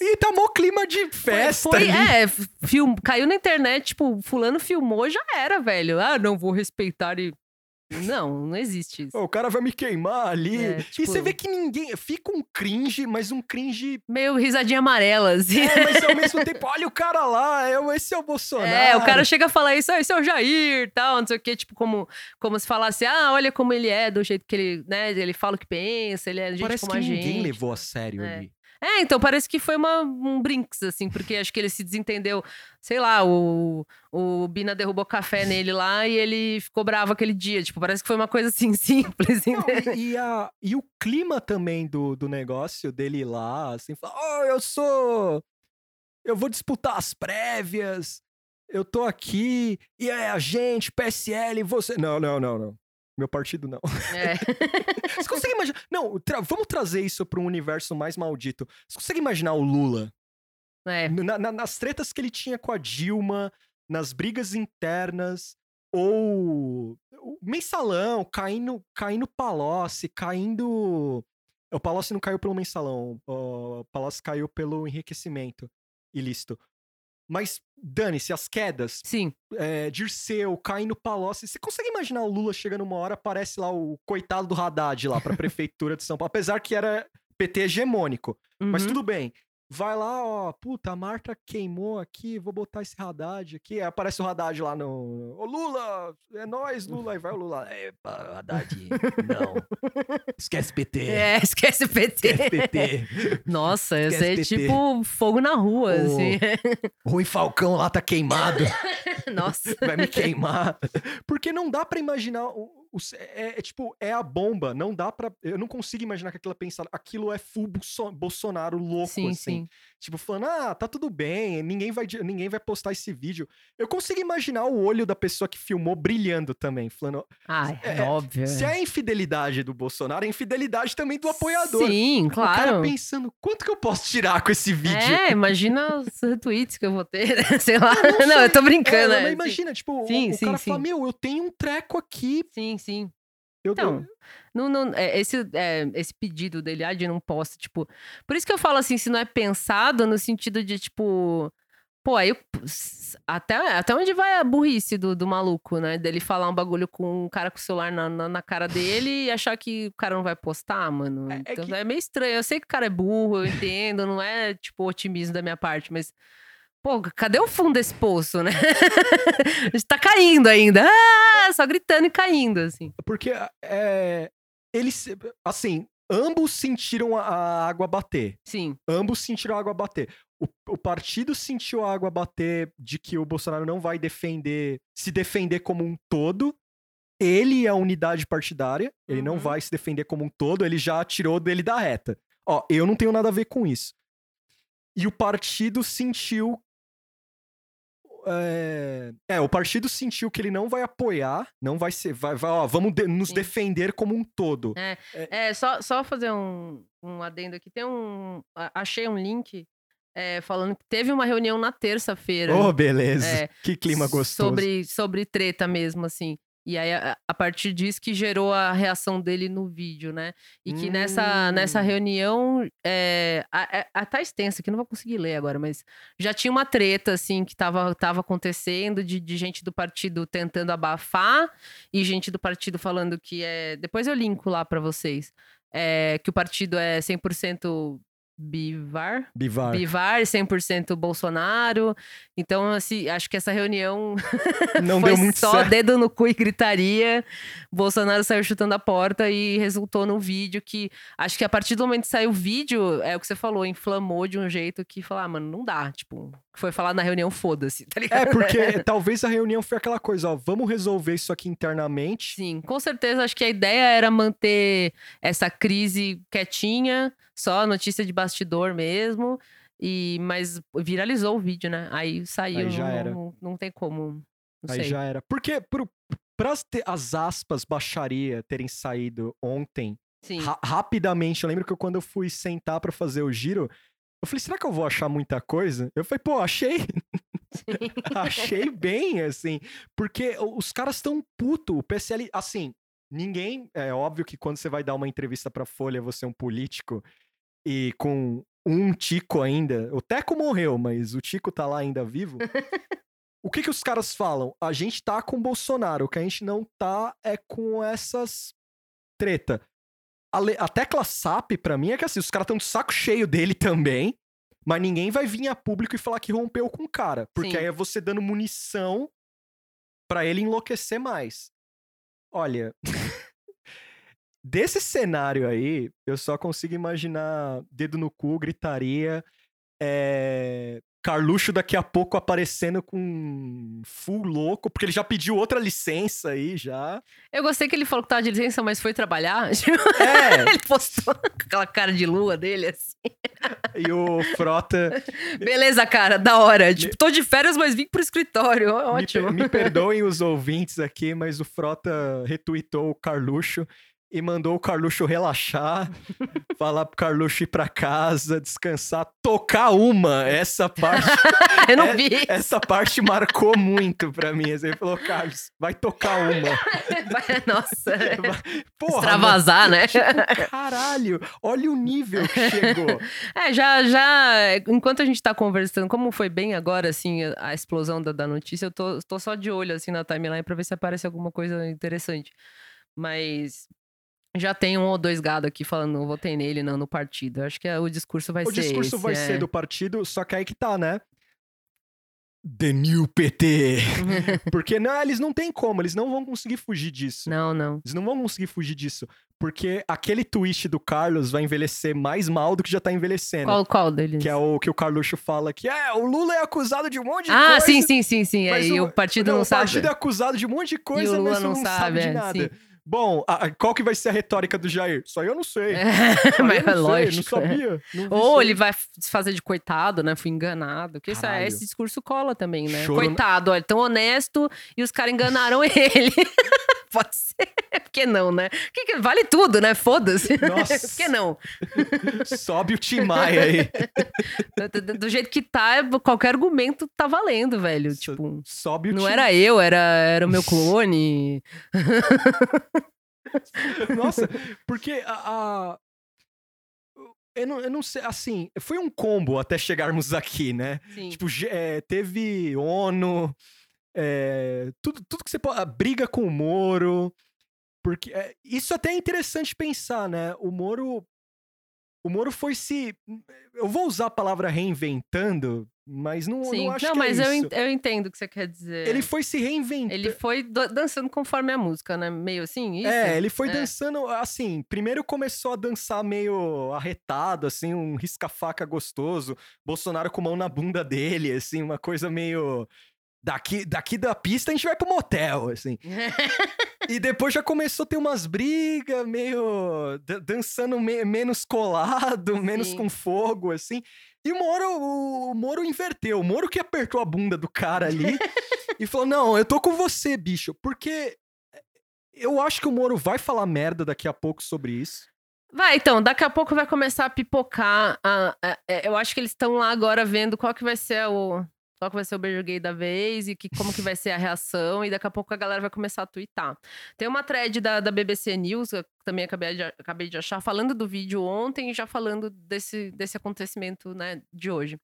S3: E tá mó clima de festa
S2: Foi,
S3: ali.
S2: é, film, caiu na internet, tipo, fulano filmou, já era, velho. Ah, não vou respeitar e. Não, não existe isso.
S3: O cara vai me queimar ali.
S2: É,
S3: E
S2: tipo-
S3: você vê que ninguém. Fica um cringe, mas um cringe.
S2: Meio risadinha amarela, assim.
S3: É, mas ao mesmo tempo, olha o cara lá, é, esse é o Bolsonaro.
S2: É, o cara chega a falar isso, ah, esse é o Jair, tal, não sei o quê, tipo, como, como se falasse, ah, olha como ele é, do jeito que ele, né, ele fala o que pensa, ele é gente
S3: Parece
S2: como
S3: que
S2: a
S3: ninguém
S2: gente.
S3: levou a sério
S2: É.
S3: ali.
S2: É, então parece que foi uma, um brinks, assim, porque acho que ele se desentendeu. Sei lá, o, o Bina derrubou café nele lá e ele ficou bravo aquele dia. Tipo, parece que foi uma coisa assim, simples.
S3: Não, e, e a, e o clima também do, do negócio dele lá, assim, falar, oh, eu sou. Eu vou disputar as prévias, eu tô aqui, e é a gente, PSL, você. Não, não, não, não. Meu partido não.
S2: É.
S3: Você consegue imaginar. Não, tra- vamos trazer isso para um universo mais maldito. Você consegue imaginar o Lula?
S2: É.
S3: Na- na- nas tretas que ele tinha com a Dilma, nas brigas internas, ou o mensalão, caindo, caindo Palocci, caindo. O Palocci não caiu pelo mensalão, o Palocci caiu pelo enriquecimento ilícito. Mas dane-se, as quedas,
S2: Sim.
S3: é, Dirceu, caindo Palocci. Você consegue imaginar o Lula chegando uma hora, aparece lá o coitado do Haddad lá pra prefeitura de São Paulo, apesar que era PT hegemônico. Mas
S2: Uhum.
S3: tudo bem. Vai lá, ó, puta, a Marta queimou aqui, vou botar esse Haddad aqui. Aí aparece o Haddad lá no. Ô, Lula! É nóis, Lula. Aí vai o Lula. Epa, Haddad, não. Esquece PT.
S2: É, esquece o PT.
S3: Esquece PT.
S2: Nossa,
S3: Esquece
S2: ser
S3: PT.
S2: tipo fogo na rua,
S3: Ô.
S2: assim.
S3: Rui Falcão lá tá queimado.
S2: Nossa.
S3: Vai me queimar. Porque não dá pra imaginar. O, o- é, é tipo, é a bomba. Não dá pra. Eu não consigo imaginar que aquilo é pensado. Aquilo é full Bolso- Bolsonaro louco,
S2: Sim,
S3: assim.
S2: sim.
S3: Tipo, falando, ah, tá tudo bem, ninguém vai, ninguém vai postar esse vídeo. Eu consigo imaginar o olho da pessoa que filmou brilhando também, falando,
S2: Ai,
S3: É,
S2: óbvio.
S3: se é a infidelidade do Bolsonaro, é a infidelidade também do apoiador.
S2: Sim,
S3: O cara
S2: claro.
S3: pensando, quanto que eu posso tirar com esse vídeo?
S2: É, imagina os retweets que eu vou ter, né? sei lá.
S3: não
S2: Não,
S3: sei.
S2: eu tô
S3: É,
S2: brincando.
S3: mas
S2: é, sim.
S3: imagina, tipo, o-
S2: Sim,
S3: o,
S2: sim,
S3: cara fala, meu, eu tenho um treco aqui.
S2: Sim, sim.
S3: Eu,
S2: Então, Não, não, é, esse, é, esse pedido dele, ah, de não posta, tipo. Por isso que eu falo assim, se não é pensado no sentido de, tipo. Pô, aí. Até, até onde vai a burrice do, do maluco, né? Dele falar um bagulho com um cara com o celular na, na, na cara dele e achar que o cara não vai postar, mano.
S3: É- é
S2: então
S3: que-
S2: é meio estranho. Eu sei que o cara é burro, eu entendo, não é, tipo, otimismo da minha parte, mas. Pô, cadê o fundo desse poço, né? A gente tá caindo ainda. Ah, só gritando e caindo, assim.
S3: Porque é, eles, assim, ambos sentiram a, água bater.
S2: Sim.
S3: Ambos sentiram a água bater. O, o partido sentiu a água bater de que o Bolsonaro não vai defender, se defender como um todo. Ele é a unidade partidária, ele não
S2: Uhum.
S3: vai se defender como um todo, ele já tirou dele da reta. Ó, eu não tenho nada a ver com isso. E o partido sentiu. É, é, o partido sentiu que ele não vai apoiar, não vai ser. Vai, vai, ó, vamos de- nos
S2: Sim.
S3: defender como um todo.
S2: É, só, só fazer um, um adendo aqui. Tem um. Achei um link é, falando que teve uma reunião na terça-feira.
S3: Oh, beleza.
S2: É,
S3: que clima gostoso.
S2: Sobre, sobre treta mesmo, assim. E aí, a, a partir disso que gerou a reação dele no vídeo, né? E que nessa, nessa
S3: Hum.
S2: reunião, é, a, a, a- tá extensa, que não vou conseguir ler agora, mas já tinha uma treta, assim, que tava, tava acontecendo de, de gente do partido tentando abafar e gente do partido falando que é. Depois eu linko lá pra vocês. É, que o partido é 100% Bivar,
S3: Bivar.
S2: Bivar, 100% Bolsonaro. Então, assim, acho que essa reunião
S3: Não
S2: foi
S3: deu muito
S2: só
S3: certo.
S2: dedo no cu e gritaria. Bolsonaro saiu chutando a porta e resultou num vídeo que acho que a partir do momento que saiu o vídeo, é o que você falou, inflamou de um jeito que falar, ah, mano, não dá, tipo, foi falar na reunião, foda-se, tá ligado?
S3: É, porque talvez a reunião foi aquela coisa, ó, vamos resolver isso aqui internamente.
S2: Sim, com certeza acho que a ideia era manter essa crise quietinha, só notícia de bastidor mesmo. E, mas viralizou o vídeo, né? Aí saiu.
S3: Aí já
S2: não,
S3: era.
S2: Não, não tem como. Não
S3: Aí
S2: sei.
S3: já era. Porque pro, pras te- as aspas baixaria terem saído ontem, ra- rapidamente, eu lembro que eu, quando eu fui sentar pra fazer o giro, eu falei, será que eu vou achar muita coisa? Eu falei, pô, achei. achei bem, assim. Porque os caras estão puto. O PSL, assim, ninguém. É óbvio que quando você vai dar uma entrevista pra Folha, você é um político e com um Tico ainda. O Teco morreu, mas o Tico tá lá ainda vivo. o que que os caras falam? A gente tá com o Bolsonaro, o que a gente não tá é com essas treta. A, le- a tecla SAP, pra mim, é que assim, os caras estão de saco cheio dele também, mas ninguém vai vir a público e falar que rompeu com o cara. Porque
S2: Sim.
S3: aí é você dando munição pra ele enlouquecer mais. Olha, desse cenário aí, eu só consigo imaginar dedo no cu, gritaria, é... Carluxo daqui a pouco aparecendo com full louco, porque ele já pediu outra licença aí, já.
S2: Eu gostei que ele falou que tava de licença, mas foi trabalhar. Tipo,
S3: É,
S2: ele postou com aquela cara de lua dele, assim.
S3: e o Frota...
S2: Beleza, cara, da hora. Tipo, tô de férias, mas vim pro escritório. Ó,
S3: Me,
S2: Ótimo.
S3: per- me perdoem os ouvintes aqui, mas o Frota retweetou o Carluxo e mandou o Carluxo relaxar, falar pro Carluxo ir pra casa, descansar, tocar uma. Essa parte,
S2: Eu não
S3: é-
S2: vi.
S3: essa parte marcou muito pra mim. Assim, Ele falou, Carlos, vai tocar uma.
S2: Vai- Nossa.
S3: Porra,
S2: Extravasar, né?
S3: mano, caralho, olha o nível que chegou.
S2: É, já, já, enquanto a gente tá conversando, como foi bem agora, assim, a- a explosão da, da notícia, eu tô, tô só de olho, assim, na timeline pra ver se aparece alguma coisa interessante. Mas já tem um ou dois gados aqui falando, não votei nele, não, no partido. Acho que é- o discurso vai
S3: O
S2: ser
S3: discurso
S2: esse,
S3: vai
S2: é.
S3: ser do partido, só que aí que tá, né? The New PT. Porque não, eles não têm como, eles não vão conseguir fugir disso.
S2: Não, não.
S3: Eles não vão conseguir fugir disso. Porque aquele twist do Carlos vai envelhecer mais mal do que já tá envelhecendo.
S2: Qual, qual deles?
S3: Que é o que o Carluxo fala que é, o Lula é acusado de um monte de
S2: ah,
S3: coisa.
S2: sim, sim, sim, sim.
S3: mas
S2: Aí o, partido não,
S3: o
S2: sabe.
S3: partido é acusado de um monte de coisa,
S2: Lula
S3: mas
S2: não
S3: não, sabe,
S2: sabe,
S3: de
S2: é,
S3: nada.
S2: sim.
S3: Bom, a- a- qual que vai ser a retórica do Jair? Só eu não sei.
S2: É, mas
S3: eu não
S2: é
S3: sei,
S2: lógico.
S3: não
S2: é.
S3: sabia. não
S2: Ou ele vai se fazer de coitado, né? Fui enganado. Que isso é- esse discurso cola também, né?
S3: Choro-
S2: Coitado, olha, tão honesto e os caras enganaram ele. Pode ser. Por que não, né? Que vale tudo, né? Foda-se.
S3: Nossa.
S2: Por que não?
S3: Sobe o Tim Maia aí.
S2: Do, do- jeito que tá, qualquer argumento tá valendo, velho.
S3: So-
S2: Tipo,
S3: Sobe o
S2: não era eu, era, era o meu clone.
S3: Nossa, porque a. a- Eu, não, eu não sei, assim, foi um combo até chegarmos aqui, né?
S2: Sim.
S3: Tipo, é, teve ONU, é, tudo, tudo que você pode. Briga com o Moro. Porque é, isso até é interessante pensar, né? O Moro. O Moro foi se. Eu vou usar a palavra reinventando, mas não,
S2: Sim.
S3: não acho
S2: Não,
S3: que
S2: mas
S3: é
S2: eu,
S3: isso.
S2: eu entendo o que você quer dizer.
S3: Ele foi se reinventando.
S2: Ele foi do- dançando conforme a música, né? Meio assim, isso?
S3: É, ele foi
S2: É.
S3: dançando, assim, primeiro começou a dançar meio arretado, assim, um risca-faca gostoso, Bolsonaro com mão na bunda dele, assim, uma coisa meio... Daqui, daqui da pista a gente vai pro motel, assim. E depois já começou a ter umas brigas, meio... dan- dançando me- menos colado, menos
S2: Sim.
S3: com fogo, assim. E o Moro, o Moro inverteu. O Moro que apertou a bunda do cara ali e falou, não, eu tô com você, bicho. Porque eu acho que o Moro vai falar merda daqui a pouco sobre isso.
S2: Vai, então, daqui a pouco vai começar a pipocar. a- a- é, eu acho que eles estão lá agora vendo qual que vai ser o. Qual que vai ser o beijo gay da vez e que, como que vai ser a reação, e daqui a pouco a galera vai começar a twittar. Tem uma thread da, da BBC News, que também acabei de, acabei de achar, falando do vídeo ontem e já falando desse, desse acontecimento né, de hoje.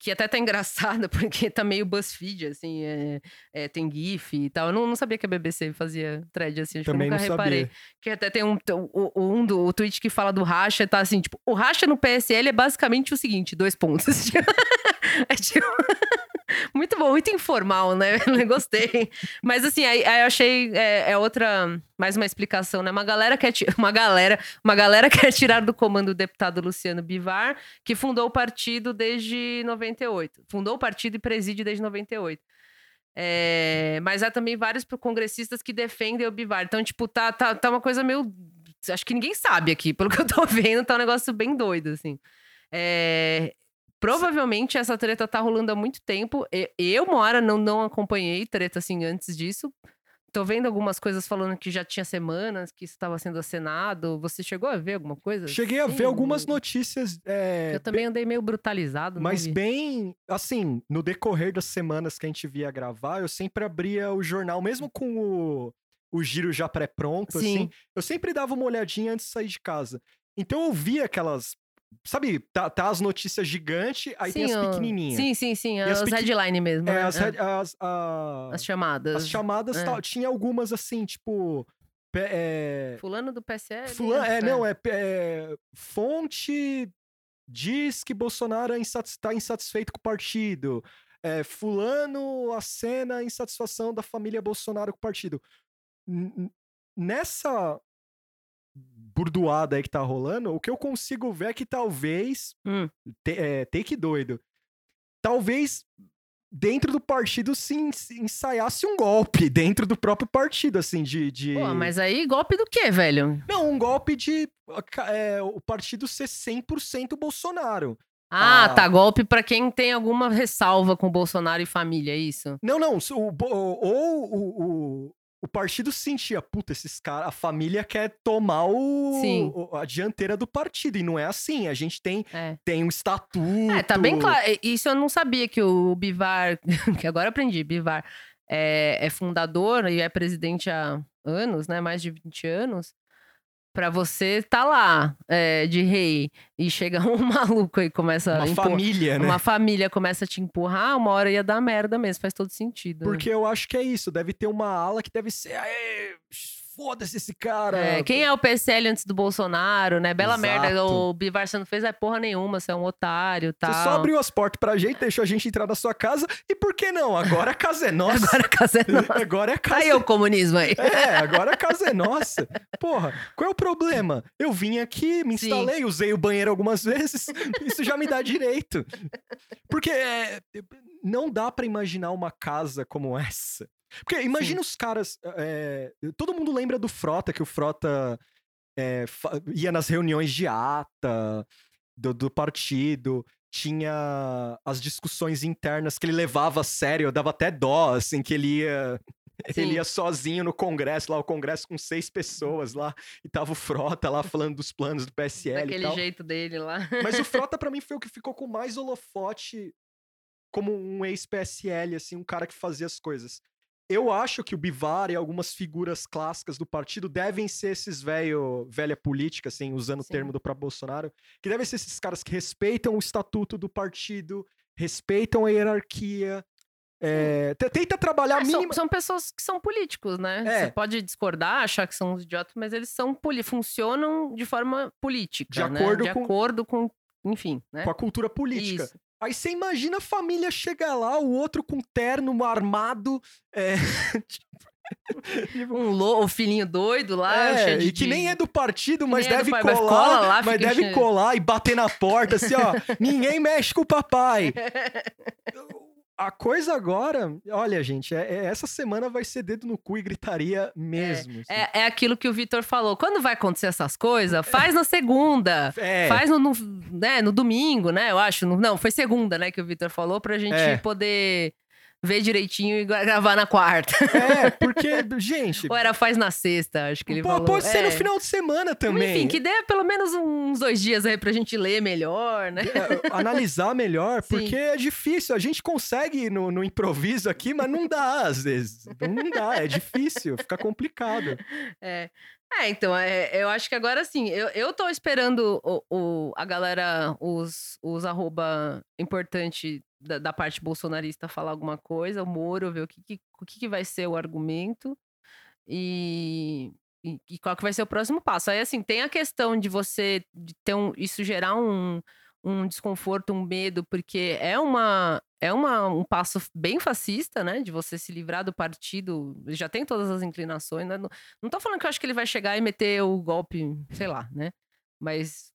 S2: Que até tá engraçado, porque tá meio BuzzFeed, assim, é- é, tem GIF e tal. Eu não, não sabia que a BBC fazia thread assim, acho que eu
S3: Também
S2: nunca
S3: não
S2: reparei.
S3: sabia.
S2: Que até tem um, o- um do o tweet que fala do racha, tá assim, tipo, o racha no PSL é basicamente o seguinte, dois pontos. é tipo. Muito bom, muito informal, né? Gostei. Mas assim, aí, aí eu achei é, é outra, mais uma explicação, né? Uma galera quer uma galera, uma galera quer tirar do comando o deputado Luciano Bivar, que fundou o partido desde 98. Fundou o partido e preside desde 98. É, mas há também vários congressistas que defendem o Bivar. Então, tipo, tá, tá, tá uma coisa meio. Acho que ninguém sabe aqui. Pelo que eu tô vendo, tá um negócio bem doido, assim. É, provavelmente essa treta tá rolando há muito tempo. Eu, Moara, não, não acompanhei treta assim antes disso. Tô vendo algumas coisas falando que já tinha semanas que isso estava sendo acenado. Você chegou a ver alguma coisa?
S3: Cheguei a ver algumas notícias. é,
S2: Eu também andei meio brutalizado.
S3: Mas bem, assim, no decorrer das semanas que a gente via gravar, eu sempre abria o jornal, mesmo com o, o giro já pré-pronto,
S2: Sim.
S3: assim, eu sempre dava uma olhadinha antes de sair de casa. Então eu via aquelas Sabe, tá, tá as notícias gigantes, aí tem
S2: Sim,
S3: as
S2: ó.
S3: pequenininhas.
S2: Sim, sim, sim.
S3: as
S2: As headline mesmo.
S3: É,
S2: né?
S3: as,
S2: É.
S3: as, a-
S2: As chamadas.
S3: as chamadas
S2: é.
S3: tal. Tinha algumas assim, tipo. é,
S2: Fulano do PSL.
S3: Fulano, é,
S2: é.
S3: não, é, é, fonte diz que Bolsonaro é insatis, tá insatisfeito com o partido. É, fulano acena a insatisfação da família Bolsonaro com o partido. N- Nessa burdoada aí que tá rolando, o que eu consigo ver é que talvez.
S2: Hum.
S3: te- é, take doido. Talvez dentro do partido se ens- ensaiasse um golpe dentro do próprio partido, assim, de. de...
S2: Pô, mas aí golpe do quê, velho?
S3: Não, um golpe de é, o partido ser 100% Bolsonaro.
S2: Ah,
S3: Ah.
S2: tá. Golpe pra quem tem alguma ressalva com Bolsonaro e família, é isso?
S3: Não, não, o, ou o, o, partido sentia, puta, esses caras, a família quer tomar o, o- a dianteira do partido. E não é assim, a gente tem,
S2: É.
S3: tem um estatuto.
S2: É, tá bem claro. Isso eu não sabia que o Bivar, que agora aprendi, Bivar é, é fundador e é presidente há anos, né? Mais de 20 anos. Pra você tá lá é, de rei e chega um maluco e começa
S3: Uma
S2: a empur-
S3: família, né?
S2: Uma família começa a te empurrar, uma hora ia dar merda mesmo, faz todo sentido.
S3: Porque eu acho que é isso, deve ter uma ala que deve ser. "Aê, Foda-se esse cara.
S2: É, quem é o PSL antes do Bolsonaro, né? Bela merda.
S3: Exato.
S2: O Bivar, você não fez é porra nenhuma, você é um otário, tal.
S3: Você só abriu as portas pra gente, deixou a gente entrar na sua casa, e por que não? Agora a casa é nossa.
S2: Agora a casa é nossa.
S3: Agora é a casa
S2: Aí o comunismo aí.
S3: É, agora a casa é nossa. Porra, qual é o problema? Eu vim aqui, me
S2: Sim.
S3: instalei, usei o banheiro algumas vezes, isso já me dá direito. Porque é, não dá pra imaginar uma casa como essa. Porque imagina os caras. é, todo mundo lembra do Frota, que o Frota é, ia nas reuniões de ata do, do partido. Tinha as discussões internas que ele levava a sério, eu dava até dó, assim, que ele ia.
S2: Sim.
S3: Ele ia sozinho no congresso, lá o congresso com seis pessoas lá, e tava o Frota lá falando dos planos do PSL
S2: Daquele jeito dele lá.
S3: Mas o Frota pra mim foi o que ficou com mais holofote como um ex-PSL, assim, um cara que fazia as coisas. Eu acho que o Bivar e algumas figuras clássicas do partido devem ser esses velho, velha política, assim, usando o
S2: Sim.
S3: termo do próprio Bolsonaro, que devem ser esses caras que respeitam o estatuto do partido, respeitam a hierarquia, é, te- tenta trabalhar
S2: Ah, são, são pessoas que são políticos, né?
S3: É.
S2: Você pode discordar, achar que são uns idiotas, mas eles são funcionam de forma política,
S3: De
S2: né?
S3: acordo
S2: de
S3: com-
S2: acordo com, enfim, né?
S3: com a cultura política.
S2: Isso.
S3: Aí você imagina a família chegar lá, o outro com terno armado, é,
S2: Um lo, o filhinho doido lá,
S3: É,
S2: cheio de,
S3: e que nem é do partido, mas
S2: nem é
S3: deve
S2: pai, mas
S3: colar,
S2: cola lá,
S3: mas deve
S2: enchendo.
S3: colar e bater na porta, assim, ó, ninguém mexe com o papai. A coisa agora, olha, gente, é- é- essa semana vai ser dedo no cu e gritaria mesmo. assim.
S2: É, é aquilo que o Vitor falou. Quando vai acontecer essas coisas, faz na segunda.
S3: É,
S2: Faz no, no, né, no domingo, né? Eu acho. No- não, foi segunda, né, que o Vitor falou, pra gente
S3: É.
S2: poder ver direitinho e gra- gravar na quarta.
S3: é, porque, gente,
S2: Ou era faz na sexta, acho que ele
S3: pô,
S2: falou.
S3: pode ser no
S2: É.
S3: final de semana também.
S2: Enfim, que dê pelo menos uns dois dias aí pra gente ler melhor, né?
S3: É, analisar melhor,
S2: Sim.
S3: porque é difícil. A gente consegue no, no improviso aqui, mas não dá às vezes. Não dá, é difícil, fica complicado.
S2: É. É, então, é, eu acho que agora sim, eu, eu tô esperando o, o- a galera, os, os arroba importante da, da parte bolsonarista falar alguma coisa, o Moro, ver o que, que- o que, que vai ser o argumento e, e, e qual que vai ser o próximo passo. Aí, assim, tem a questão de você de ter um, isso gerar um, um desconforto, um medo, porque é uma é uma, um passo bem fascista, né? De você se livrar do partido. Já tem todas as inclinações. Né? Não, não tô falando que eu acho que ele vai chegar e meter o golpe, sei lá, né? Mas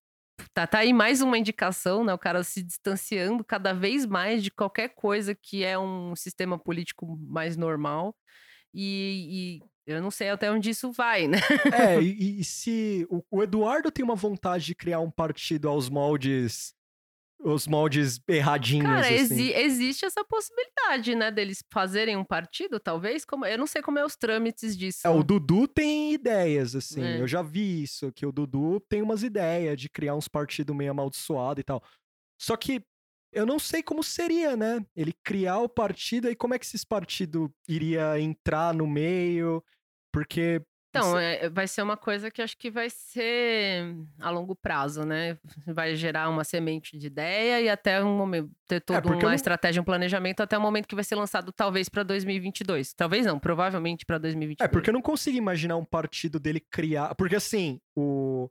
S2: tá, tá aí mais uma indicação, né? O cara se distanciando cada vez mais de qualquer coisa que é um sistema político mais normal. E, e eu não sei até onde isso vai, né?
S3: É, e, e se o, o Eduardo tem uma vontade de criar um partido aos moldes. Os moldes erradinhos,
S2: Cara,
S3: assim.
S2: exi- existe essa possibilidade, né? Deles fazerem um partido, talvez. Como, eu não sei como é os trâmites disso.
S3: É, o Dudu tem ideias, assim.
S2: É.
S3: Eu já vi isso, que o Dudu tem umas ideias de criar uns partidos meio amaldiçoados e tal. Só que eu não sei como seria, né? Ele criar o partido e como é que esses partidos iria entrar no meio, porque
S2: Então, é, vai ser uma coisa que acho que vai ser a longo prazo, né? Vai gerar uma semente de ideia e até um momento ter toda
S3: porque eu
S2: uma
S3: não-
S2: estratégia, um planejamento até o momento que vai ser lançado talvez para 2022. Talvez não, provavelmente para 2022.
S3: É, porque eu não consigo imaginar um partido dele criar. Porque assim, o.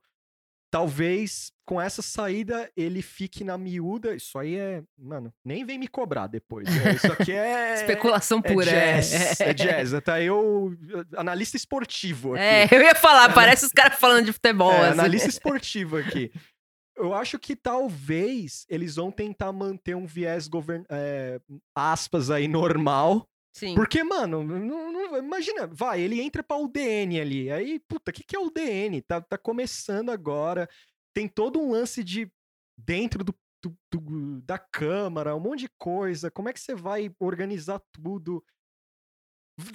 S3: Talvez com essa saída ele fique na miúda. Isso aí é. Mano, nem vem me cobrar depois. né? Isso aqui é.
S2: especulação
S3: É
S2: pura.
S3: jazz, é jazz. Até eu, analista esportivo aqui.
S2: É, eu ia falar, parece os caras falando de futebol.
S3: É,
S2: assim.
S3: analista esportivo aqui. Eu acho que talvez eles vão tentar manter um viés govern... é, aspas aí normal.
S2: Sim.
S3: Porque, mano, não, não- imagina, vai, ele entra pra UDN ali. Aí, puta, o que, que é UDN? Tá, tá começando agora. Tem todo um lance de dentro do, do- do- da Câmara, um monte de coisa. Como é que você vai organizar tudo?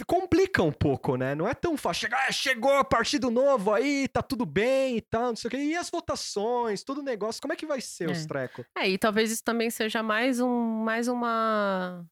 S3: Complica um pouco, né? Não é tão fácil. Chegar, "Ah, chegou partido novo aí, tá tudo bem e tal, não sei o quê. E as votações, todo o negócio, como é que vai ser os
S2: É.
S3: trecos?
S2: É, e talvez isso também seja mais um, mais uma,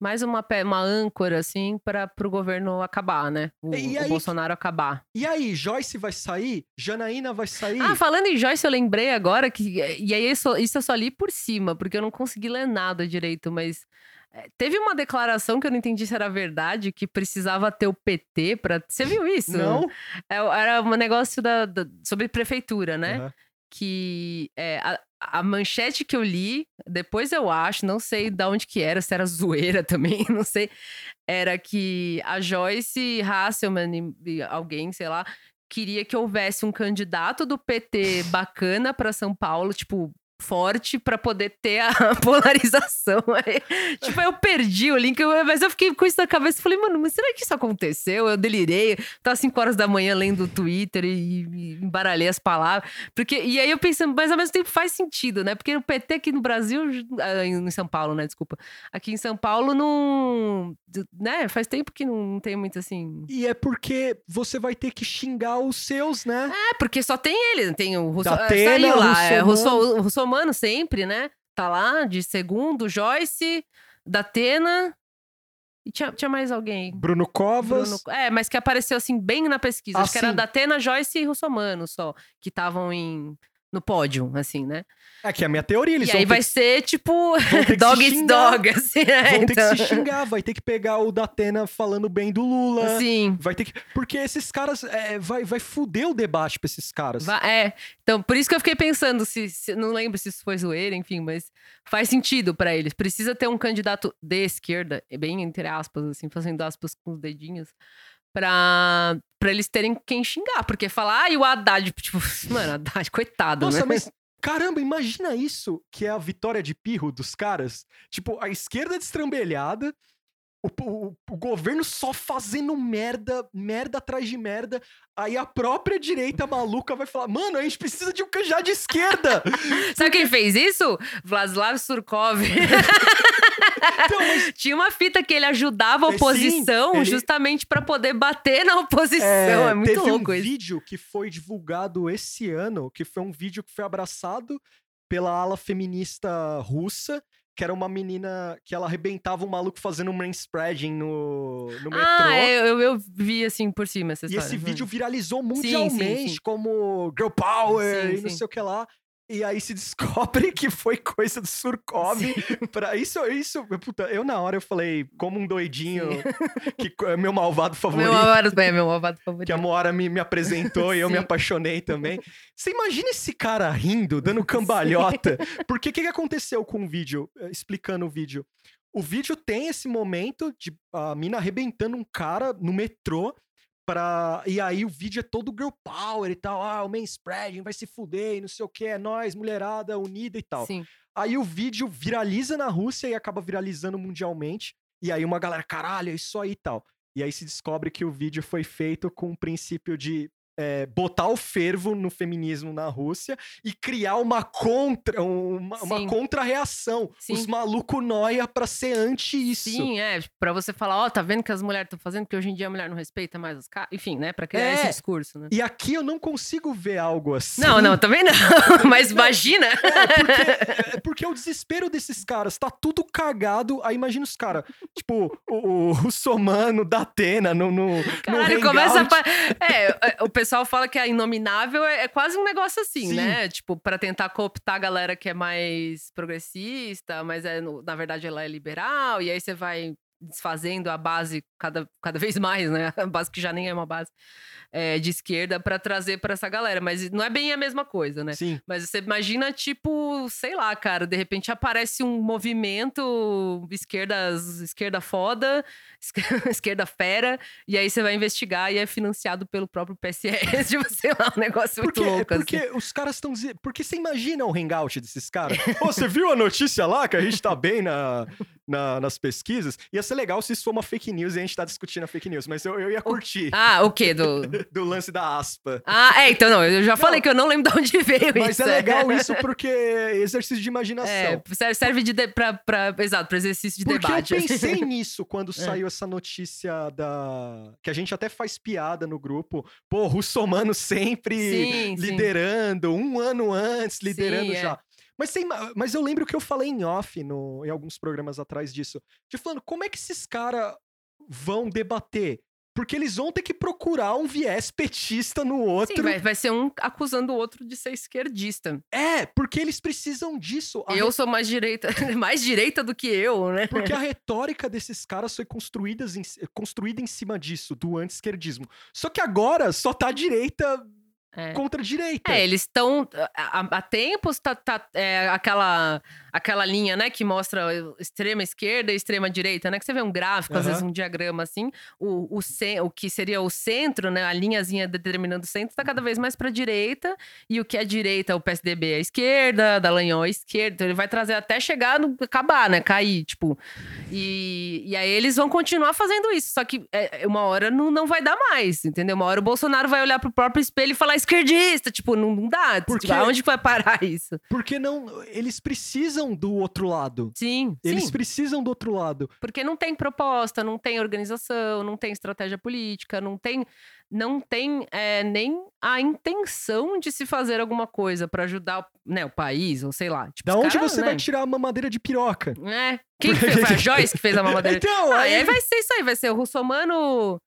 S2: mais uma, uma âncora assim para o governo acabar, né? O,
S3: E
S2: o
S3: aí-
S2: Bolsonaro acabar.
S3: E aí, Joyce vai sair? Janaína vai sair?
S2: Ah, falando em Joyce, eu lembrei agora que e aí isso, isso eu só li por cima porque eu não consegui ler nada direito, mas é, teve uma declaração que eu não entendi se era verdade que precisava ter o PT para. Você viu isso?
S3: Não?
S2: É, Era um negócio da, da- sobre prefeitura, né?
S3: Aham.
S2: que é, a, a manchete que eu li, depois eu acho, não sei de onde que era, se era zoeira também, não sei, era que a Joyce Hasselman e, alguém, sei lá, queria que houvesse um candidato do PT bacana para São Paulo, tipo forte para poder ter a polarização. Aí, tipo, eu perdi o link, mas eu fiquei com isso na cabeça e falei, mano, mas será que isso aconteceu? Eu delirei, tava 5 horas da manhã lendo o Twitter e, e embaralhei as palavras. Porque, e aí eu pensando, mas ao mesmo tempo faz sentido, né? Porque o PT aqui no Brasil, ah, em São Paulo, né? Desculpa. Aqui em São Paulo não. né? Faz tempo que não tem muito assim.
S3: E é porque você vai ter que xingar os seus, né?
S2: É, porque só tem ele, tem o Russo,
S3: Da
S2: é,
S3: Atena,
S2: saiu lá, é,
S3: Russomano.
S2: Russo, o Russomano sempre, né? Tá lá, de segundo, Joyce, da Atena. E tinha, tinha mais alguém.
S3: Bruno Covas.
S2: Bruno- é, mas que apareceu assim bem na pesquisa.
S3: Ah,
S2: Acho que era
S3: sim.
S2: da Atena, Joyce e Russomano só, que estavam em no pódio, assim, né?
S3: É que é a minha teoria, eles
S2: e
S3: vão
S2: aí vai
S3: que-
S2: ser tipo dog is dog, assim, né?
S3: vão ter
S2: Então,
S3: que se xingar, vai ter que pegar o da Atena falando bem do Lula.
S2: Sim.
S3: Vai ter que. Porque esses caras. é, vai, vai fuder o debate pra esses caras.
S2: Va- É, então por isso que eu fiquei pensando, se, se- não lembro se isso foi zoeira, enfim, mas faz sentido pra eles. Precisa ter um candidato de esquerda, bem entre aspas, assim, fazendo aspas com os dedinhos, pra, pra eles terem quem xingar. Porque falar, ai, o Haddad, tipo, mano, Haddad, coitado,
S3: Nossa,
S2: né?
S3: mas. Caramba, imagina isso, que é a vitória de pirro dos caras. Tipo, a esquerda destrambelhada, o, o- o governo só fazendo merda, merda atrás de merda. Aí a própria direita maluca vai falar: mano, a gente precisa de um candidato de esquerda.
S2: Sabe quem fez isso? Vladislav Surkov.
S3: então, mas
S2: Tinha uma fita que ele ajudava a
S3: É, sim,
S2: oposição
S3: ele-
S2: justamente pra poder bater na oposição. É, muito
S3: teve
S2: louco
S3: um
S2: isso.
S3: vídeo que foi divulgado esse ano, que foi um vídeo que foi abraçado pela ala feminista russa, que era uma menina que ela arrebentava um maluco fazendo um manspreading no, no metrô.
S2: Ah, eu, eu, eu vi assim por cima essa
S3: E
S2: história.
S3: esse vídeo viralizou
S2: sim,
S3: mundialmente
S2: sim.
S3: como Girl Power
S2: Sim,
S3: e não
S2: sim.
S3: sei o que lá. E aí se descobre que foi coisa do Surkov. Pra isso, isso, puta, eu na hora eu falei, como um doidinho, que é meu malvado favorito.
S2: Meu malvado, é, meu malvado favorito.
S3: Que a Moara me, me apresentou e eu me
S2: Sim.
S3: apaixonei também. Você imagina esse cara rindo, dando cambalhota? Porque o que, que aconteceu com o vídeo? Eh, Explicando o vídeo. O vídeo tem esse momento de a mina arrebentando um cara no metrô. Pra... E aí o vídeo é todo girl power e tal. Ah, o manspreading vai se fuder e não sei o que. É nós, mulherada, unida e tal.
S2: Sim.
S3: Aí o vídeo viraliza na Rússia e acaba viralizando mundialmente. E aí uma galera, caralho, é isso aí e tal. E aí se descobre que o vídeo foi feito com o princípio de é, botar o fervo no feminismo na Rússia e criar uma contra uma, uma contra-reação. Os malucos noia pra ser anti isso.
S2: Sim, é. Pra você falar, ó, tá vendo que as mulheres estão fazendo, que hoje em dia a mulher não respeita mais os caras. Enfim, né? Pra criar
S3: É.
S2: esse discurso, né?
S3: E aqui eu não consigo ver algo assim.
S2: Não, não, também não. Mas imagina.
S3: É, porque, é porque é o desespero desses caras, tá tudo cagado. Aí imagina os caras, tipo, o, o russomano da Atena no, no, no
S2: Caralho, começa a. É, é, o pessoal fala que a inominável é, é quase um negócio assim,
S3: Sim.
S2: né? Tipo, pra tentar cooptar a galera que é mais progressista, mas é, no- na verdade ela é liberal, e aí você vai desfazendo a base cada, cada vez mais, né? A base que já nem é uma base é, de esquerda pra trazer pra essa galera. Mas não é bem a mesma coisa, né?
S3: Sim.
S2: Mas você imagina, tipo, sei lá, cara, de repente aparece um movimento esquerdas, esquerda foda, esquer- esquerda fera, e aí você vai investigar e é financiado pelo próprio PSS, tipo, sei lá, um negócio muito
S3: Porque,
S2: louco,
S3: porque
S2: assim.
S3: os caras estão. Porque você imagina o hangout desses caras? Ô, você viu a notícia lá que a gente tá bem na, na- nas pesquisas? Ia ser legal se isso for uma fake news e a gente tá discutindo a fake news, mas eu, eu ia curtir
S2: Ah, o quê? Do...
S3: do lance da aspa.
S2: Ah, é, então não, eu já falei
S3: Não.
S2: que eu não lembro de onde veio
S3: Mas
S2: isso.
S3: é legal isso porque é exercício de imaginação.
S2: É, serve- de, de pra, pra- exato, pra exercício de
S3: Porque
S2: debate.
S3: eu
S2: assim.
S3: pensei nisso quando saiu essa notícia da. Que a gente até faz piada no grupo. Pô, Russomano sempre
S2: Sim, sim.
S3: liderando, um ano antes, liderando
S2: Sim, é.
S3: Mas, sem ma- mas eu lembro que eu falei em off no, em alguns programas atrás disso. De falando, como é que esses caras vão debater? Porque eles vão ter que procurar um viés petista no outro.
S2: Sim, vai, vai ser um acusando o outro de ser esquerdista.
S3: É, porque eles precisam disso. A
S2: Eu sou mais direita, mais direita do que eu, né?
S3: Porque a retórica desses caras foi construída em, construída em cima disso, do anti-esquerdismo. Só que agora só tá a direita
S2: É.
S3: contra a direita.
S2: É, eles estão há, tempos tá, tá, é, aquela aquela linha, né, que mostra extrema esquerda e extrema direita, né, que você vê um gráfico, às
S3: Aham.
S2: vezes um diagrama assim, o, o, o que seria o centro, né, a linhazinha determinando o centro, está cada vez mais para direita e o que é direita, o PSDB é a esquerda, Dallagnol é a esquerda, então ele vai trazer até chegar no acabar, né, cair, tipo. E, e aí eles vão continuar fazendo isso, só que é, uma hora não, não vai dar mais, entendeu? Uma hora o Bolsonaro vai olhar pro próprio espelho e falar esquerdista, tipo, não, não dá.
S3: Porque-
S2: Tipo, aonde que vai parar isso?
S3: Porque não. Eles precisam do outro lado.
S2: Sim,
S3: Eles
S2: sim.
S3: precisam do outro lado.
S2: Porque não tem proposta, não tem organização, não tem estratégia política, não tem, não tem é, nem a intenção de se fazer alguma coisa pra ajudar né, o país, ou sei lá. Tipo,
S3: Da onde
S2: caras,
S3: você
S2: né?
S3: vai tirar a mamadeira de piroca?
S2: É. Quem que fez? Foi a Joyce que fez a mamadeira?
S3: Então,
S2: Ah,
S3: aí.
S2: aí vai ser isso aí, vai ser o russomano.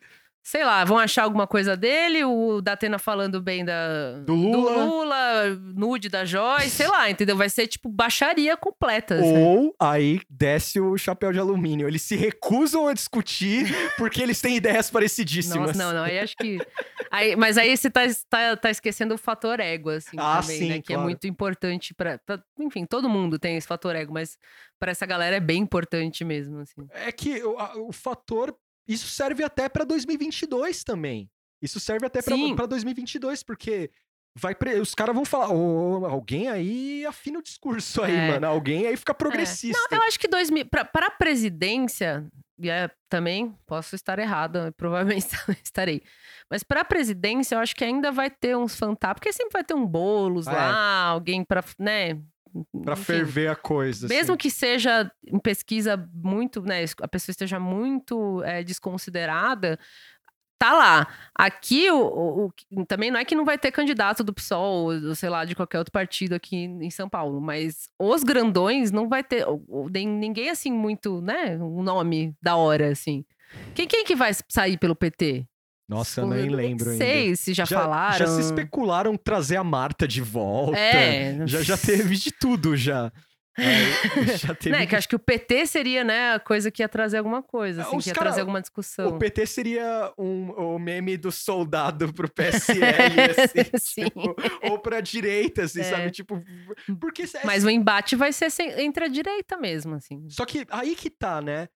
S2: Sei lá, vão achar alguma coisa dele, o Datena falando bem da,
S3: Do Lula.
S2: Lula, nude da Joyce, sei lá, entendeu? Vai ser tipo baixaria completa. assim.
S3: Ou aí desce o chapéu de alumínio. Eles se recusam a discutir porque eles têm ideias parecidíssimas.
S2: Nossa, não, não. Aí acho que. Aí, mas aí você tá, tá, tá esquecendo o fator ego, assim,
S3: Ah,
S2: também,
S3: sim,
S2: né? Que
S3: claro.
S2: é muito importante pra, pra- Enfim, todo mundo tem esse fator ego, mas pra essa galera é bem importante mesmo, assim.
S3: É que o, o fator. Isso serve até pra 2022 também. Isso serve até pra 2022, porque vai pre- os caras vão falar. "Ô, alguém aí afina o discurso aí,
S2: É.
S3: mano. Alguém aí fica progressista.
S2: Não, eu acho que 2000, pra, pra presidência, e é, também posso estar errada, provavelmente estarei. Mas pra presidência, eu acho que ainda vai ter uns fantasmas, porque sempre vai ter um bolos
S3: É.
S2: lá, alguém pra, né? Enfim.
S3: ferver a coisa.
S2: Mesmo
S3: assim.
S2: que seja em pesquisa muito, né, a pessoa esteja muito é, desconsiderada, tá lá. Aqui, o, o- também não é que não vai ter candidato do PSOL, ou sei lá, de qualquer outro partido aqui em São Paulo, mas os grandões não vai ter, ou nem- ninguém assim muito, né, um nome da hora, assim. Quem, quem que vai sair pelo PT?
S3: Nossa, eu nem lembro
S2: não
S3: ainda.
S2: sei se já, falaram.
S3: Já se especularam trazer a Marta de volta.
S2: É.
S3: Já, já teve de tudo já. Aí, já teve
S2: Né, que acho que o PT seria, né, a coisa que ia trazer alguma coisa,
S3: Ah,
S2: assim,
S3: os
S2: que ia
S3: cara-
S2: trazer alguma discussão.
S3: O PT seria um, o meme do soldado pro PSL, assim,
S2: Sim.
S3: tipo, ou pra direita, assim,
S2: É.
S3: sabe? Tipo, porque... é-
S2: Mas o embate vai ser sem- entre a direita mesmo, assim.
S3: Só que aí que tá, né?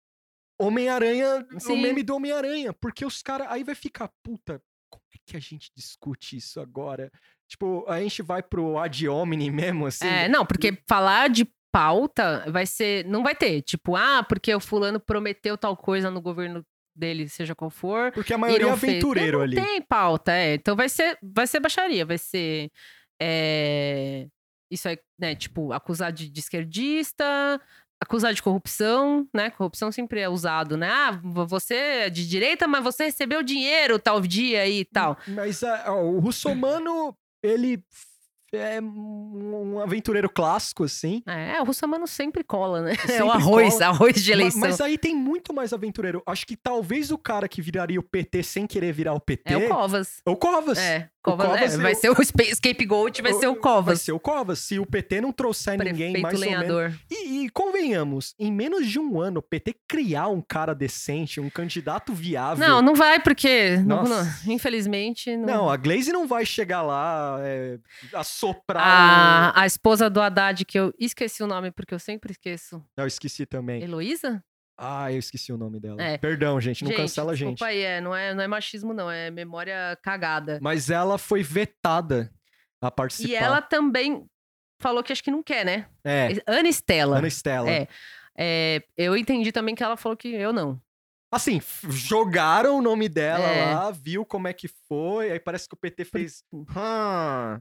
S3: Homem-Aranha, o meme do Homem-Aranha, porque os caras... Aí vai ficar, puta, como é que a gente discute isso agora? Tipo, a gente vai pro ad hominem mesmo, assim?
S2: É, não, porque falar de pauta vai ser. Não vai ter. Tipo, ah, porque o fulano prometeu tal coisa no governo dele, seja qual for.
S3: Porque a maioria é
S2: fez.
S3: aventureiro
S2: Porque
S3: ali.
S2: não tem pauta, é. Então vai ser, vai ser baixaria, vai ser. é, Isso aí, né? Tipo, acusar de, de esquerdista, acusar de corrupção, né? Corrupção sempre é usado, né? Ah, vo- você é de direita, mas você recebeu dinheiro tal dia e tal.
S3: Mas ó, o Russomano, ele é um aventureiro clássico, assim.
S2: É, o Russamano sempre cola, né? é
S3: Sempre
S2: o arroz,
S3: cola.
S2: arroz de eleição.
S3: Mas aí tem muito mais aventureiro. Acho que talvez o cara que viraria o PT sem querer virar o PT.
S2: É o Covas.
S3: É o Covas.
S2: É, Covas,
S3: Covas
S2: é, vai
S3: o-
S2: ser o scapegoat, vai ser o
S3: Vai
S2: Covas.
S3: ser o Covas. Se o PT não trouxer ninguém
S2: Prefeito
S3: mais ou menos.
S2: lenhador.
S3: E, e convenhamos, em menos de um ano, o PT criar um cara decente, um candidato viável.
S2: Não, não vai, porque, não- não, infelizmente, não.
S3: Não, a Glaze não vai chegar lá, é, assoprar.
S2: a, a esposa do Haddad, que eu esqueci o nome, porque eu sempre esqueço.
S3: o... Eu esqueci também.
S2: Heloísa?
S3: Ah, eu esqueci o nome dela.
S2: É.
S3: Perdão, gente, não cancela a gente.
S2: Desculpa aí, é, não, é, não é machismo, não, é memória cagada.
S3: Mas ela foi vetada a participar.
S2: E ela também falou que acho que não quer, né?
S3: É,
S2: Ana Estela.
S3: Ana Estela.
S2: É. É, eu entendi também que ela falou que eu não.
S3: Assim, jogaram o nome dela
S2: É.
S3: lá, viu como é que foi, aí parece que o PT fez. "Hum".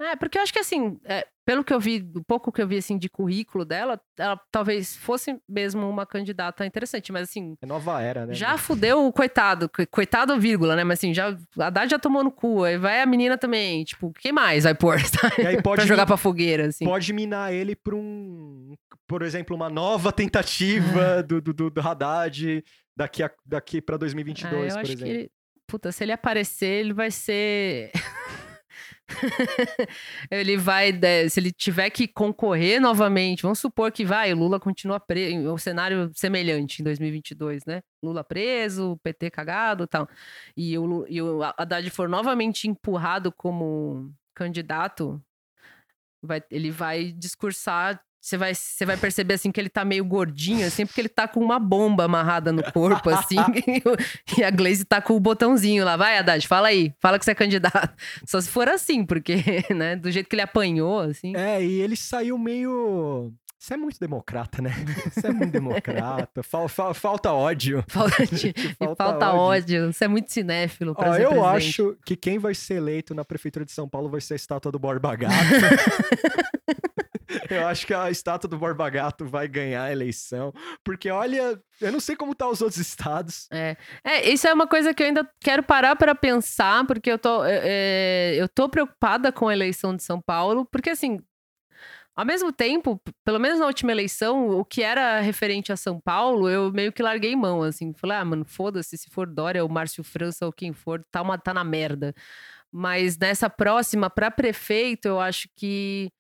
S2: É, porque eu acho que assim, é, pelo que eu vi, do pouco que eu vi assim de currículo dela, ela talvez fosse mesmo uma candidata interessante, mas assim,
S3: É nova era, né?
S2: já fudeu o coitado, co- coitado vírgula, né? Mas assim, já a Haddad já tomou no cu, aí vai a menina também, tipo, quem mais vai pôr, sabe?
S3: E aí pode,
S2: pra jogar pra fogueira, assim.
S3: pode minar ele pra um. Por exemplo, uma nova tentativa do, do, do, do Haddad daqui, a, daqui pra
S2: Ah,
S3: 2022,
S2: eu
S3: por
S2: acho
S3: exemplo.
S2: que ele, puta, se ele aparecer, ele vai ser ele vai, se ele tiver que concorrer novamente, vamos supor que vai, o Lula continua preso, um cenário semelhante em 2022, né? Lula preso, PT cagado e tal. E o, e o Haddad for novamente empurrado como candidato, vai, ele vai discursar. Você vai, você vai perceber assim que ele tá meio gordinho, assim, porque ele tá com uma bomba amarrada no corpo, assim, e a Glaze tá com o botãozinho lá. Vai, Haddad, fala aí, fala que você é candidato. Só se for assim, porque, né, do jeito que ele apanhou, assim.
S3: É, e ele saiu meio. Você é muito democrata, né? Você é muito democrata. Fal- fal- falta ódio.
S2: Falta,
S3: Te
S2: e
S3: falta
S2: falta
S3: ódio.
S2: Você é muito cinéfilo pra
S3: Ó, eu acho que quem vai ser eleito na Prefeitura de São Paulo vai ser a estátua do Borba Gato. Eu acho que a estátua do Borba Gato vai ganhar a eleição. Porque, olha, eu não sei como tá os outros estados.
S2: É, isso é uma coisa que eu ainda quero parar para pensar, porque eu tô, é, é, eu tô preocupada com a eleição de São Paulo, porque assim, ao mesmo tempo, pelo menos na última eleição, o que era referente a São Paulo, eu meio que larguei mão, assim, falei, ah, mano, foda-se, se for Dória ou Márcio França ou quem for, tá, uma, tá na merda. Mas nessa próxima, para prefeito, eu acho que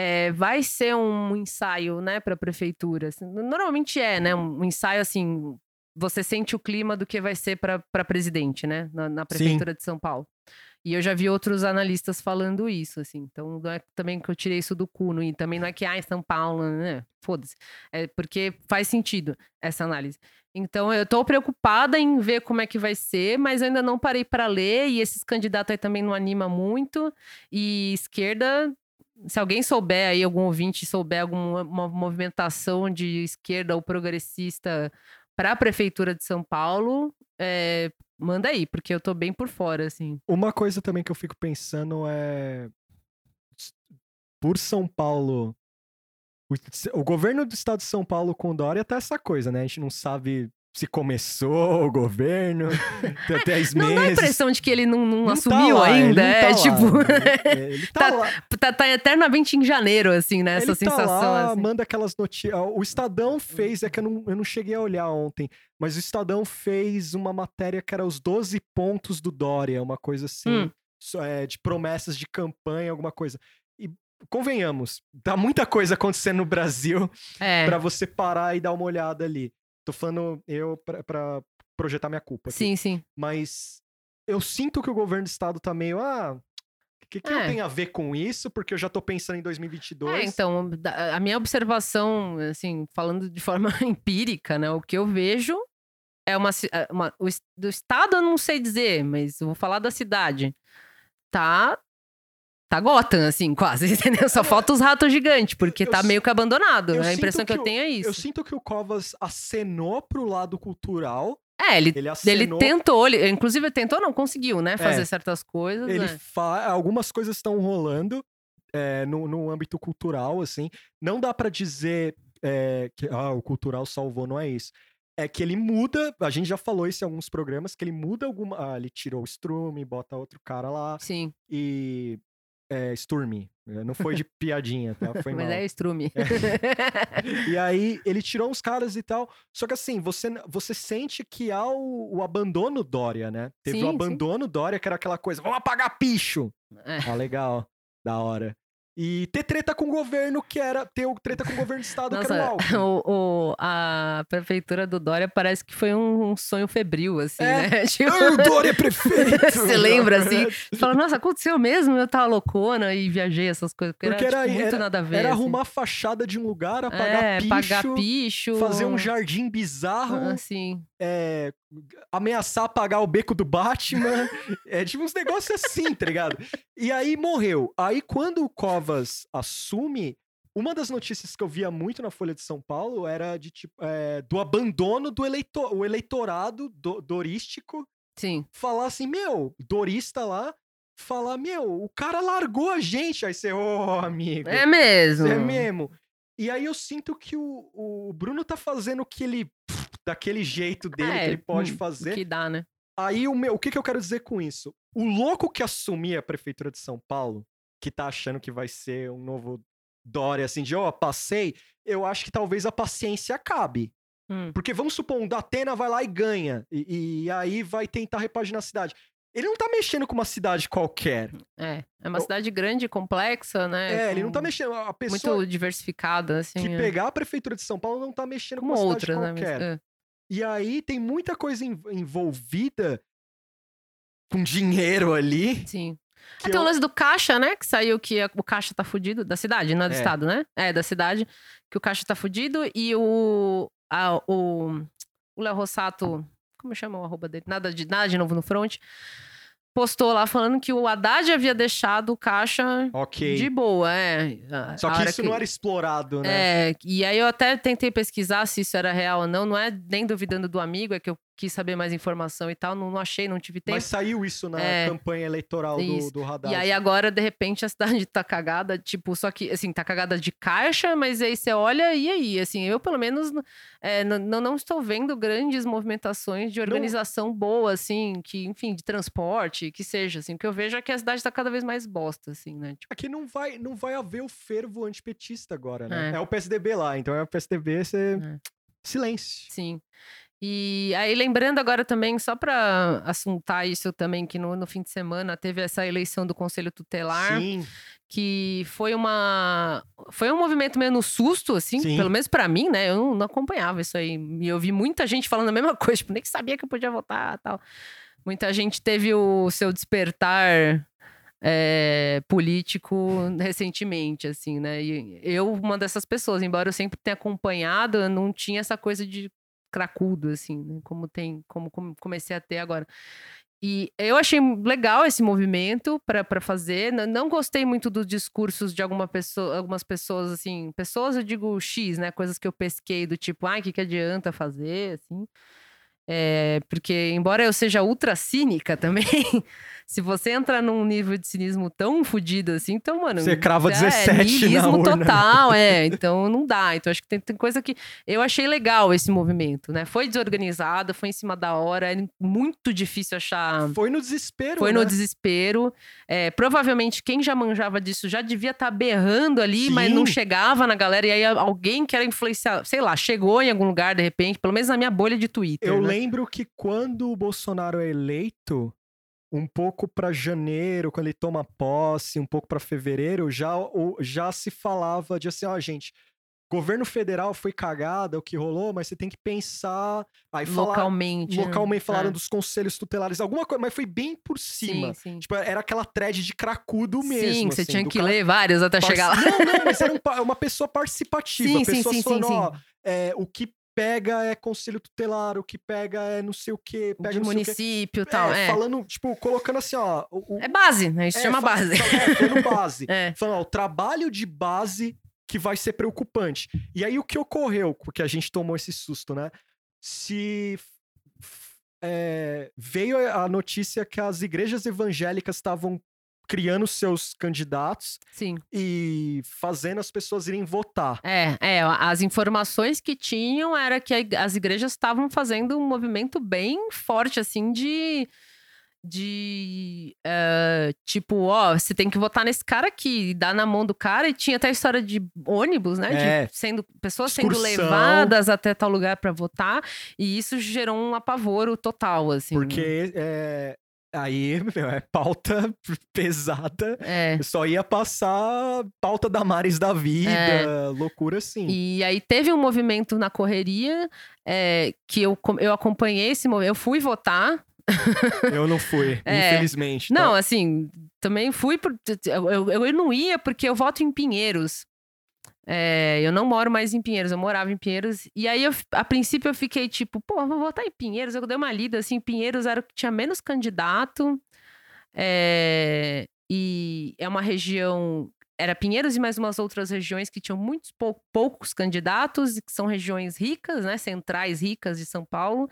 S2: é, vai ser um ensaio, né, para prefeitura. assim. Normalmente é, né, um ensaio assim, você sente o clima do que vai ser para presidente, né? Na, na prefeitura de São Paulo. E eu já vi outros analistas falando isso, assim. Então, não é também que eu tirei isso do cu, não- e também não é que, ah, em São Paulo, né? Foda-se. É porque faz sentido essa análise. Então, eu tô preocupada em ver como é que vai ser, mas eu ainda não parei para ler, e esses candidatos aí também não anima muito. E esquerda, se alguém souber aí, algum ouvinte souber alguma uma movimentação de esquerda ou progressista para a prefeitura de São Paulo, é, manda aí, porque eu tô bem por fora, assim.
S3: Uma coisa também que eu fico pensando é. Por São Paulo. O, governo do estado de São Paulo com Dória tá essa coisa, né? A gente não sabe se começou o governo, tem 10
S2: Não dá a
S3: meses.
S2: impressão de que ele não, não
S3: Não tá
S2: assumiu
S3: lá, ele
S2: ainda.
S3: não
S2: é
S3: tá lá.
S2: tipo.
S3: Ele, ele tá,
S2: Tá-
S3: lá.
S2: tá, tá eternamente em janeiro, assim, né? Essa
S3: ele
S2: sensação.
S3: tá lá,
S2: assim.
S3: manda aquelas notícias. O Estadão fez, é que eu não, eu não cheguei a olhar ontem, mas o Estadão fez uma matéria que era os 12 pontos do Dória, uma coisa assim,
S2: Hum.
S3: é, de promessas de campanha, alguma coisa. E convenhamos, tá muita coisa acontecendo no Brasil
S2: É.
S3: pra você parar e dar uma olhada ali. Tô falando eu pra, pra projetar minha culpa. aqui.
S2: Sim, sim.
S3: Mas eu sinto que o governo do estado tá meio, ah, o que, que eu
S2: É.
S3: tenho a ver com isso? Porque eu já tô pensando em 2022.
S2: É, então, a minha observação, assim, falando de forma empírica, né? O que eu vejo é uma, é uma- o do estado eu não sei dizer, mas eu vou falar da cidade. Tá tá Gotham, assim, quase, entendeu? Só falta os ratos gigantes, porque
S3: Eu
S2: tá meio que abandonado.
S3: eu
S2: A impressão que eu
S3: que o-
S2: tenho é
S3: Eu
S2: isso.
S3: sinto que o Covas acenou pro lado cultural,
S2: É, ele,
S3: Ele
S2: ele
S3: acenou.
S2: tentou, ele, inclusive tentou, não conseguiu, né? Fazer
S3: É.
S2: certas coisas.
S3: ele
S2: né?
S3: fa... algumas coisas estão rolando é, no, no âmbito cultural, assim. Não dá pra dizer é, que ah, o cultural salvou, não é isso. É que ele muda, a gente já falou isso em alguns programas, que ele muda alguma. Ah, ele tirou o Strume, bota outro cara lá
S2: Sim,
S3: e. É, Sturme. É, Não foi de piadinha, tá? Foi
S2: mas
S3: mal.
S2: é estrume.
S3: E aí ele tirou uns caras e tal. Só que assim, você, você sente que há o, o abandono Dória, né? Teve
S2: Sim,
S3: o
S2: sim.
S3: abandono Dória, que era aquela coisa, vamos apagar picho!
S2: É.
S3: Ah, legal. Da hora. E ter treta com o governo, que era. Ter treta com o governo do estado, que era o
S2: Nossa, o, a prefeitura do Dória parece que foi um, um sonho febril, assim,
S3: É.
S2: né? Tipo,
S3: Ai, o Dória é prefeito!
S2: Você lembra, assim? Você fala, nossa, aconteceu mesmo? Eu tava loucona e viajei essas coisas. Porque,
S3: Porque
S2: era,
S3: era-
S2: tipo, muito
S3: era-
S2: nada a ver.
S3: Era
S2: assim.
S3: arrumar a fachada de um lugar, apagar
S2: é,
S3: picho,
S2: pagar picho.
S3: fazer um jardim bizarro,
S2: Assim.
S3: é, ameaçar apagar o beco do Batman. é tipo uns negócios assim, tá ligado? E aí morreu. Aí quando o Covas assume, uma das notícias que eu via muito na Folha de São Paulo era de tipo é, do abandono do eleitor, o eleitorado do- dorístico
S2: Sim.
S3: falar assim, meu, dorista lá, falar, meu, o cara largou a gente. Aí você, ô, amigo.
S2: É mesmo.
S3: É mesmo. E aí eu sinto que o, o Bruno tá fazendo o que ele. Daquele jeito dele
S2: É,
S3: que ele pode
S2: hum,
S3: fazer.
S2: Que dá, né?
S3: Aí o, meu, o que, que eu quero dizer com isso? O louco que assumir a prefeitura de São Paulo, que tá achando que vai ser um novo Dória, assim, de ó, passei, eu acho que talvez a paciência acabe.
S2: Hum.
S3: Porque vamos supor, um Datena vai lá e ganha. E, e aí vai tentar repaginar a cidade. Ele não tá mexendo com uma cidade qualquer.
S2: É. É uma
S3: Eu-
S2: cidade grande, complexa, né?
S3: É, ele não tá mexendo. A pessoa
S2: Muito diversificada, assim.
S3: que
S2: é.
S3: pegar a prefeitura de São Paulo não tá mexendo com uma cidade
S2: outras, né?
S3: Qualquer.
S2: é.
S3: E aí tem muita coisa en- envolvida com dinheiro ali.
S2: Sim.
S3: que
S2: Até
S3: eu-
S2: o lance do caixa, né? Que saiu que o caixa tá fudido. Da cidade, não é do
S3: É.
S2: estado, né? É, da cidade. Que o caixa tá fudido e o. a- o Léo Rossato. Como chama o arroba dele? Nada de, nada de novo no front. Postou lá falando que o Haddad havia deixado o caixa
S3: Ok.
S2: de boa, é.
S3: Só que isso não era explorado, né?
S2: É, e aí eu até tentei pesquisar se isso era real ou não. Não é nem duvidando do amigo, é que eu quis saber mais informação e tal. Não, não achei, não tive tempo.
S3: Mas saiu isso na
S2: É.
S3: campanha eleitoral do,
S2: Isso.
S3: do Haddad.
S2: E aí agora, de repente, a cidade tá cagada, tipo, só que, assim, tá cagada de caixa, mas aí você olha, e aí? Assim, eu, pelo menos, é, não, não estou vendo grandes movimentações de organização boa, assim, que, enfim, de transporte, que seja, assim. O que eu vejo é que a cidade tá cada vez mais bosta, assim, né? Tipo,
S3: Aqui não vai, não vai haver o fervo antipetista agora, né?
S2: É.
S3: É, o PSDB lá, então é o PSDB, você...
S2: É.
S3: Silêncio.
S2: sim. E aí, lembrando agora também, só pra assuntar isso também, que no, no fim de semana teve essa eleição do Conselho Tutelar.
S3: Sim.
S2: que foi uma foi um movimento meio no susto assim,
S3: Sim.
S2: pelo menos pra mim, né? Eu não, não acompanhava isso aí. E eu vi muita gente falando a mesma coisa, tipo, nem sabia que eu podia votar, tal. Muita gente teve o seu despertar é, político recentemente, assim, né? E eu, uma dessas pessoas, embora eu sempre tenha acompanhado, eu não tinha essa coisa de cracudo, assim, né? Como tem, como comecei a ter agora. E eu achei legal esse movimento para fazer. N- Não gostei muito dos discursos de alguma pessoa, algumas pessoas, assim, pessoas eu digo X, né? Coisas que eu pesquei do tipo, ai, o que, que adianta fazer, assim. É, porque, embora eu seja ultra cínica também, se você entra num nível de cinismo tão fodido assim, então, mano.
S3: Você crava
S2: é
S3: 17 na
S2: niilismo
S3: urna.
S2: total, é. Então não dá. Então acho que tem, tem coisa que. Eu achei legal esse movimento, né? Foi desorganizado, foi em cima da hora, é muito difícil achar.
S3: Foi no desespero,
S2: Foi
S3: né?
S2: no desespero. É, provavelmente quem já manjava disso já devia estar berrando ali, mas
S3: Sim.
S2: não chegava na galera. E aí alguém que era influenciar, sei lá, chegou em algum lugar de repente, pelo menos na minha bolha de Twitter.
S3: Eu
S2: né?
S3: lembro que quando o Bolsonaro é eleito, um pouco pra janeiro, quando ele toma posse, um pouco pra fevereiro, já, já se falava de assim, ó, gente, governo federal foi cagada, o que rolou, mas você tem que pensar. Aí falar,
S2: Localmente. né?
S3: localmente falaram
S2: É.
S3: dos conselhos tutelares, alguma coisa, mas foi bem por cima.
S2: Sim, sim.
S3: Tipo, era aquela thread de cracudo mesmo.
S2: sim, você
S3: assim,
S2: tinha que
S3: cara
S2: ler vários até
S3: Parce-
S2: chegar lá.
S3: Não, não, mas era um uma pessoa participativa.
S2: Sim, sim,
S3: pessoas
S2: sim,
S3: falando,
S2: sim, sim.
S3: ó, é, o que pega é conselho tutelar, o que pega é não sei o quê, pega
S2: de município e tal.
S3: É,
S2: É,
S3: falando, tipo, colocando assim, ó. O,
S2: é base, né? Isso
S3: é,
S2: chama base.
S3: É, falando base.
S2: É.
S3: Falando, ó, o trabalho de base que vai ser preocupante. E aí o que ocorreu, porque a gente tomou esse susto, né? Se é, veio a notícia que as igrejas evangélicas estavam criando seus candidatos
S2: Sim.
S3: e fazendo as pessoas irem votar.
S2: É, é, as informações que tinham era que as igrejas estavam fazendo um movimento bem forte, assim, de. De. eh, tipo, ó, você tem que votar nesse cara aqui, dá na mão do cara, e tinha até a história de ônibus, né?
S3: É.
S2: De sendo, pessoas sendo
S3: Excursão.
S2: levadas até tal lugar pra votar, e isso gerou um apavoro total, assim.
S3: Porque é, aí, meu, é pauta pesada.
S2: É.
S3: Só ia passar pauta da Mares da vida,
S2: É.
S3: loucura assim.
S2: E aí teve um movimento na correria é, que eu, eu acompanhei esse movimento. Eu fui votar.
S3: Eu não fui,
S2: É.
S3: infelizmente. tá?
S2: Não, assim, também fui por. Eu, eu, eu não ia porque eu voto em Pinheiros. É, eu não moro mais em Pinheiros, eu morava em Pinheiros. E aí, eu, a princípio, eu fiquei tipo, pô, vou votar em Pinheiros. Eu dei uma lida, assim, Pinheiros era o que tinha menos candidato. É, e é uma região. Era Pinheiros e mais umas outras regiões que tinham muitos pou- poucos candidatos, que são regiões ricas, né? Centrais ricas de São Paulo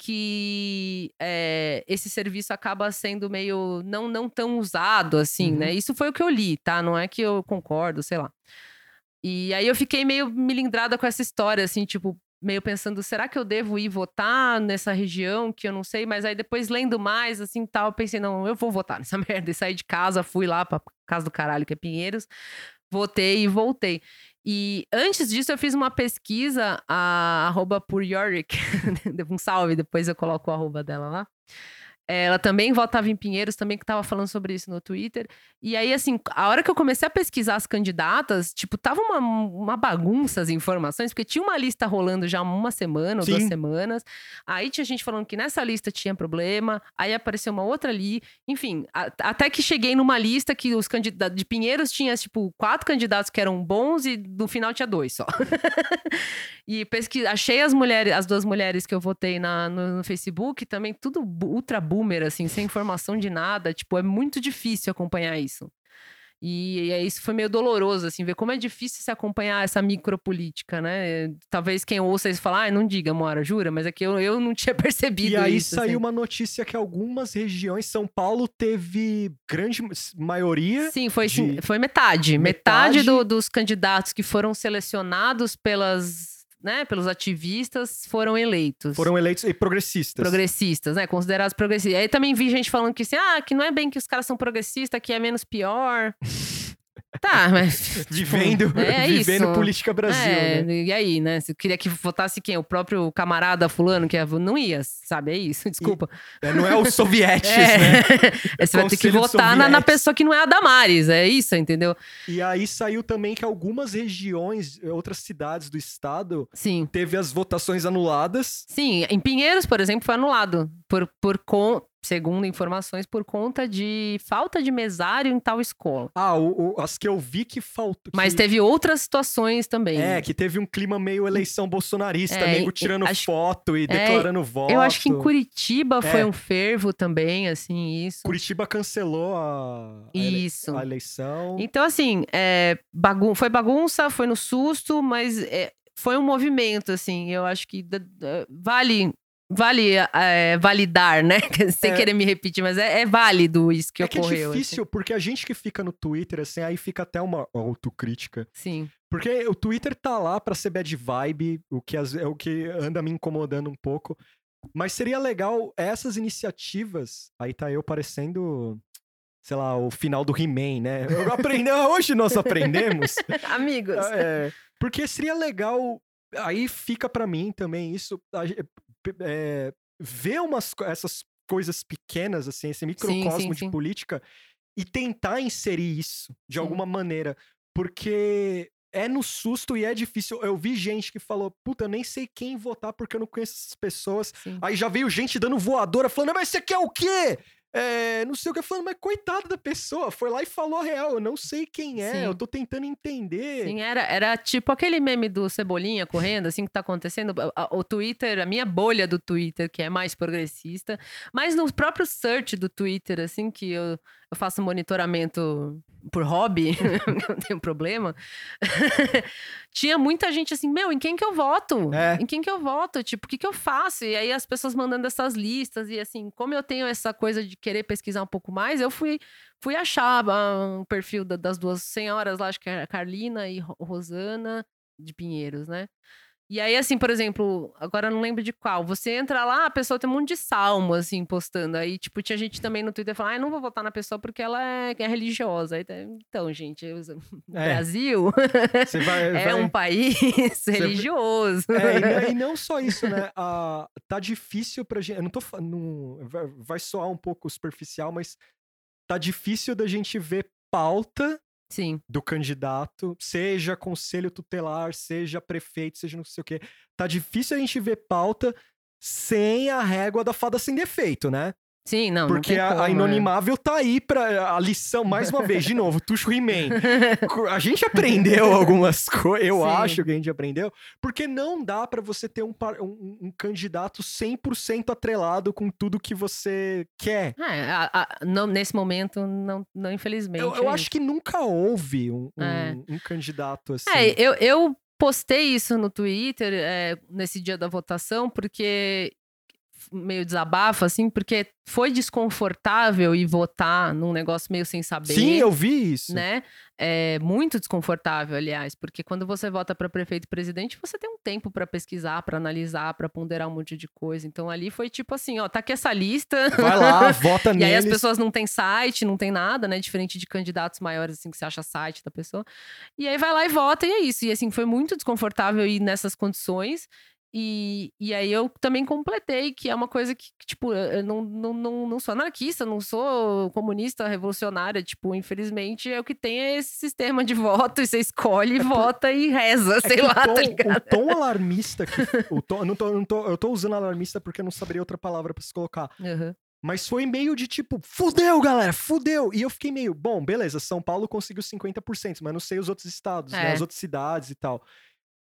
S2: que é, esse serviço acaba sendo meio não, não tão usado assim,
S3: Uhum.
S2: né? Isso foi o que eu li, tá? Não é que eu concordo, sei lá. E aí eu fiquei meio milindrada com essa história, assim, tipo, meio pensando, será que eu devo ir votar nessa região que eu não sei? Mas aí depois lendo mais, assim, tal, pensei, não, eu vou votar nessa merda. E saí de casa, fui lá pra casa do caralho, que é Pinheiros, votei e voltei. E antes disso, eu fiz uma pesquisa, a arroba por Yorick, um salve, depois eu coloco o arroba dela lá. Ela também votava em Pinheiros, também que tava falando sobre isso no Twitter. E aí, assim, a hora que eu comecei a pesquisar as candidatas, tipo, tava uma, uma bagunça as informações, porque tinha uma lista rolando já uma semana ou duas
S3: Sim.
S2: semanas. Aí tinha gente falando que nessa lista tinha problema, aí apareceu uma outra ali. Enfim, a- até que cheguei numa lista que os candidatos de Pinheiros tinha, tipo, quatro candidatos que eram bons e no final tinha dois só. e pesqui... achei as mulheres, as duas mulheres que eu votei na, no, no Facebook, também tudo ultra boomer, assim, sem informação de nada. Tipo, é muito difícil acompanhar isso. E, e isso foi meio doloroso, assim, ver como é difícil se acompanhar essa micropolítica, né? Talvez quem ouça isso falar, ah, não diga, Mora, jura, mas é que eu, eu não tinha percebido
S3: E aí
S2: isso.
S3: saiu
S2: assim.
S3: uma notícia que algumas regiões, São Paulo teve grande maioria.
S2: Sim, foi,
S3: de-
S2: foi metade. Metade,
S3: Metade?
S2: do- dos candidatos que foram selecionados pelas, né, pelos ativistas foram eleitos.
S3: Foram eleitos e progressistas.
S2: progressistas, né? Considerados progressistas. Aí também vi gente falando que assim, ah, que não é bem que os caras são progressistas, que é menos pior. Tá, mas. tipo,
S3: Vivendo,
S2: é
S3: vivendo
S2: isso.
S3: política Brasil,
S2: é,
S3: né?
S2: E aí, né? Se queria que votasse quem? O próprio camarada fulano, que é- não ia, sabe? É isso, desculpa.
S3: É, Não é os sovietes,
S2: É.
S3: né?
S2: É, Você vai ter que votar na, na pessoa que não é a Damares, é isso, entendeu?
S3: E aí saiu também que algumas regiões, outras cidades do estado,
S2: Sim.
S3: teve as votações anuladas.
S2: Sim, em Pinheiros, por exemplo, foi anulado. Por, por con... Segundo informações, por conta de falta de mesário em tal escola.
S3: Ah, o- o- as que eu vi que faltou.
S2: Mas
S3: que-
S2: teve outras situações também.
S3: É, que teve um clima meio eleição bolsonarista,
S2: É,
S3: nego tirando
S2: acho-
S3: foto e declarando voto.
S2: Eu acho que em Curitiba foi
S3: É.
S2: um fervo também, assim, isso.
S3: Curitiba cancelou a,
S2: Isso.
S3: a eleição.
S2: Então, assim, é, bagun foi bagunça, foi no susto, mas é, foi um movimento, assim. Eu acho que vale. Vale é, validar, né? Sem
S3: É.
S2: querer me repetir, mas é, é válido isso que
S3: é que
S2: ocorreu.
S3: é difícil, porque a gente que fica no Twitter, assim, aí fica até uma autocrítica.
S2: assim. Sim.
S3: Porque o Twitter tá lá pra ser bad vibe, o que é o que anda me incomodando um pouco. Mas seria legal essas iniciativas. Aí tá eu parecendo, sei lá, o final do He-Man, né? Aprendi, hoje nós aprendemos.
S2: Amigos.
S3: É, porque seria legal. Aí fica pra mim também isso. É, ver umas, essas coisas pequenas, assim, esse microcosmo
S2: sim,
S3: de
S2: sim.
S3: política e tentar inserir isso de
S2: Sim.
S3: alguma maneira. Porque é no susto e é difícil. Eu vi gente que falou, puta, eu nem sei quem votar porque eu não conheço essas pessoas.
S2: Sim.
S3: Aí já veio gente dando voadora falando, mas você quer o quê? É, não sei o que, falando, mas coitada da pessoa, foi lá e falou a real, eu não sei quem é,
S2: Sim.
S3: eu tô tentando entender.
S2: Sim, era, era tipo aquele meme do Cebolinha correndo, assim, que tá acontecendo. O Twitter, a minha bolha do Twitter, que é mais progressista, mas no próprio search do Twitter, assim, que eu, eu faço monitoramento por hobby, não tenho problema. Tinha muita gente assim, meu, em quem que eu voto?
S3: É.
S2: Em quem que eu voto? Tipo, o que que eu faço? E aí as pessoas mandando essas listas, e assim, como eu tenho essa coisa de querer pesquisar um pouco mais, eu fui fui achar ah, um perfil da- das duas senhoras lá, acho que é a Carlina e Ro- Rosana de Pinheiros, né? E aí, assim, por exemplo, agora eu não lembro de qual. Você entra lá, a pessoa tem um monte de salmo, assim, postando. Aí, tipo, tinha gente também no Twitter falando, ah, não vou votar na pessoa porque ela é, é religiosa. Aí, então, gente, eu-
S3: É,
S2: Brasil
S3: vai,
S2: é
S3: vai-
S2: um país religioso.
S3: É, e, não- e não só isso, né? Ah, tá difícil pra gente. Eu não tô falando. Vai, vai soar um pouco superficial, mas tá difícil da gente ver pauta
S2: Sim,
S3: do candidato, seja conselho tutelar, seja prefeito, seja não sei o quê. Tá difícil a gente ver pauta sem a régua da fada sem defeito, né?
S2: Sim, não, não
S3: Porque
S2: tem
S3: a,
S2: como,
S3: a
S2: é.
S3: inonimável tá aí pra. A lição, mais uma vez, de novo, Tuxo He-Man. A gente aprendeu algumas coisas, eu
S2: Sim.
S3: acho que a gente aprendeu, porque não dá pra você ter um, um- um candidato 100% atrelado com tudo que você quer.
S2: É, a- a- não- nesse momento, não, não infelizmente.
S3: Eu, eu
S2: é
S3: acho que nunca houve um, um-
S2: É.
S3: um candidato assim.
S2: É, eu, eu postei isso no Twitter é, nesse dia da votação, porque meio desabafo, assim, porque foi desconfortável ir votar num negócio meio sem saber.
S3: Sim, eu vi isso.
S2: Né? É muito desconfortável, aliás, porque quando você vota para prefeito e presidente, você tem um tempo para pesquisar, para analisar, para ponderar um monte de coisa. Então ali foi tipo assim, ó, tá aqui essa lista.
S3: Vai lá, vota
S2: E
S3: neles.
S2: aí as pessoas não têm site, não tem nada, né? Diferente de candidatos maiores, assim, que você acha site da pessoa. E aí vai lá e vota, e é isso. E assim, foi muito desconfortável ir nessas condições. E, e aí eu também completei, que é uma coisa que, tipo, eu não, não, não, não sou anarquista, não sou comunista, revolucionária. Tipo, infelizmente, é o que tem é esse sistema de voto, e você escolhe,
S3: É por-
S2: vota e reza,
S3: É
S2: sei lá,
S3: o tom,
S2: tá ligado?
S3: o tom alarmista que. O tom, eu, não tô, não tô- eu tô usando alarmista porque eu não saberia outra palavra pra se colocar.
S2: Uhum.
S3: Mas foi meio de tipo, fudeu, galera, fudeu. E eu fiquei meio, bom, beleza, São Paulo conseguiu 50%, mas não sei os outros estados, né,
S2: É.
S3: as outras cidades e tal.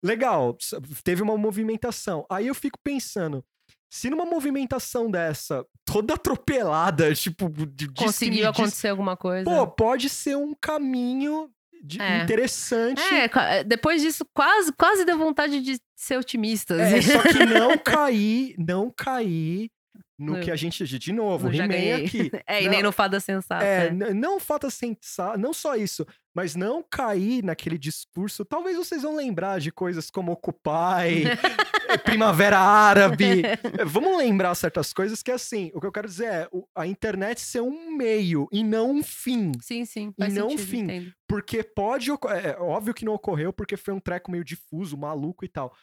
S3: Legal, teve uma movimentação. Aí eu fico pensando, se numa movimentação dessa, toda atropelada, tipo, de
S2: Conseguiu
S3: disse-
S2: acontecer alguma coisa.
S3: Pô, pode ser um caminho de-
S2: É.
S3: interessante.
S2: É, ca- depois disso, quase, quase deu vontade de ser otimista.
S3: É,
S2: assim.
S3: só que não cair, não cair no
S2: No-
S3: que a gente, de novo, He-Man aqui.
S2: É, e
S3: Não,
S2: nem no Fada Sensata.
S3: É, n- não falta sentar, não só isso, mas não cair naquele discurso. Talvez vocês vão lembrar de coisas como Occupy, eh, Primavera Árabe. Eh, Vamos lembrar certas coisas que, assim, o que eu quero dizer é a internet ser um meio e não um fim.
S2: Sim, sim.
S3: E não
S2: sentido,
S3: fim.
S2: entendo.
S3: Porque pode. oco- É óbvio que não ocorreu, porque foi um treco meio difuso, maluco e tal.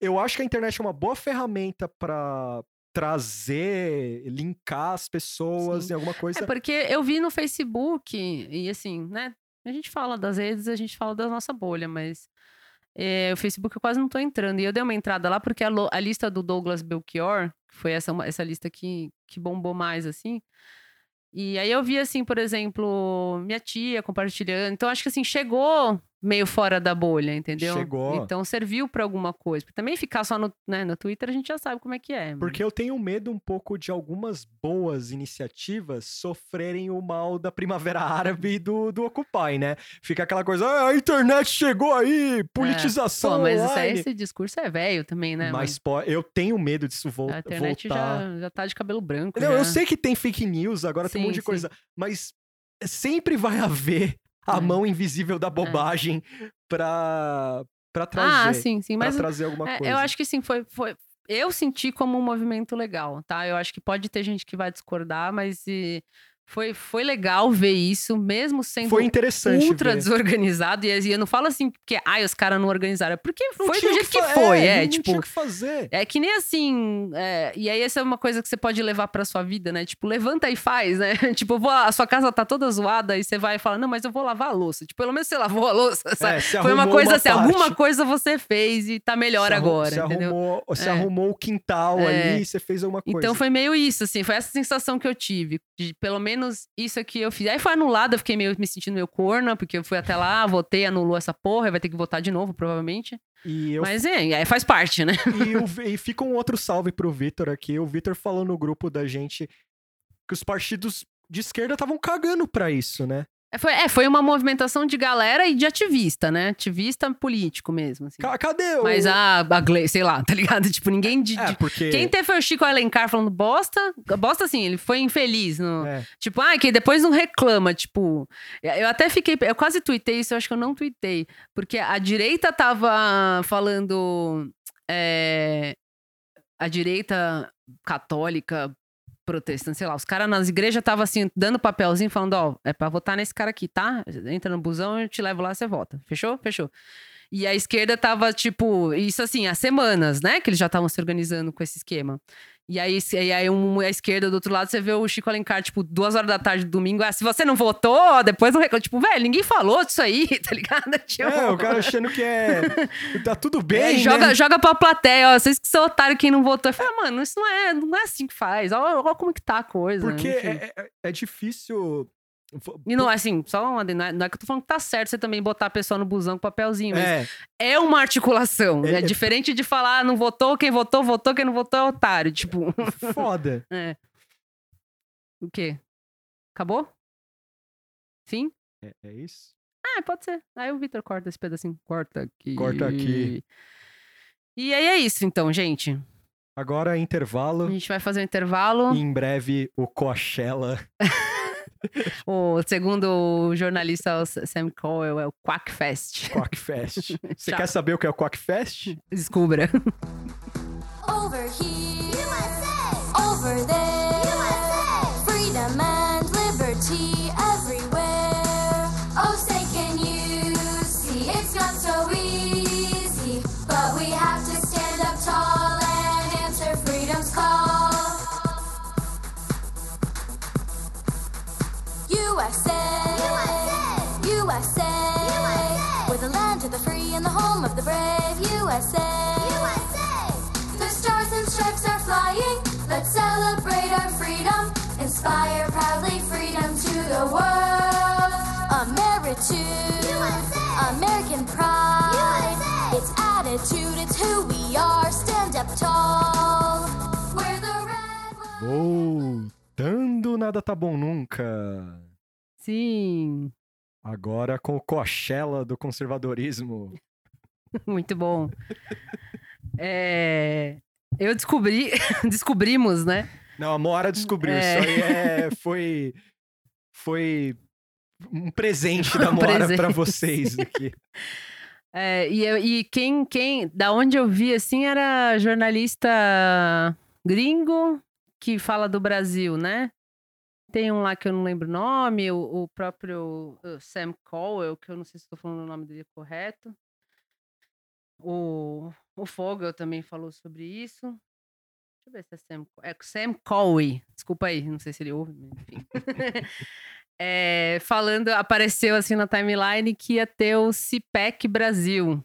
S3: Eu acho que a internet é uma boa ferramenta pra trazer, linkar as pessoas
S2: Sim.
S3: em alguma coisa.
S2: É porque eu vi no Facebook, e assim, né? A gente fala das redes, a gente fala da nossa bolha, mas é, o Facebook eu quase não tô entrando. E eu dei uma entrada lá porque a, a lista do Douglas Belchior, que foi essa, essa lista que, que bombou mais, assim. E aí eu vi, assim, por exemplo, minha tia compartilhando. Então acho que assim, chegou meio fora da bolha, entendeu?
S3: Chegou.
S2: Então serviu pra alguma coisa. Porque também ficar só no, né, no Twitter a gente já sabe como é que é.
S3: Porque eu tenho medo um pouco de algumas boas iniciativas sofrerem o mal da Primavera Árabe e do, do Occupy, né? Fica aquela coisa, ah, a internet chegou aí, politização
S2: É. Pô, mas isso aí,
S3: online.
S2: esse discurso é velho também, né?
S3: Mas pô, eu tenho medo disso
S2: mano? a internet
S3: voltar.
S2: já, já tá de cabelo branco.
S3: Não,
S2: já.
S3: eu sei que tem fake news, agora tem um
S2: Sim,
S3: monte de
S2: sim.
S3: coisa, mas sempre vai haver a
S2: É.
S3: mão invisível da bobagem pra, pra trazer.
S2: Ah, sim, sim.
S3: pra
S2: Mas
S3: trazer alguma
S2: é,
S3: coisa.
S2: eu acho que sim, foi, foi. Eu senti como um movimento legal, tá? Eu acho que pode ter gente que vai discordar, mas e, Foi, foi legal ver isso, mesmo sendo
S3: Foi interessante.
S2: ultra
S3: ver.
S2: desorganizado. E eu não falo assim porque, ai, os caras não organizaram. É porque
S3: Não
S2: foi do jeito que,
S3: fa-
S2: foi. É,
S3: não
S2: tipo.
S3: tinha que fazer.
S2: É que nem assim. é, e aí, essa é uma coisa que você pode levar pra sua vida, né? Tipo, levanta e faz, né? tipo, vou, a sua casa tá toda zoada e você vai e fala, não, mas eu vou lavar a louça. Tipo, pelo menos você lavou a louça?
S3: É,
S2: Foi uma coisa assim,
S3: parte.
S2: alguma coisa você fez e tá melhor
S3: arru-
S2: agora,
S3: Você
S2: entendeu?
S3: arrumou, você
S2: É.
S3: arrumou o quintal
S2: É.
S3: ali e você fez alguma coisa.
S2: Então foi meio isso, assim, foi essa sensação que eu tive. De pelo menos isso aqui eu fiz. Aí foi anulado, eu fiquei meio me sentindo meio corna, porque eu fui até lá, votei, anulou essa porra, vai ter que votar de novo, provavelmente.
S3: Eu,
S2: Mas é, aí faz parte, né?
S3: e, e fica um outro salve pro Vitor aqui. O Vitor falou no grupo da gente que os partidos de esquerda estavam cagando pra isso, né?
S2: É, Foi, é, foi uma movimentação de galera e de ativista, né? Ativista político mesmo, assim.
S3: Ca- Cadê o.
S2: Mas a, a Gle- sei lá, tá ligado? Tipo, ninguém de.
S3: É,
S2: de-
S3: porque.
S2: Quem teve foi o Chico Alencar falando bosta. Bosta, assim, ele foi infeliz. No,
S3: É.
S2: Tipo, ah, que depois não reclama, tipo... Eu até fiquei... Eu quase tuitei isso, eu acho que eu não tuitei. Porque a direita tava falando... é, a direita católica, protestante, sei lá, os caras nas igrejas estavam assim, dando papelzinho, falando, ó, é pra votar nesse cara aqui, tá? Entra no busão, eu te levo lá, você vota. Fechou? Fechou. E a esquerda tava, tipo, isso assim, há semanas, né? Que eles já estavam se organizando com esse esquema. E aí, e aí um, a esquerda do outro lado, você vê o Chico Alencar, tipo, duas horas da tarde do domingo. Ah, se você não votou, depois não reclama. Tipo, velho, ninguém falou disso aí, tá ligado? Tipo,
S3: É, o cara achando que é. Tá tudo
S2: é,
S3: bem.
S2: joga,
S3: né?
S2: joga pra plateia, ó. Vocês que são otários, quem não votou. Eu falei, mano, isso não é, não é assim que faz. Olha, olha como que tá a coisa.
S3: Porque é, é- é difícil.
S2: E não, assim, só uma, não é, não é que eu tô falando que tá certo você também botar a pessoa no busão com papelzinho, mas
S3: É,
S2: é uma articulação.
S3: É-
S2: É,
S3: é-
S2: diferente de falar, ah, não votou, quem votou, votou, quem não votou é otário. Tipo,
S3: foda.
S2: é. O quê? Acabou? Fim?
S3: É, é isso?
S2: Ah, pode ser. Aí o Vitor corta esse pedacinho. Corta aqui.
S3: Corta aqui.
S2: E aí é isso, então, gente.
S3: Agora
S2: A
S3: intervalo.
S2: gente vai fazer um intervalo.
S3: E em breve o Coachella.
S2: O segundo o jornalista o Sam Cowell é o Quackfest.
S3: Quackfest. Você
S2: Tchau.
S3: quer saber o que é o Quackfest?
S2: Descubra.
S4: Over here, USA. Over there, USA. Freedom and liberty and the home of the brave. USA, USA. The stars and stripes are flying. Let's celebrate our freedom. Inspire proudly freedom to the world. Ameritude, American pride. It's attitude, it's who we are. Stand up tall. We're the red.
S3: Voltando, nada tá bom nunca.
S2: Sim.
S3: Agora com o Coachella do conservadorismo.
S2: Muito bom. É, Eu descobri, descobrimos, né?
S3: Não, a Mora descobriu.
S2: É.
S3: Isso aí é, foi, foi um presente da
S2: Um
S3: Mora
S2: presente.
S3: pra vocês aqui.
S2: É, e, e quem, quem, da onde eu vi, assim, era jornalista gringo que fala do Brasil, né? Tem um lá que eu não lembro o nome, o, o próprio uh, Sam Cowell, que eu não sei se estou falando o nome dele correto. O, o Fogel também falou sobre isso. Deixa eu ver se é Sam, é Sam Cowey. Desculpa aí, não sei se ele ouve, mas enfim. É, falando, apareceu assim na timeline que ia ter o CPEC Brasil.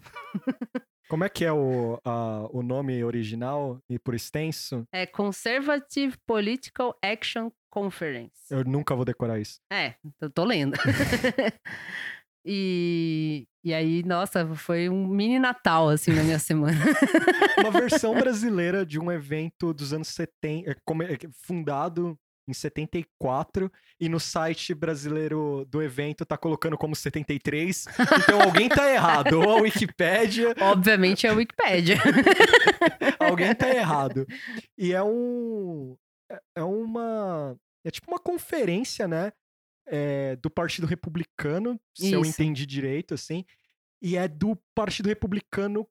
S3: Como é que é o, a- o nome original e por extenso?
S2: É Conservative Political Action Conference.
S3: Eu nunca vou decorar isso.
S2: É, eu tô lendo. e, e aí, nossa, foi um mini Natal, assim, na minha semana.
S3: Uma versão brasileira de um evento dos anos 70, é, como é- fundado em 74, e no site brasileiro do evento tá colocando como 73. Então alguém tá errado. Ou a Wikipédia,
S2: Obviamente é a Wikipédia.
S3: alguém tá errado. E é um. é- É uma. É tipo uma conferência, né? É, do Partido Republicano, se eu
S2: Isso.
S3: entendi direito, assim. E é do Partido Republicano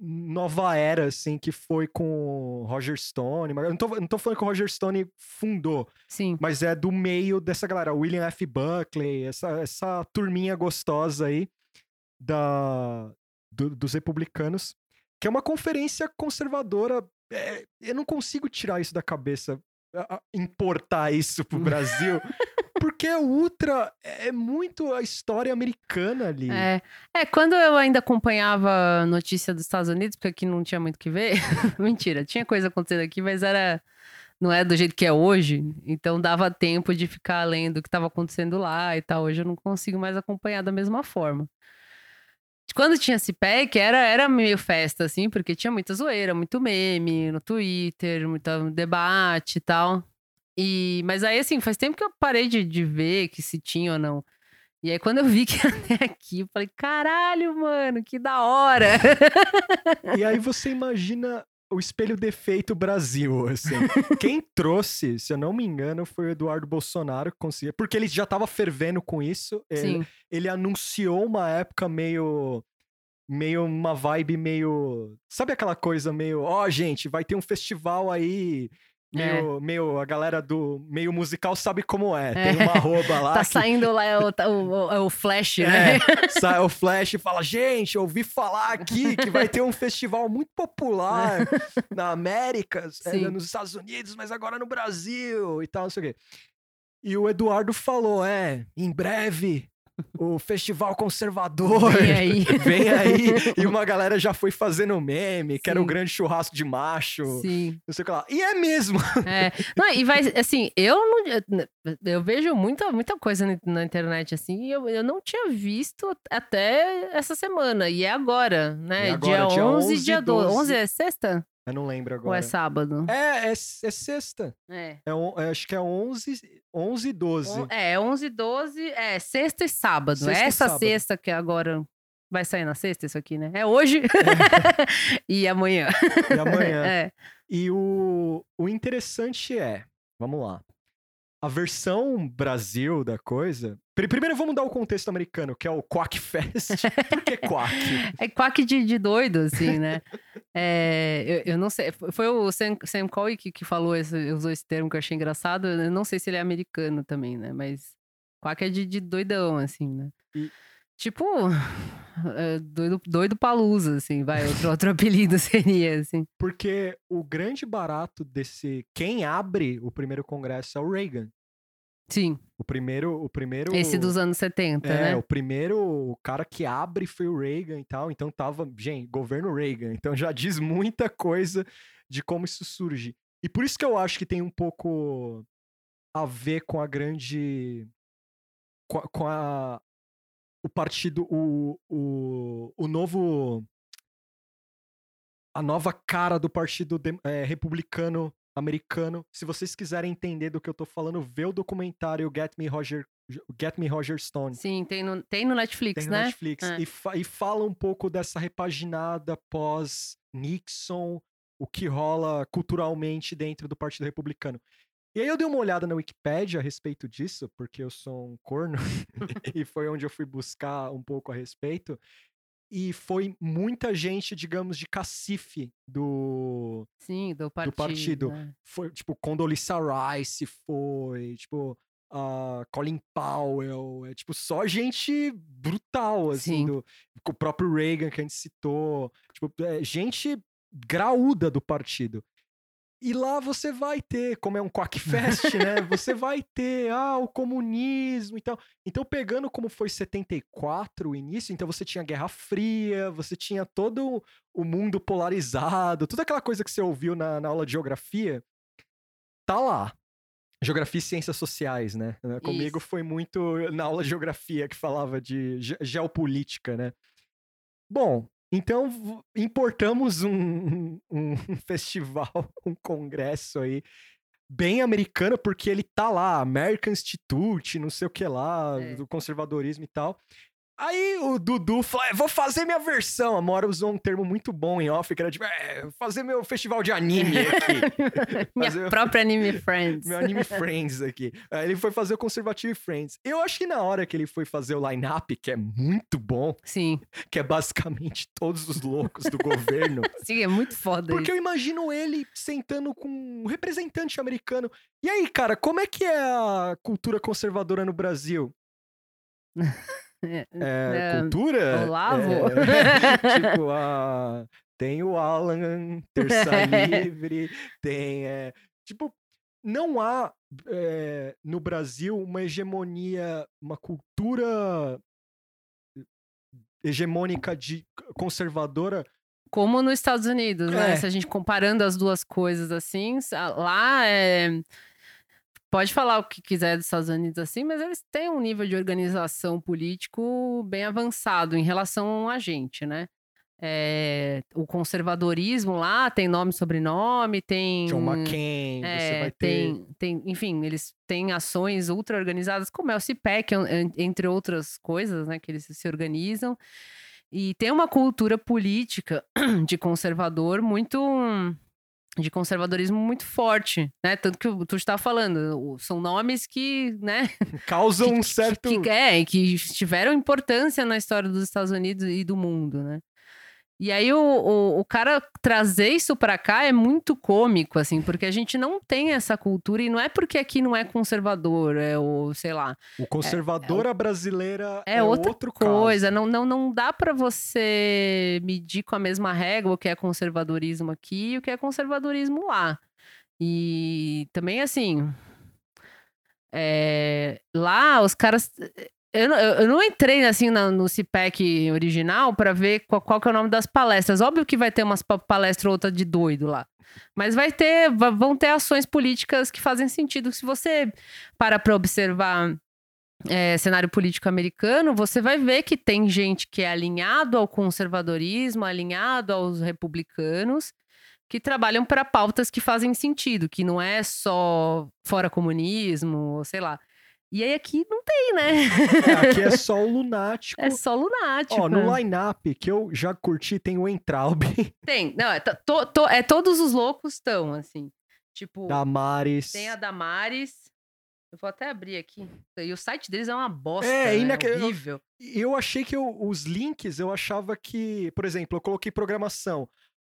S3: nova era, assim, que foi com o Roger Stone. Mas eu não tô, não tô falando que o Roger Stone fundou,
S2: Sim.
S3: mas é do meio dessa galera. William F. Buckley, essa, essa turminha gostosa aí da, do- dos republicanos, que é uma conferência conservadora. É, eu não consigo tirar isso da cabeça, importar isso pro Brasil, porque é ultra. É muito a história americana ali.
S2: É. é, quando eu ainda acompanhava notícia dos Estados Unidos, porque aqui não tinha muito o que ver. Mentira, tinha coisa acontecendo aqui, mas era. Não é do jeito que é hoje, então dava tempo de ficar lendo o que estava acontecendo lá e tal. Hoje eu não consigo mais acompanhar da mesma forma. Quando tinha CPEC, era, era meio festa, assim, porque tinha muita zoeira, muito meme no Twitter, muito debate e tal. E, mas aí, assim, faz tempo que eu parei de, de ver que se tinha ou não. E aí, quando eu vi que ia até aqui, eu falei, caralho, mano, que da hora.
S3: E aí você imagina o espelho defeito Brasil, assim. Quem trouxe, se eu não me engano, foi o Eduardo Bolsonaro que conseguiu. Porque ele já tava fervendo com isso. Ele,
S2: Sim,
S3: ele anunciou uma época meio. Meio uma vibe meio. Sabe aquela coisa meio. Ó, gente, vai ter um festival aí. Meio, meio. A galera do meio musical sabe como é. Tem uma arroba lá.
S2: tá
S3: que-
S2: saindo lá o, o, o Flash, né?
S3: é, sai o Flash e fala: gente, ouvi falar aqui que vai ter um festival muito popular na América, é, nos Estados Unidos, mas agora no Brasil e tal, não sei o quê. E o Eduardo falou: é, em breve, o Festival Conservador.
S2: Vem aí.
S3: Vem aí. E uma galera já foi fazendo meme, que era o
S2: Sim.
S3: grande churrasco de macho.
S2: Sim.
S3: Não sei o que lá. E é mesmo.
S2: É. Não, e vai, assim, eu não. Eu vejo muita, muita coisa na- internet, assim, e eu, eu não tinha visto até essa semana. E é agora, né?
S3: E agora,
S2: dia
S3: dia
S2: 11
S3: 11,
S2: dia 12.
S3: 12.
S2: 11 é sexta?
S3: Eu não lembro
S2: Ou
S3: agora.
S2: é sábado?
S3: É, é, é sexta.
S2: É.
S3: É, on- é, acho que é 11, 11 e 12.
S2: On- É, 11 12, é sexta e sábado.
S3: Sexta e
S2: Essa
S3: sábado.
S2: sexta que agora vai sair na sexta isso aqui, né? É hoje e amanhã.
S3: E amanhã.
S2: É.
S3: E o, o interessante é, vamos lá. A versão Brasil da coisa. Pri- Primeiro vamos dar o contexto americano, que é o Quack Fest. Por que Quack?
S2: É quack de, de doido, assim, né? É, eu, eu não sei. Foi- o Sam, Sam Coy que, que falou, esse, usou esse termo que eu achei engraçado. Eu não sei se ele é americano também, né? Mas quack é de, de doidão, assim, né?
S3: E-
S2: Tipo, doido, doido palusa, assim, vai. Outro, outro apelido seria, assim.
S3: Porque o grande barato desse. Quem abre o primeiro congresso é o Reagan.
S2: Sim,
S3: O primeiro. O primeiro
S2: esse dos anos 70,
S3: É,
S2: né?
S3: o primeiro o cara que abre foi o Reagan e tal. Então tava, gente, governo Reagan. Então já diz muita coisa de como isso surge. E por isso que eu acho que tem um pouco a ver com a grande. com a. o partido. O, o, o novo. A nova cara do partido eh, republicano americano. Se vocês quiserem entender do que eu tô falando, vê o documentário Get Me Roger, Get Me Roger Stone.
S2: Sim, tem no, tem no Netflix,
S3: Tem no
S2: né?
S3: Netflix.
S2: É.
S3: E, fa- e fala um pouco dessa repaginada pós-Nixon, o que rola culturalmente dentro do Partido Republicano. E aí eu dei uma olhada na Wikipédia a respeito disso, porque eu sou um corno, e foi onde eu fui buscar um pouco a respeito. E foi muita gente, digamos, de cacife do,
S2: Sim, do partido.
S3: partido.
S2: né?
S3: foi, tipo, Condoleezza Rice foi, tipo, a Colin Powell, é, tipo, só gente brutal, assim,
S2: Sim.
S3: do, o próprio Reagan que a gente citou, tipo, é, gente graúda do partido. E lá você vai ter, como é um Quack Fest, né? Você vai ter, ah, o comunismo e tal. Então, pegando como foi 74 o início, então você tinha Guerra Fria, você tinha todo o mundo polarizado, toda aquela coisa que você ouviu na, na aula de geografia, tá lá. Geografia e ciências sociais, né? Eh, Comigo
S2: Isso.
S3: foi muito na aula de geografia que falava de ge- geopolítica, né? Bom, então importamos um, um- um festival, um congresso aí, bem americano, porque ele tá lá, American Institute, não sei o que lá,
S2: É.
S3: do conservadorismo e tal. Aí o Dudu falou: "É, vou fazer minha versão. A Mora usou um termo muito bom em off, que era tipo, é, fazer meu festival de anime aqui.
S2: Minha própria anime Friends.
S3: meu anime Friends aqui. Aí ele foi fazer o Conservativo Friends. Eu acho que na hora que ele foi fazer o line-up, que é muito bom,
S2: Sim,
S3: que é basicamente todos os loucos do governo.
S2: sim, é muito foda
S3: Porque
S2: isso.
S3: eu imagino ele sentando com um representante americano. E aí, cara, como é que é a cultura conservadora no Brasil?
S2: É,
S3: É,
S2: É,
S3: cultura?
S2: Olavo?
S3: É, tipo, a... tem o Alan, Terça Livre, tem. é, tipo, não há é, no Brasil uma hegemonia, uma cultura hegemônica de conservadora
S2: Como nos Estados Unidos, né?
S3: É.
S2: Se a gente comparando as duas coisas assim, lá é. Pode falar o que quiser dos Estados Unidos assim, mas eles têm um nível de organização político bem avançado em relação a gente, né? É, o conservadorismo lá tem nome e sobrenome, tem.
S3: John McCain, você
S2: É,
S3: vai ter.
S2: tem, tem, enfim, eles têm ações ultra organizadas, como é o CIPEC, en- entre outras coisas, né, que eles se organizam. E tem uma cultura política de conservador muito. De conservadorismo muito forte, né? Tanto que tu estava falando, são nomes que, né,
S3: Causam um
S2: que-
S3: certo.
S2: que, é, que tiveram importância na história dos Estados Unidos e do mundo, né? E aí o, o, o cara trazer isso pra cá é muito cômico, assim, porque a gente não tem essa cultura e não é porque aqui não é conservador, é o, sei lá,
S3: O conservadora brasileira
S2: é,
S3: é,
S2: outra
S3: outro caso.
S2: coisa. Não, não, não dá pra você medir com a mesma régua o que é conservadorismo aqui e o que é conservadorismo lá. E também, assim. é, lá, os caras. Eu, não- eu eu não entrei assim na- no CIPEC original pra ver qual, qual que é o nome das palestras. Óbvio que vai ter umas pa- palestras ou outra de doido lá. Mas vai ter, vão ter ações políticas que fazem sentido. Se você para pra observar é, cenário político americano, você vai ver que tem gente que é alinhado ao conservadorismo, alinhado aos republicanos, que trabalham para pautas que fazem sentido, que não é só fora comunismo, sei lá. E aí aqui não tem, né?
S3: É, aqui é só o lunático.
S2: É só lunático.
S3: Ó, no line-up que eu já curti tem o Entraub,
S2: Tem, não, é, to- to- é todos os loucos estão, assim. Tipo,
S3: Damares.
S2: tem a Damares. Eu vou até abrir aqui. E o site deles é uma bosta.
S3: É,
S2: né?
S3: inaque-
S2: horrível.
S3: Eu achei que eu- os links, eu achava que, por exemplo, eu coloquei programação.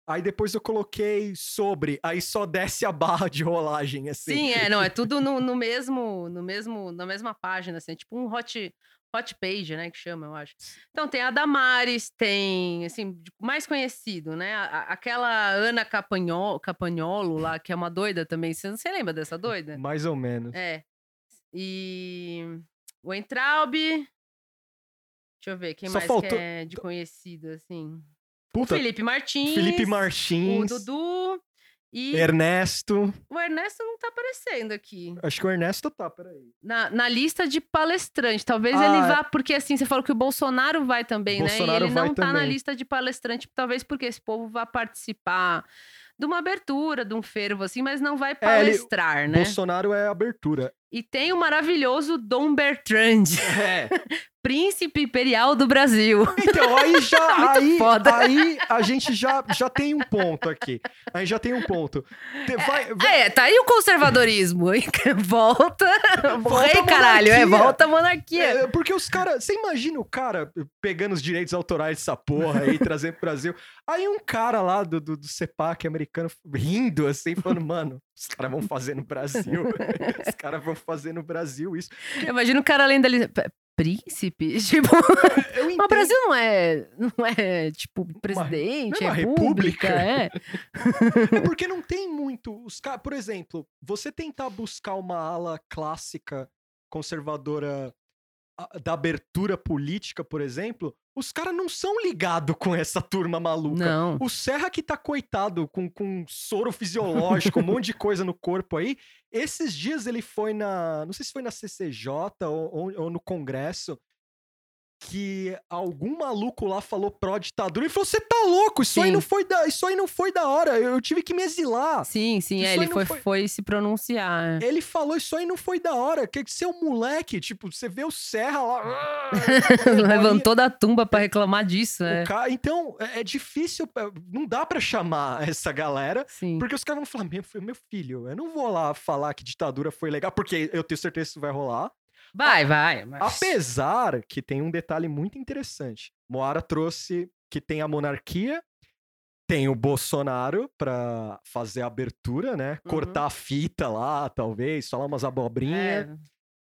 S3: Aí depois eu coloquei sobre, aí só desce a barra de rolagem, assim.
S2: Sim, é, não, é tudo no, no mesmo, no mesmo, na mesma página, assim, é tipo um hot, hot page, né, que chama, eu acho. Então tem a Damares, tem, assim, mais conhecido, né, a- aquela Ana Capagnolo, Capagnolo lá, que é uma doida também, você, você lembra dessa doida?
S3: Mais ou menos.
S2: É, e o Entraub, deixa eu ver, quem
S3: Só
S2: mais
S3: faltou-
S2: é de conhecido, assim? O
S3: Puta,
S2: Felipe Martins,
S3: Felipe
S2: o
S3: Martins,
S2: Dudu e
S3: Ernesto.
S2: o Ernesto não tá aparecendo aqui.
S3: Acho que o Ernesto tá, peraí.
S2: Na, na lista de palestrante. Talvez
S3: Ah,
S2: ele vá, porque assim, você falou que o Bolsonaro vai também,
S3: Bolsonaro
S2: né? E ele não tá na
S3: também.
S2: lista de palestrante, talvez porque esse povo vá participar de uma abertura, de um fervo, assim, mas não vai
S3: É, ele-
S2: palestrar, né?
S3: Bolsonaro é abertura.
S2: E tem o maravilhoso Dom Bertrand,
S3: É.
S2: príncipe imperial do Brasil.
S3: Então, aí já. Aí,
S2: foda.
S3: aí a gente já, já tem um ponto aqui. Aí já tem um ponto. Te- Vai, vai-
S2: É, tá aí o conservadorismo. volta.
S3: Volta
S2: rei, caralho. É, volta a monarquia.
S3: É, porque os caras. Você imagina o cara pegando os direitos autorais dessa porra aí, trazendo pro Brasil. Aí um cara lá do, do, do CEPAC americano rindo assim, falando, mano, os caras vão fazer no Brasil. os caras vão fazer no Brasil isso.
S2: Eu imagino o cara além dali. "P- Príncipe? Tipo. Mas o Brasil não é, não é tipo, presidente,
S3: não é uma
S2: república, é.
S3: É porque não tem muito. Os ca- Por exemplo, você tentar buscar uma ala clássica conservadora da abertura política, por exemplo, os caras não são ligados com essa turma maluca.
S2: Não.
S3: O Serra que tá coitado, com, com soro fisiológico, um monte de coisa no corpo aí. Esses dias ele foi na. Não sei se foi na CCJ ou, ou- ou no Congresso. Que algum maluco lá falou pró-ditadura e falou: você tá louco, isso aí,
S2: Sim.
S3: não foi da, isso aí não foi da hora, eu, eu tive que me exilar.
S2: Sim, sim, é,
S3: aí
S2: ele foi,
S3: foi-
S2: foi se pronunciar. é.
S3: Ele falou, isso aí não foi da hora, que ser um moleque, tipo, você vê o Serra lá. ah,
S2: Levantou da tumba pra reclamar disso, é.
S3: cara- então, é, é difícil, é, não dá pra chamar essa galera,
S2: Sim.
S3: porque os caras vão falar, meu, meu filho, eu não vou lá falar que ditadura foi legal, porque eu tenho certeza que isso vai rolar.
S2: Vai, vai. mas-
S3: Apesar que tem um detalhe muito interessante. Moara trouxe que tem a monarquia, tem o Bolsonaro pra fazer a abertura, né?
S2: Uhum.
S3: Cortar a fita lá, talvez, falar umas abobrinhas.
S2: É,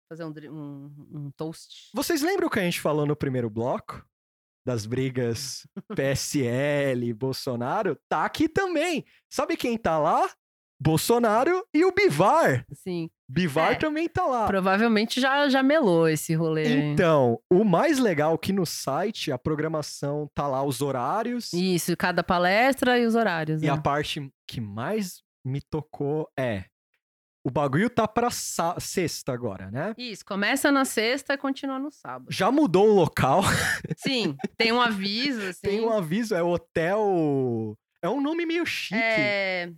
S2: fazer um, um, um toast.
S3: Vocês lembram o que a gente falou no primeiro bloco? Das brigas PSL, Bolsonaro? Tá aqui também. Sabe quem tá lá? Bolsonaro e o Bivar.
S2: Sim.
S3: Bivar
S2: É,
S3: também tá lá.
S2: Provavelmente já, já melou esse rolê.
S3: Então, o mais legal é que no site a programação tá lá os horários
S2: Isso, cada palestra e os horários.
S3: e
S2: né?
S3: a parte que mais me tocou é o bagulho tá pra sexta agora, né?
S2: Isso, começa na sexta e continua no sábado.
S3: Já mudou o local,
S2: Sim, tem um aviso, assim.
S3: tem um aviso, é hotel. É um nome meio chique.
S2: É...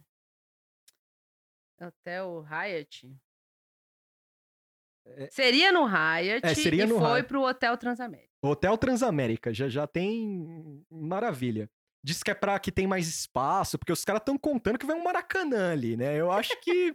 S2: Hotel Hyatt. Seria no Hyatt
S3: É, seria
S2: e
S3: no
S2: foi
S3: Hyatt.
S2: pro Hotel Transamérica.
S3: Hotel Transamérica, já já tem maravilha. Diz que é pra que tem mais espaço, porque os caras estão contando que vai um Maracanã ali, né? Eu acho que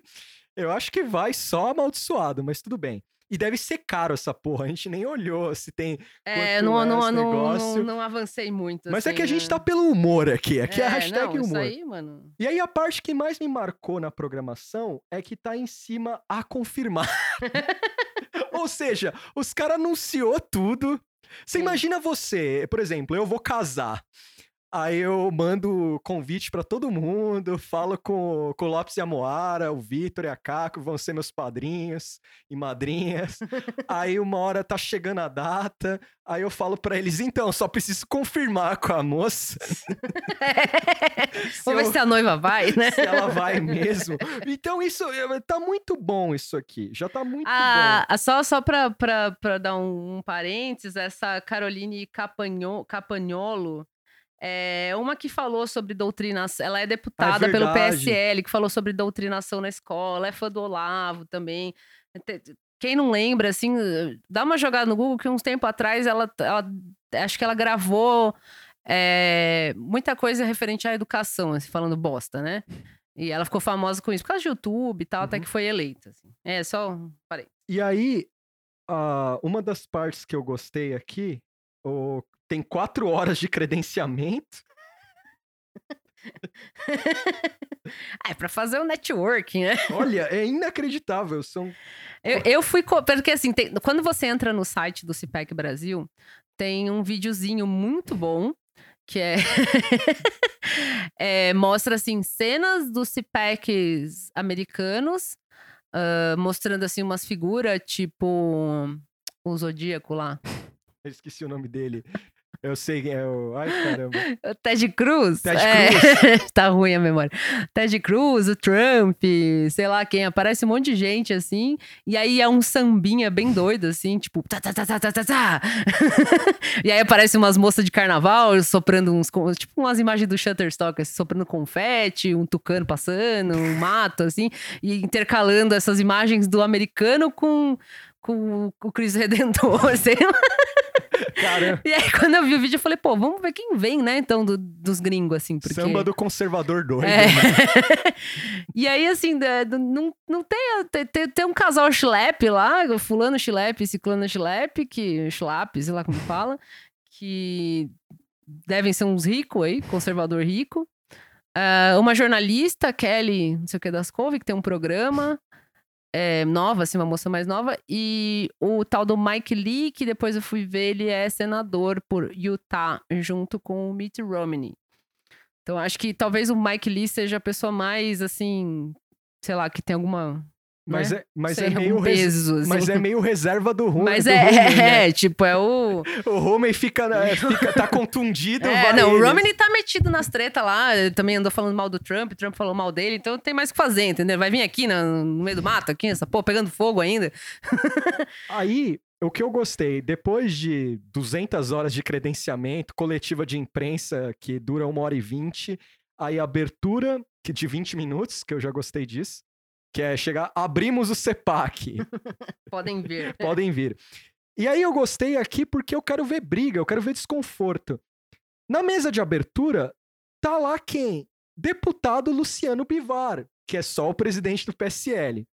S3: eu acho que vai só amaldiçoado, mas tudo bem. E deve ser caro essa porra, a gente nem olhou se tem.
S2: É, não,
S3: é
S2: não, não, não, avancei muito.
S3: Mas é que a
S2: assim,
S3: gente
S2: né?
S3: tá pelo humor aqui, aqui é, a
S2: É,
S3: hashtag
S2: não, isso
S3: humor.
S2: aí, mano.
S3: E aí a parte que mais me marcou na programação é que tá em cima a confirmar. Ou seja, os caras anunciou tudo. Você
S2: Sim.
S3: imagina você, por exemplo, eu vou casar. Aí eu mando convite pra todo mundo, falo com, com o Lopes e a Moara, o Vitor e a Caco vão ser meus padrinhos e madrinhas. aí uma hora tá chegando a data, aí eu falo pra eles, então, só preciso confirmar com a moça
S2: Vamos ver se a noiva vai, né?
S3: se ela vai mesmo. Então isso tá muito bom isso aqui. Já tá muito
S2: Ah,
S3: bom.
S2: ah, só só pra, pra, pra dar um, um parênteses, essa Caroline Capagno- Capagnolo é uma que falou sobre doutrinação. Ela é deputada pelo
S3: verdade.
S2: PSL, que falou sobre doutrinação na escola, é fã do Olavo também. Quem não lembra, assim, dá uma jogada no Google que uns tempo atrás ela, ela- acho que ela gravou é, muita coisa referente à educação, assim, falando bosta, né? E ela ficou famosa com isso, por causa de YouTube e tal, até
S3: Uhum.
S2: que foi eleita. assim. É, só. Parei.
S3: E aí, ah, uma das partes que eu gostei aqui, o- tem quatro horas de credenciamento.
S2: É, pra fazer o networking, né?
S3: Olha, é inacreditável. São
S2: Eu, eu fui. Porque assim, tem- quando você entra no site do CIPEC Brasil, tem um videozinho muito bom. Que é, é, Mostra, assim, cenas dos CIPECs americanos, ah, mostrando, assim, umas figuras, tipo. O Zodíaco lá.
S3: Eu esqueci o nome dele. Eu sei é o. Ai, caramba.
S2: O Ted Cruz.
S3: Ted
S2: é, tá ruim a memória. Ted Cruz, o Trump, sei lá quem. Aparece um monte de gente, assim. E aí é um sambinha bem doido, assim, tipo... Tá, tá, tá, tá, tá, tá, tá. e aí aparece umas moças de carnaval soprando uns... Tipo umas imagens do Shutterstock, assim, soprando confete, um tucano passando, um mato, assim. E intercalando essas imagens do americano com... Com o Cristo Redentor, sei lá.
S3: Cara,
S2: E aí, quando eu vi o vídeo, eu falei, pô, vamos ver quem vem, né, então, do- dos gringos, assim, porque...
S3: samba do conservador doido.
S2: É.
S3: né?
S2: e aí, assim, não, não tem, tem, tem- um casal chilepe lá, fulano chilepe e ciclano chilepe, que, chilape, sei lá como fala, que devem ser uns ricos aí, conservador rico. Ah, uma jornalista, Kelly, não sei o que das Couve, que tem um programa é, nova, assim, uma moça mais nova, e o tal do Mike Lee, que depois eu fui ver, ele é senador por Utah, junto com o Mitt Romney. Então, acho que talvez o Mike Lee seja a pessoa mais, assim, sei lá, que tem alguma
S3: Mas
S2: né?
S3: é, mas é meio res-
S2: peso, assim.
S3: mas é meio reserva do Rumi.
S2: Mas é,
S3: Romney, né?
S2: é, tipo, é o.
S3: O Romney fica, né, fica tá contundido.
S2: É, não, o
S3: ele.
S2: Romney tá metido nas tretas lá, ele também andou falando mal do Trump, o Trump falou mal dele, então tem mais o que fazer, entendeu? Vai vir aqui na- no meio do mato, aqui, essa porra, pegando fogo ainda.
S3: Aí, o que eu gostei, depois de 200 horas de credenciamento, coletiva de imprensa que dura uma hora e vinte, aí abertura que de 20 minutos, que eu já gostei disso, que é chegar, abrimos o CEPAC,
S2: Podem ver.
S3: podem vir. E aí eu gostei aqui porque eu quero ver briga, eu quero ver desconforto. Na mesa de abertura, tá lá quem? Deputado Luciano Bivar, que é só o presidente do PSL.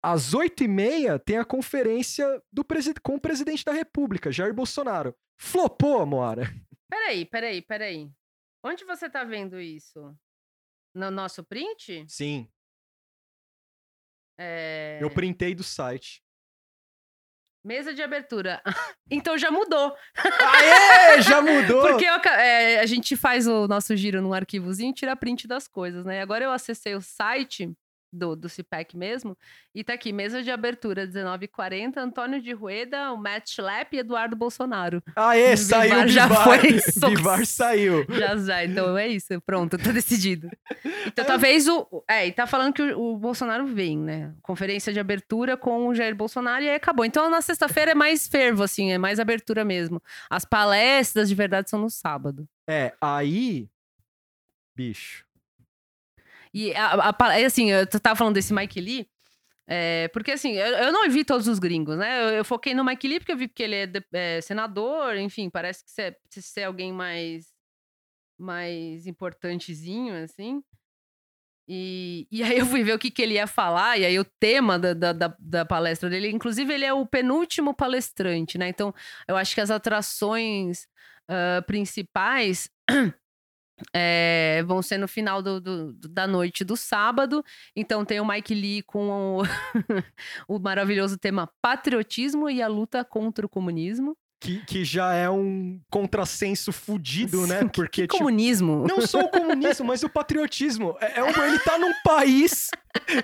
S3: Às oito e meia tem a conferência do com o presidente da República, Jair Bolsonaro. Flopou, Moara.
S2: Peraí, peraí, peraí. Onde você tá vendo isso? No nosso print?
S3: Sim,
S2: É...
S3: eu printei do site.
S2: Mesa de abertura. então já mudou.
S3: Aê, já mudou!
S2: Porque eu é, a gente faz o nosso giro num arquivozinho e tira print das coisas, né? Agora eu acessei o site do, do CIPEC mesmo e tá aqui, mesa de abertura 19h40, Antônio de Rueda, o Matt Schlapp e Eduardo Bolsonaro.
S3: Aê,
S2: Bivar
S3: saiu o
S2: já
S3: Bivar.
S2: foi sos-
S3: Bivar saiu.
S2: Já, já, então é isso, pronto, tá decidido. Então talvez o. o- É, e tá falando que o, o Bolsonaro vem, né? Conferência de abertura com o Jair Bolsonaro e aí acabou. Então na sexta-feira é mais fervo, assim, é mais abertura mesmo. As palestras de verdade são no sábado.
S3: É, aí. Bicho.
S2: E a, a, é assim, eu tava falando desse Mike Lee. é, porque assim, eu, eu não vi todos os gringos, né? Eu, eu foquei no Mike Lee porque eu vi que ele é, de- é, senador, enfim, parece que ser, ser alguém mais, mais importantezinho, assim. E, e aí eu fui ver o que, que ele ia falar, e aí o tema da, da, da, da palestra dele, inclusive ele é o penúltimo palestrante, né? Então eu acho que as atrações ah, principais é, vão ser no final do, do- da noite do sábado. Então tem o Mike Lee com o, o maravilhoso tema patriotismo e a luta contra o comunismo.
S3: Que, que já é um contrassenso fudido, né? Porque,
S2: que
S3: tipo,
S2: comunismo?
S3: Não só o comunismo, mas o patriotismo. É, é um- ele tá num país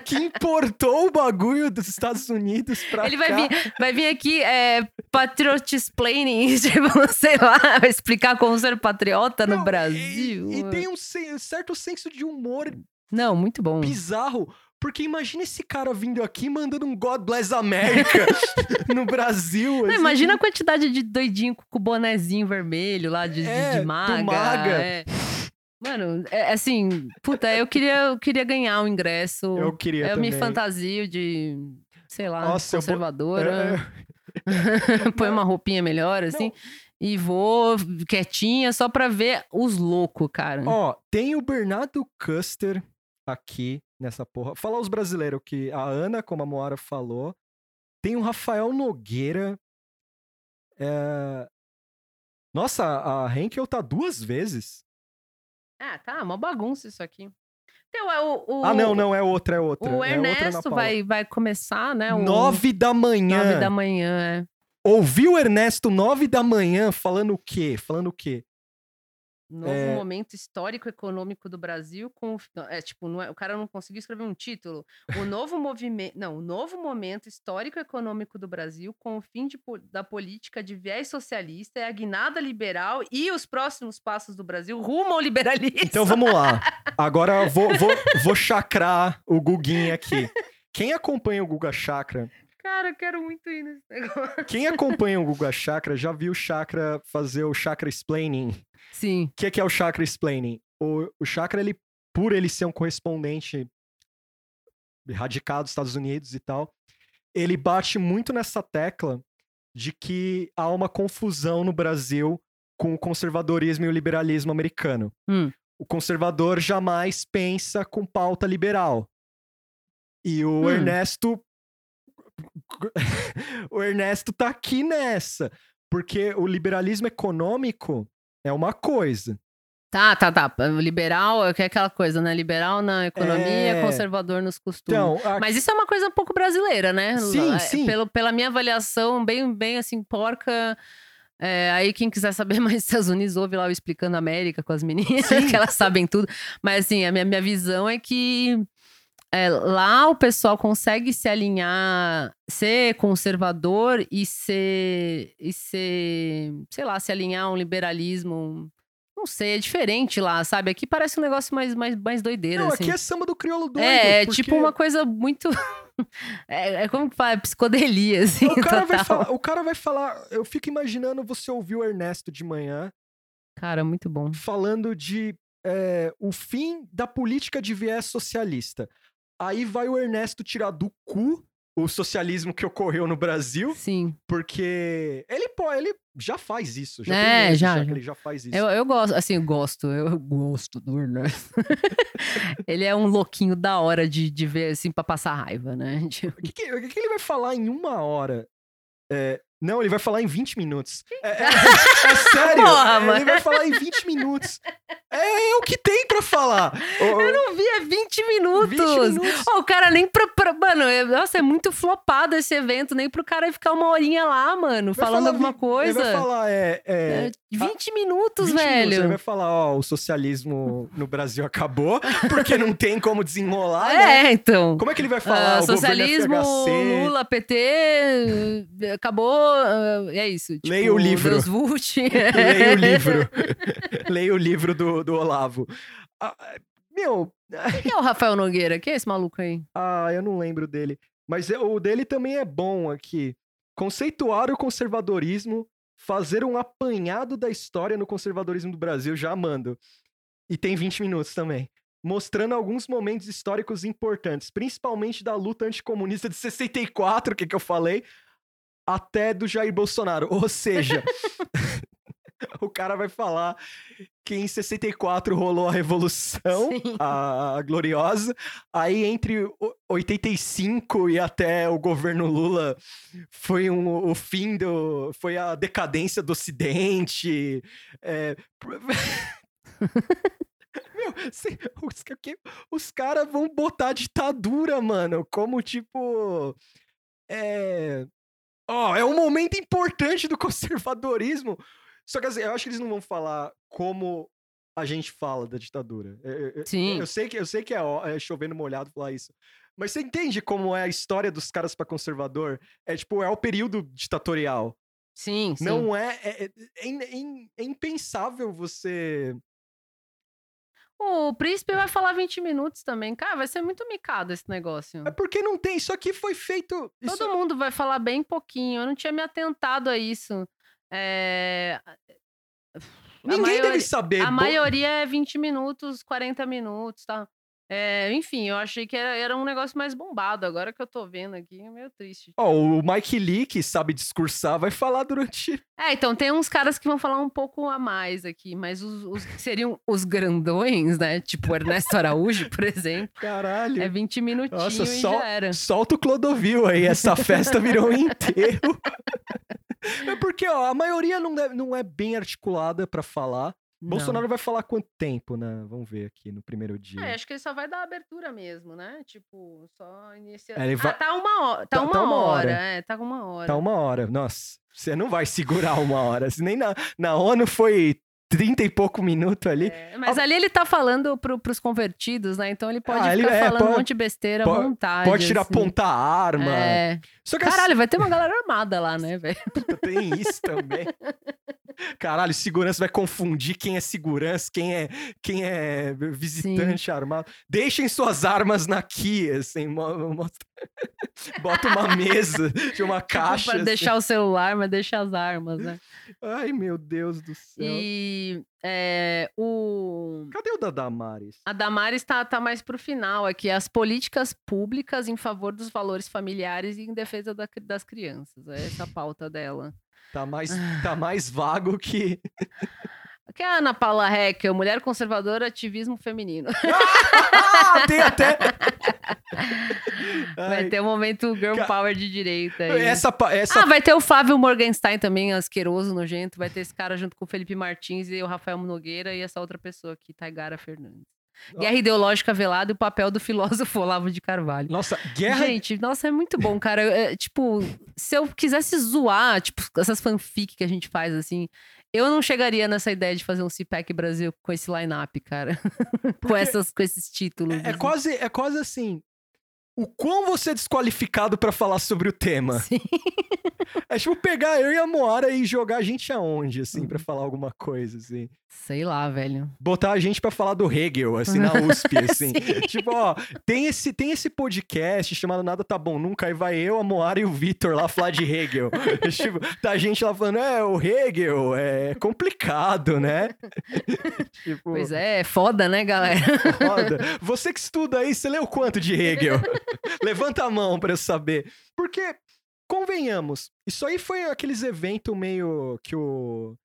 S3: que importou o bagulho dos Estados Unidos pra
S2: Ele vai
S3: cá.
S2: vir, vai vir aqui é, patriotisplaining, tipo, sei lá, explicar como ser patriota no
S3: Não, e-
S2: Brasil.
S3: E, tem um sen- certo senso de humor
S2: Não, muito bom.
S3: bizarro. Porque imagina esse cara vindo aqui mandando um God Bless America no Brasil.
S2: Não,
S3: assim.
S2: imagina a quantidade de doidinho com o bonezinho vermelho lá de,
S3: É,
S2: de maga.
S3: maga.
S2: é. Mano, é assim, puta, eu queria, eu queria ganhar o ingresso.
S3: Eu queria
S2: eu
S3: também.
S2: me fantasio de, sei lá,
S3: Nossa, eu vou-
S2: conservadora.
S3: É,
S2: Põe uma roupinha melhor, assim. E vou quietinha só pra ver os loucos, cara.
S3: Ó, tem o Bernardo Custer aqui nessa porra. Falar os brasileiros que a Ana, como a Moara falou, tem o Rafael Nogueira. é, Nossa, a Henkel tá duas vezes.
S2: Ah, tá, uma bagunça isso aqui. Então, é o, o-
S3: Ah, não, não, é outra, é outra.
S2: O
S3: é outra
S2: Ernesto
S3: Paula.
S2: vai, vai começar, né? O...
S3: Nove da manhã.
S2: Nove da manhã, é.
S3: Ouviu o Ernesto nove da manhã falando o quê? Falando o quê?
S2: Novo
S3: É.
S2: momento histórico econômico do Brasil com é tipo não é- o cara não conseguiu escrever um título o novo movimento não o novo momento histórico econômico do Brasil com o fim de da política de viés socialista é a guinada liberal e os próximos passos do Brasil rumo ao liberalismo
S3: Então vamos lá. Agora eu vou, vou, vou chacrar o Guguinha aqui. Quem acompanha o Guga Chakra
S2: cara eu quero muito ir nesse negócio
S3: Quem acompanha o Guga Chakra já viu o Chakra fazer o Chakra Explaining.
S2: sim
S3: O que é, que é o Chakra Explaining? O, o Chakra, ele, por ele ser um correspondente radicado dos Estados Unidos e tal, ele bate muito nessa tecla de que há uma confusão no Brasil com o conservadorismo e o liberalismo americano.
S2: Hum.
S3: O conservador jamais pensa com pauta liberal. E o
S2: Hum.
S3: Ernesto. o Ernesto tá aqui nessa. Porque o liberalismo econômico é uma coisa.
S2: tá tá tá o liberal é que é aquela coisa né liberal na economia
S3: É.
S2: conservador nos costumes
S3: Então, a-
S2: Mas isso é uma coisa um pouco brasileira, né?
S3: Sim,
S2: É,
S3: sim.
S2: Pelo, pela minha avaliação, bem, bem assim, porca. É, aí, quem quiser saber mais dos Estados Unidos, ouve lá o Explicando a América com as meninas, que elas sabem tudo. Mas, assim, a minha, minha visão é que é, lá o pessoal consegue se alinhar, ser conservador e ser, e ser, sei lá, se alinhar a um liberalismo. Não sei, é diferente lá, sabe? Aqui parece um negócio mais, mais, mais doideira.
S3: Não,
S2: assim.
S3: aqui é samba do crioulo doido.
S2: É, é
S3: porque
S2: tipo uma coisa muito. é, é como que fala? É psicodelia, assim.
S3: O cara, vai
S2: total.
S3: falar, o cara vai falar. Eu fico imaginando você ouvir o Ernesto de manhã
S2: Cara, muito bom.
S3: falando de é, o fim da política de viés socialista. Aí vai o Ernesto tirar do cu o socialismo que ocorreu no Brasil,
S2: Sim.
S3: porque ele pode, ele já faz isso. Já
S2: É,
S3: tem meses
S2: já,
S3: que
S2: já.
S3: ele já faz isso.
S2: Eu, eu gosto, assim, eu gosto, eu gosto do Ernesto. ele é um louquinho da hora de, de ver, assim, pra passar raiva, né? Tipo,
S3: O que, que- que que ele vai falar em uma hora? É, não, ele vai falar em 20 minutos. É, é- é sério,
S2: Porra,
S3: ele vai falar em 20 minutos. É, é o que tem pra falar.
S2: Eu não vi, é 20 minutos.
S3: 20 minutos.
S2: Ó, o cara nem pra, pra- Mano, é- nossa, é muito flopado esse evento, nem pro cara ficar uma horinha lá, mano,
S3: vai
S2: falando
S3: falar
S2: alguma coisa.
S3: Ele vai falar, é. é
S2: É, 20 minutos,
S3: 20 minutos,
S2: velho.
S3: ele vai falar, ó, o socialismo no Brasil acabou, porque não tem como desenrolar, né?
S2: É, então.
S3: Como é que ele vai falar?
S2: Ah,
S3: o governo
S2: socialismo,
S3: FHC,
S2: Lula, PT, acabou. ah, é isso. Tipo,
S3: Leia o livro.
S2: Deus Vult.
S3: Leia o livro. Leia o livro do, do Olavo. Ah, meu,
S2: Quem é o Rafael Nogueira? Quem é esse maluco aí?
S3: Ah, eu não lembro dele. Mas é- o dele também é bom aqui. Conceituar o conservadorismo, fazer um apanhado da história no conservadorismo do Brasil, já mando. E tem 20 minutos também. Mostrando alguns momentos históricos importantes, principalmente da luta anticomunista de 64, que, que eu falei, até do Jair Bolsonaro. Ou seja, o cara vai falar que em 64 rolou a Revolução, a, a gloriosa, aí entre o- 85 e até o governo Lula foi um- o fim do. foi a decadência do Ocidente. é, Meu, se- os, que- os caras vão botar ditadura, mano, como tipo. É. Ó, é um momento importante do conservadorismo. Só que assim, eu acho que eles não vão falar como a gente fala da ditadura. Eu- eu- eu-
S2: Sim.
S3: Eu sei que, eu sei que é, é chovendo molhado falar isso. Mas você entende como é a história dos caras pra conservador? É tipo, é o período ditatorial.
S2: Sim, sim.
S3: Não é. É, é- é é é impensável você.
S2: O príncipe vai falar 20 minutos também. Cara, vai ser muito micado esse negócio.
S3: É porque não tem. Isso aqui foi feito. Isso...
S2: Todo mundo vai falar bem pouquinho. Eu não tinha me atentado a isso. É...
S3: Ninguém
S2: maioria-
S3: deve saber.
S2: A maioria é 20 minutos, 40 minutos, tá? É, enfim, eu achei que era, era um negócio mais bombado. Agora que eu tô vendo aqui, é meio triste.
S3: Ó, o Mike Lee, que sabe discursar, vai falar durante.
S2: É, então tem uns caras que vão falar um pouco a mais aqui, mas os, os que seriam os grandões, né? Tipo Ernesto Araújo, por exemplo,
S3: Caralho.
S2: é 20 minutinhos
S3: Nossa,
S2: e era.
S3: Solta o Clodovil aí, essa festa virou um enterro. É porque, ó, a maioria não, deve- não é bem articulada pra falar.
S2: Não.
S3: Bolsonaro vai falar quanto tempo, né? Vamos ver aqui no primeiro dia.
S2: É, acho que ele só vai dar abertura mesmo, né? Tipo, só iniciar.
S3: É, ele vai-
S2: Ah, tá uma hora. Tá,
S3: Tá-
S2: uma,
S3: tá uma
S2: hora.
S3: hora.
S2: É, tá uma hora.
S3: Tá uma hora. Nossa, você não vai segurar uma hora. Se Nem na, na ONU foi 30 e pouco minuto ali.
S2: É, mas ali ele tá falando pro, pros convertidos, né? Então ele pode
S3: Ah, ele-
S2: ficar
S3: é,
S2: falando um
S3: pode-
S2: monte de besteira à
S3: pode-
S2: vontade.
S3: Pode tirar
S2: assim.
S3: ponta arma.
S2: É.
S3: Só que assim,
S2: Caralho, vai ter uma galera armada lá, né, velho?
S3: tem isso também. Caralho, segurança vai confundir quem é segurança, quem é, quem é visitante armado. Deixem suas armas na Kia, assim, bota uma mesa de uma caixa.
S2: pra
S3: assim.
S2: deixar o celular, mas deixa as armas, né?
S3: Ai, meu Deus do céu.
S2: E é, o.
S3: Cadê o da Damares?
S2: A Damares tá, tá mais pro final aqui. As políticas públicas em favor dos valores familiares e em defesa da das crianças. É essa a pauta dela.
S3: Tá mais, tá mais vago que.
S2: Aqui é a Ana Paula Hecker, mulher conservadora, ativismo feminino.
S3: Ah, tem até.
S2: Vai
S3: Ai,
S2: ter um momento girl
S3: Ca-
S2: power de direita. aí.
S3: essa, essa
S2: Ah, vai ter o Flávio Morgenstein também, asqueroso, nojento. Vai ter esse cara junto com o Felipe Martins e o Rafael Nogueira e essa outra pessoa aqui, Taigara Fernandes. Guerra ideológica velada e o papel do filósofo Olavo de Carvalho.
S3: Nossa, guerra.
S2: Gente, nossa, é muito bom, cara. É, tipo, se eu quisesse zoar, tipo, essas fanfic que a gente faz, assim, eu não chegaria nessa ideia de fazer um CPAC Brasil com esse line-up, cara. com, essas, com esses títulos.
S3: É, é
S2: assim.
S3: quase, é quase assim. O quão você é desqualificado pra falar sobre o tema.
S2: Sim.
S3: É tipo pegar eu e a Moara e jogar a gente aonde, assim,
S2: Uhum.
S3: pra falar alguma coisa, assim.
S2: Sei lá, velho.
S3: Botar a gente pra falar do Hegel, assim, na USP, assim. Tipo, ó, tem esse, tem esse podcast chamado Nada Tá Bom Nunca, aí vai eu, a Moara e o Vitor lá falar de Hegel. tipo, tá a gente lá falando, é, o Hegel é complicado, né? tipo,
S2: Pois é, é foda, né, galera?
S3: foda. Você que estuda aí, você leu quanto de Hegel? Levanta a mão pra eu saber. Porque, convenhamos, isso aí foi aqueles eventos meio que o...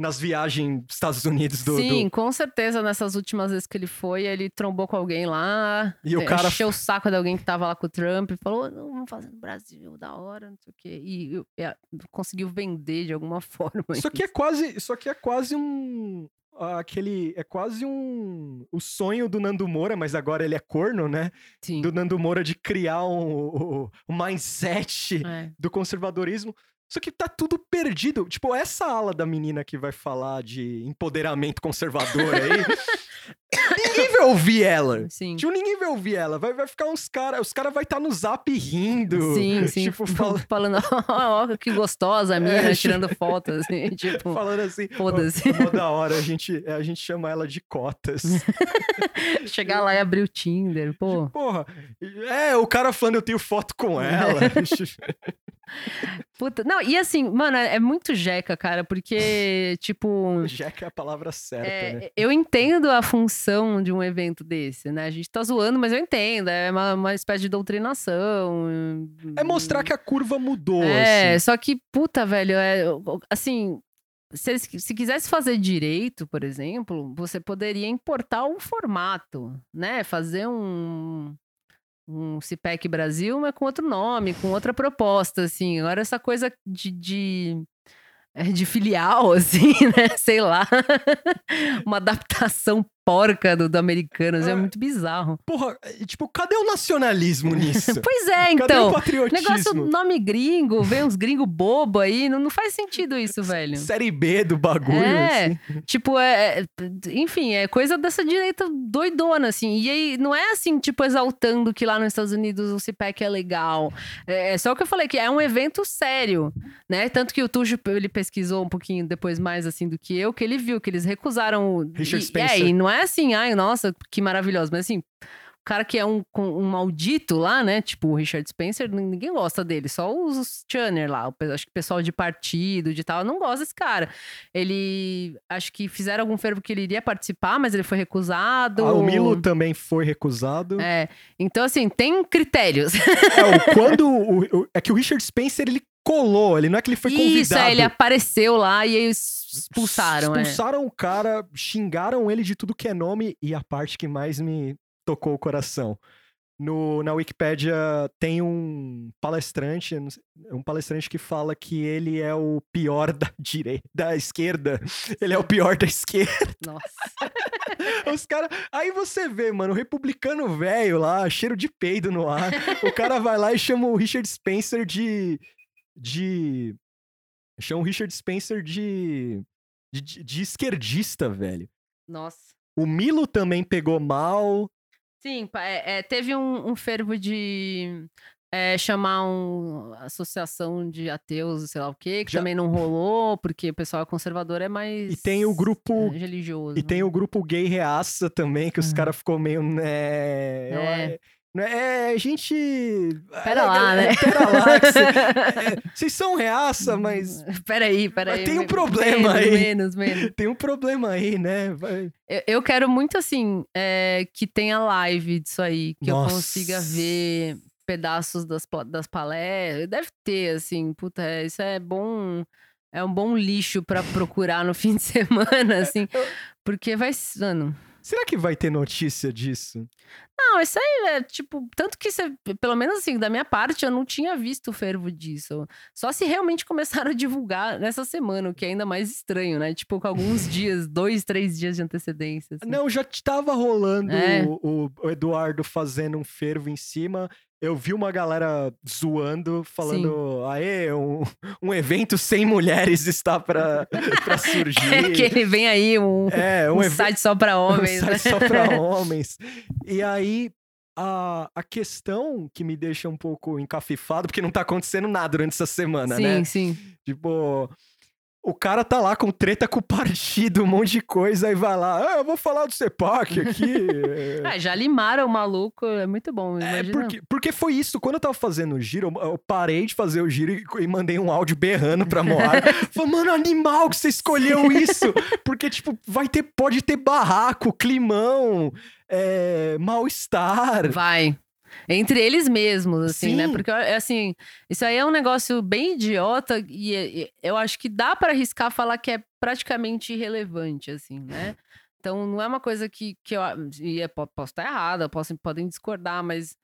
S3: Nas viagens dos Estados Unidos do...
S2: Sim,
S3: do-
S2: com certeza, nessas últimas vezes que ele foi, ele trombou com alguém lá.
S3: E o
S2: eh,
S3: cara-
S2: Encheu o saco de alguém que tava lá com o Trump e falou: não, vamos fazer no Brasil, da hora, não sei o quê. E, eu- e, ah, conseguiu vender de alguma forma.
S3: Isso aqui é quase, isso aqui é quase um aquele é quase um o sonho do Nando Moura, mas agora ele é corno, né?
S2: Sim.
S3: Do Nando Moura de criar um, um, um mindset
S2: É.
S3: do conservadorismo. Só que tá tudo perdido. Tipo, essa ala da menina que vai falar de empoderamento conservador aí. ninguém vai ouvir ela.
S2: Sim.
S3: Tipo, ninguém vai ouvir ela. Vai, vai ficar uns caras. Os caras vai estar no zap rindo.
S2: Sim, sim.
S3: Tipo, fala-
S2: Falando, ó, ó, que gostosa a menina,
S3: É,
S2: tirando fotos, assim, tipo,
S3: falando assim.
S2: foda-se.
S3: Mó da hora, a gente, a gente chama ela de cotas.
S2: Chegar lá e abrir o Tinder, pô.
S3: Porra, é, o cara falando eu tenho foto com ela.
S2: Puta. Não, e assim, mano, é é muito jeca, cara, porque, tipo.
S3: Jack é a palavra certa,
S2: É,
S3: né?
S2: Eu entendo a função de um evento desse, né? A gente tá zoando, mas eu entendo. É uma, uma espécie de doutrinação.
S3: É mostrar que a curva mudou,
S2: É,
S3: assim.
S2: só que, puta, velho, é, assim. Se, eles- se quisesse fazer direito, por exemplo, você poderia importar um formato, né? Fazer um, um CPEC Brasil, mas com outro nome, com outra proposta, assim. Agora, essa coisa de, de, é, de filial, assim, né? Sei lá. Uma adaptação porca do, do Americanos. É
S3: É.
S2: muito bizarro.
S3: Porra, é, tipo, cadê o nacionalismo nisso?
S2: Pois é,
S3: Cadê o
S2: então.
S3: patriotismo?
S2: Negócio nome gringo, vem uns gringos bobo aí, não, não faz sentido isso, velho.
S3: Série B do bagulho,
S2: É,
S3: assim.
S2: tipo, é, é- enfim, é coisa dessa direita doidona, assim. E aí, não é assim, tipo, exaltando que lá nos Estados Unidos o CPEC é legal. É, é só o que eu falei, que é um evento sério, né? Tanto que o Tujo, ele pesquisou um pouquinho depois mais, assim, do que eu, que ele viu que eles recusaram... o-
S3: Richard
S2: e,
S3: Spencer.
S2: É, e não é assim, ai, nossa, que maravilhoso, mas assim... O cara que é um, um maldito lá, né? Tipo o Richard Spencer, ninguém gosta dele, só os Channer lá. Acho que o pessoal de partido, de tal, não gosta desse cara. Ele. Acho que fizeram algum fervo que ele iria participar, mas ele foi recusado.
S3: Ah, o Milo também foi recusado.
S2: É. Então, assim, tem critérios.
S3: É, quando o, o- é que o Richard Spencer ele colou, ele não é que ele foi convidado.
S2: Isso, é, ele apareceu lá e aí expulsaram. é.
S3: Expulsaram o cara, xingaram ele de tudo que é nome e a parte que mais me tocou o coração. No, na Wikipédia tem um palestrante, um palestrante que fala que ele é o pior da direita, da esquerda. Ele é o pior da esquerda.
S2: Nossa.
S3: Os cara, aí você vê, mano, o republicano velho lá, cheiro de peido no ar. o cara vai lá e chama o Richard Spencer de de chama o Richard Spencer de de, de- esquerdista, velho.
S2: Nossa.
S3: O Milo também pegou mal.
S2: Sim, é, é, teve um, um fervo de é, chamar uma associação de ateus, sei lá o quê, que
S3: Já-
S2: também não rolou, porque o pessoal conservador é mais.
S3: E tem o grupo-
S2: é, religioso.
S3: E tem o grupo gay reaça também, que os
S2: Uhum.
S3: caras ficou meio, né?
S2: É.
S3: Não é, é, gente.
S2: Pera
S3: é,
S2: lá, né?
S3: Pera lá, cê- é, vocês são reaça, mas
S2: Peraí, peraí.
S3: Mas tem um problema
S2: menos,
S3: aí.
S2: Menos, menos.
S3: tem um problema aí, né? Vai-
S2: Eu, eu quero muito, assim, é, que tenha live disso aí, que
S3: Nossa.
S2: eu consiga ver pedaços das, das palestras. Deve ter, assim, puta, é, isso é bom. É um bom lixo pra procurar no fim de semana, assim. Porque vai. Mano.
S3: Será que vai ter notícia disso?
S2: Não, isso aí é tipo. Tanto que você, pelo menos assim, da minha parte, eu não tinha visto o fervo disso. Só se realmente começaram a divulgar nessa semana, o que é ainda mais estranho, né? Tipo, com alguns dias, dois, três dias de antecedência. assim.
S3: Não, já tava rolando
S2: É.
S3: o, o- o Eduardo fazendo um fervo em cima. Eu vi uma galera zoando, falando: aê, um, um evento sem mulheres está pra, pra surgir.
S2: É que ele vem aí, um,
S3: É, um,
S2: um site só pra homens,
S3: um
S2: né?
S3: site só pra homens. E aí, a, a questão que me deixa um pouco encafifado, porque não tá acontecendo nada durante essa semana,
S2: sim,
S3: né?
S2: sim.
S3: Tipo, o cara tá lá com treta com o partido, um monte de coisa, aí vai lá, ah, eu vou falar do CEPAC aqui.
S2: Ah, já limaram o maluco, é muito bom.
S3: É, porque, porque foi isso, quando eu tava fazendo o giro, eu, eu parei de fazer o giro e, e mandei um áudio berrando pra Moara. Falei, mano, animal que você escolheu isso! Porque, tipo, vai ter, pode ter barraco, climão, é, mal-estar.
S2: Vai. Entre eles mesmos, assim, né?
S3: Sim.
S2: Porque, é assim, isso aí é um negócio bem idiota e, e eu acho que dá pra arriscar falar que é praticamente irrelevante, assim, né? Então, não é uma coisa que, que eu... E é, po- posso estar errada, posso, podem discordar, mas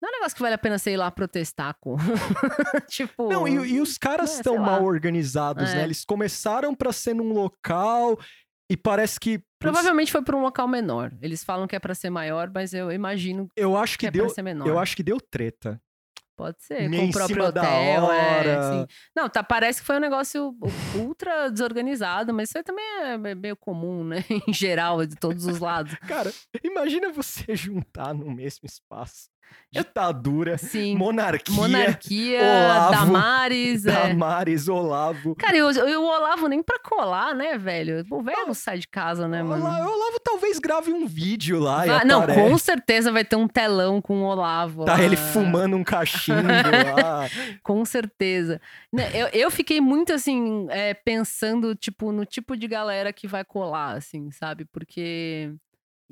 S2: não é um negócio que vale a pena, sei lá, protestar com. tipo...
S3: Não, e, e os caras
S2: é,
S3: estão
S2: lá.
S3: mal organizados,
S2: É.
S3: né? Eles começaram pra ser num local e parece que.
S2: Provavelmente foi pra um local menor. Eles falam que é pra ser maior, mas eu imagino
S3: Eu acho
S2: que
S3: que
S2: é
S3: deu.
S2: pra ser menor.
S3: Eu acho que deu treta.
S2: Pode ser,
S3: Meio
S2: com o próprio hotel, é,
S3: hora.
S2: sim. Não, tá, parece que foi um negócio ultra desorganizado, mas isso aí também é me- meio comum, né? em geral, de todos os lados.
S3: Cara, imagina você juntar no mesmo espaço ditadura,
S2: Sim.
S3: monarquia,
S2: Monarquia,
S3: Olavo,
S2: Damares, é.
S3: Damares, Olavo.
S2: Cara, e o, e o Olavo nem pra colar, né, velho? O velho não sai de casa, né, mano?
S3: Ola- Olavo talvez grave um vídeo lá e
S2: Vai- não,
S3: aparece.
S2: com certeza vai ter um telão com o Olavo.
S3: Tá
S2: lá.
S3: ele fumando um cachimbo lá.
S2: Com certeza. Né, Eu, eu fiquei muito, assim, é, pensando, tipo, no tipo de galera que vai colar, assim, sabe? Porque...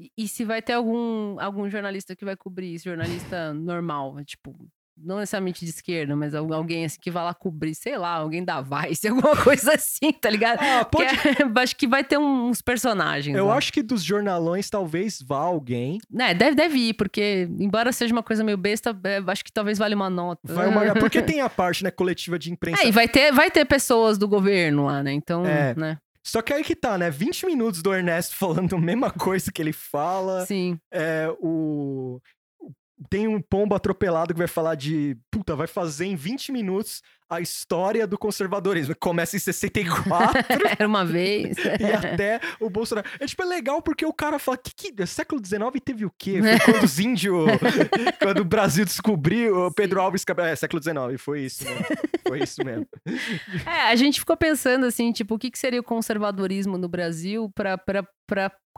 S2: E, e se vai ter algum, algum jornalista que vai cobrir isso, jornalista normal, tipo... Não necessariamente de esquerda, mas al- alguém assim que vai lá cobrir, sei lá, alguém da Vice, alguma coisa assim, tá ligado?
S3: Ah, pode...
S2: acho que vai ter uns personagens.
S3: Eu
S2: lá.
S3: acho que dos jornalões talvez vá alguém.
S2: Né, deve, deve ir, porque, embora seja uma coisa meio besta, é, acho que talvez vale uma nota.
S3: Vai uma... Porque tem a parte, né, coletiva de imprensa.
S2: É, e vai ter, vai ter pessoas do governo lá, né? Então,
S3: É.
S2: né?
S3: Só que aí que tá, né? 20 minutos do Ernesto falando a mesma coisa que ele fala.
S2: Sim.
S3: É, o... Tem um pombo atropelado que vai falar de. Puta, vai fazer em 20 minutos a história do conservadorismo. Começa em 64
S2: Era uma vez.
S3: e até o Bolsonaro. É tipo, é legal porque o cara fala: que, que século XIX teve o quê? Foi quando os índios. quando o Brasil descobriu. o Pedro Alves Cabral. É, século XIX, foi isso mesmo. Foi isso mesmo.
S2: É, a gente ficou pensando assim, tipo, o que, que seria o conservadorismo no Brasil pra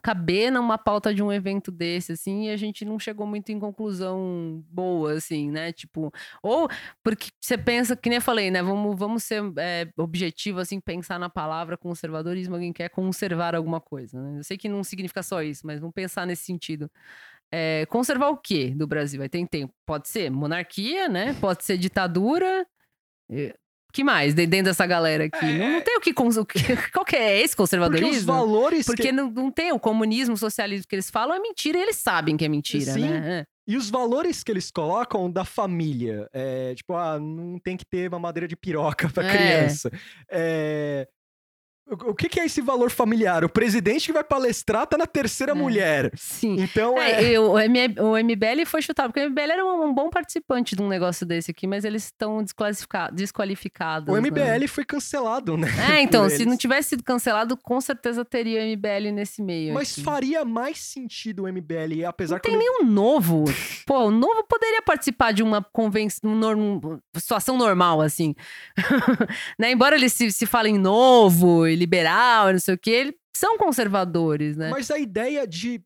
S2: caber numa pauta de um evento desse, assim, e a gente não chegou muito em conclusão boa, assim, né? Tipo, ou porque você pensa, que nem eu falei, né? Vamos, vamos ser é, objetivo, assim, pensar na palavra conservadorismo, alguém quer conservar alguma coisa, né? Eu sei que não significa só isso, mas vamos pensar nesse sentido. É, conservar o quê do Brasil? Vai ter tempo. Pode ser monarquia, né? Pode ser ditadura. É, que mais de- dentro dessa galera aqui? Não, não tem o que, cons-. Qual que é esse
S3: Porque os
S2: conservadorismo?
S3: valores.
S2: Porque
S3: que-
S2: não, não tem o comunismo, o socialismo que eles falam é mentira e eles sabem que é mentira,
S3: Sim.
S2: né? É.
S3: E os valores que eles colocam da família. É, tipo, ah, não tem que ter mamadeira de piroca pra
S2: É.
S3: criança. É, O, o que, que é esse valor familiar? O presidente que vai palestrar tá na terceira
S2: É.
S3: mulher.
S2: Sim.
S3: Então é.
S2: É, e o, M- o MBL foi chutado, porque o MBL era um, um bom participante de um negócio desse aqui, mas eles estão desqualifica- desqualificados.
S3: O
S2: né?
S3: MBL foi cancelado, né?
S2: É, então, se não tivesse sido cancelado, com certeza teria MBL nesse meio.
S3: Mas
S2: aqui.
S3: faria mais sentido o MBL, apesar
S2: Não
S3: que.
S2: tem nenhum novo. Pô, o novo poderia participar de uma convenção, um norm- situação normal, assim. né? Embora eles se, se falem novo liberal, não sei o quê, eles são conservadores, né?
S3: Mas a ideia de.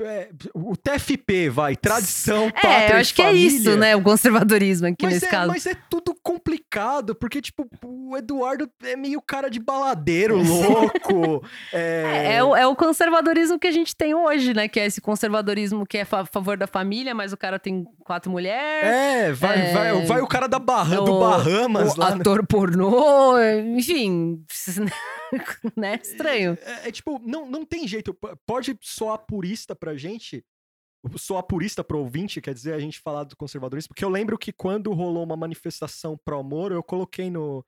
S3: É, o TFP, vai, tradição, pátria
S2: é, eu
S3: e
S2: acho que é
S3: família.
S2: isso, né? O conservadorismo aqui
S3: Mas
S2: nesse
S3: é,
S2: caso.
S3: mas é tudo complicado, porque, tipo, o Eduardo é meio cara de baladeiro, louco.
S2: É,
S3: é,
S2: é o, é o conservadorismo que a gente tem hoje, né? Que é esse conservadorismo que é a fa- favor da família, mas o cara tem quatro mulheres.
S3: É, vai,
S2: É.
S3: vai, vai o cara da Barra, do
S2: O-
S3: Bahamas
S2: o
S3: lá. né?
S2: ator pornô, enfim, né? Estranho.
S3: É, é tipo, não, não tem jeito. Pode soar purista pra gente, soar purista pro ouvinte, quer dizer, a gente falar do conservadorismo, porque eu lembro que quando rolou uma manifestação pro Moro, eu coloquei no.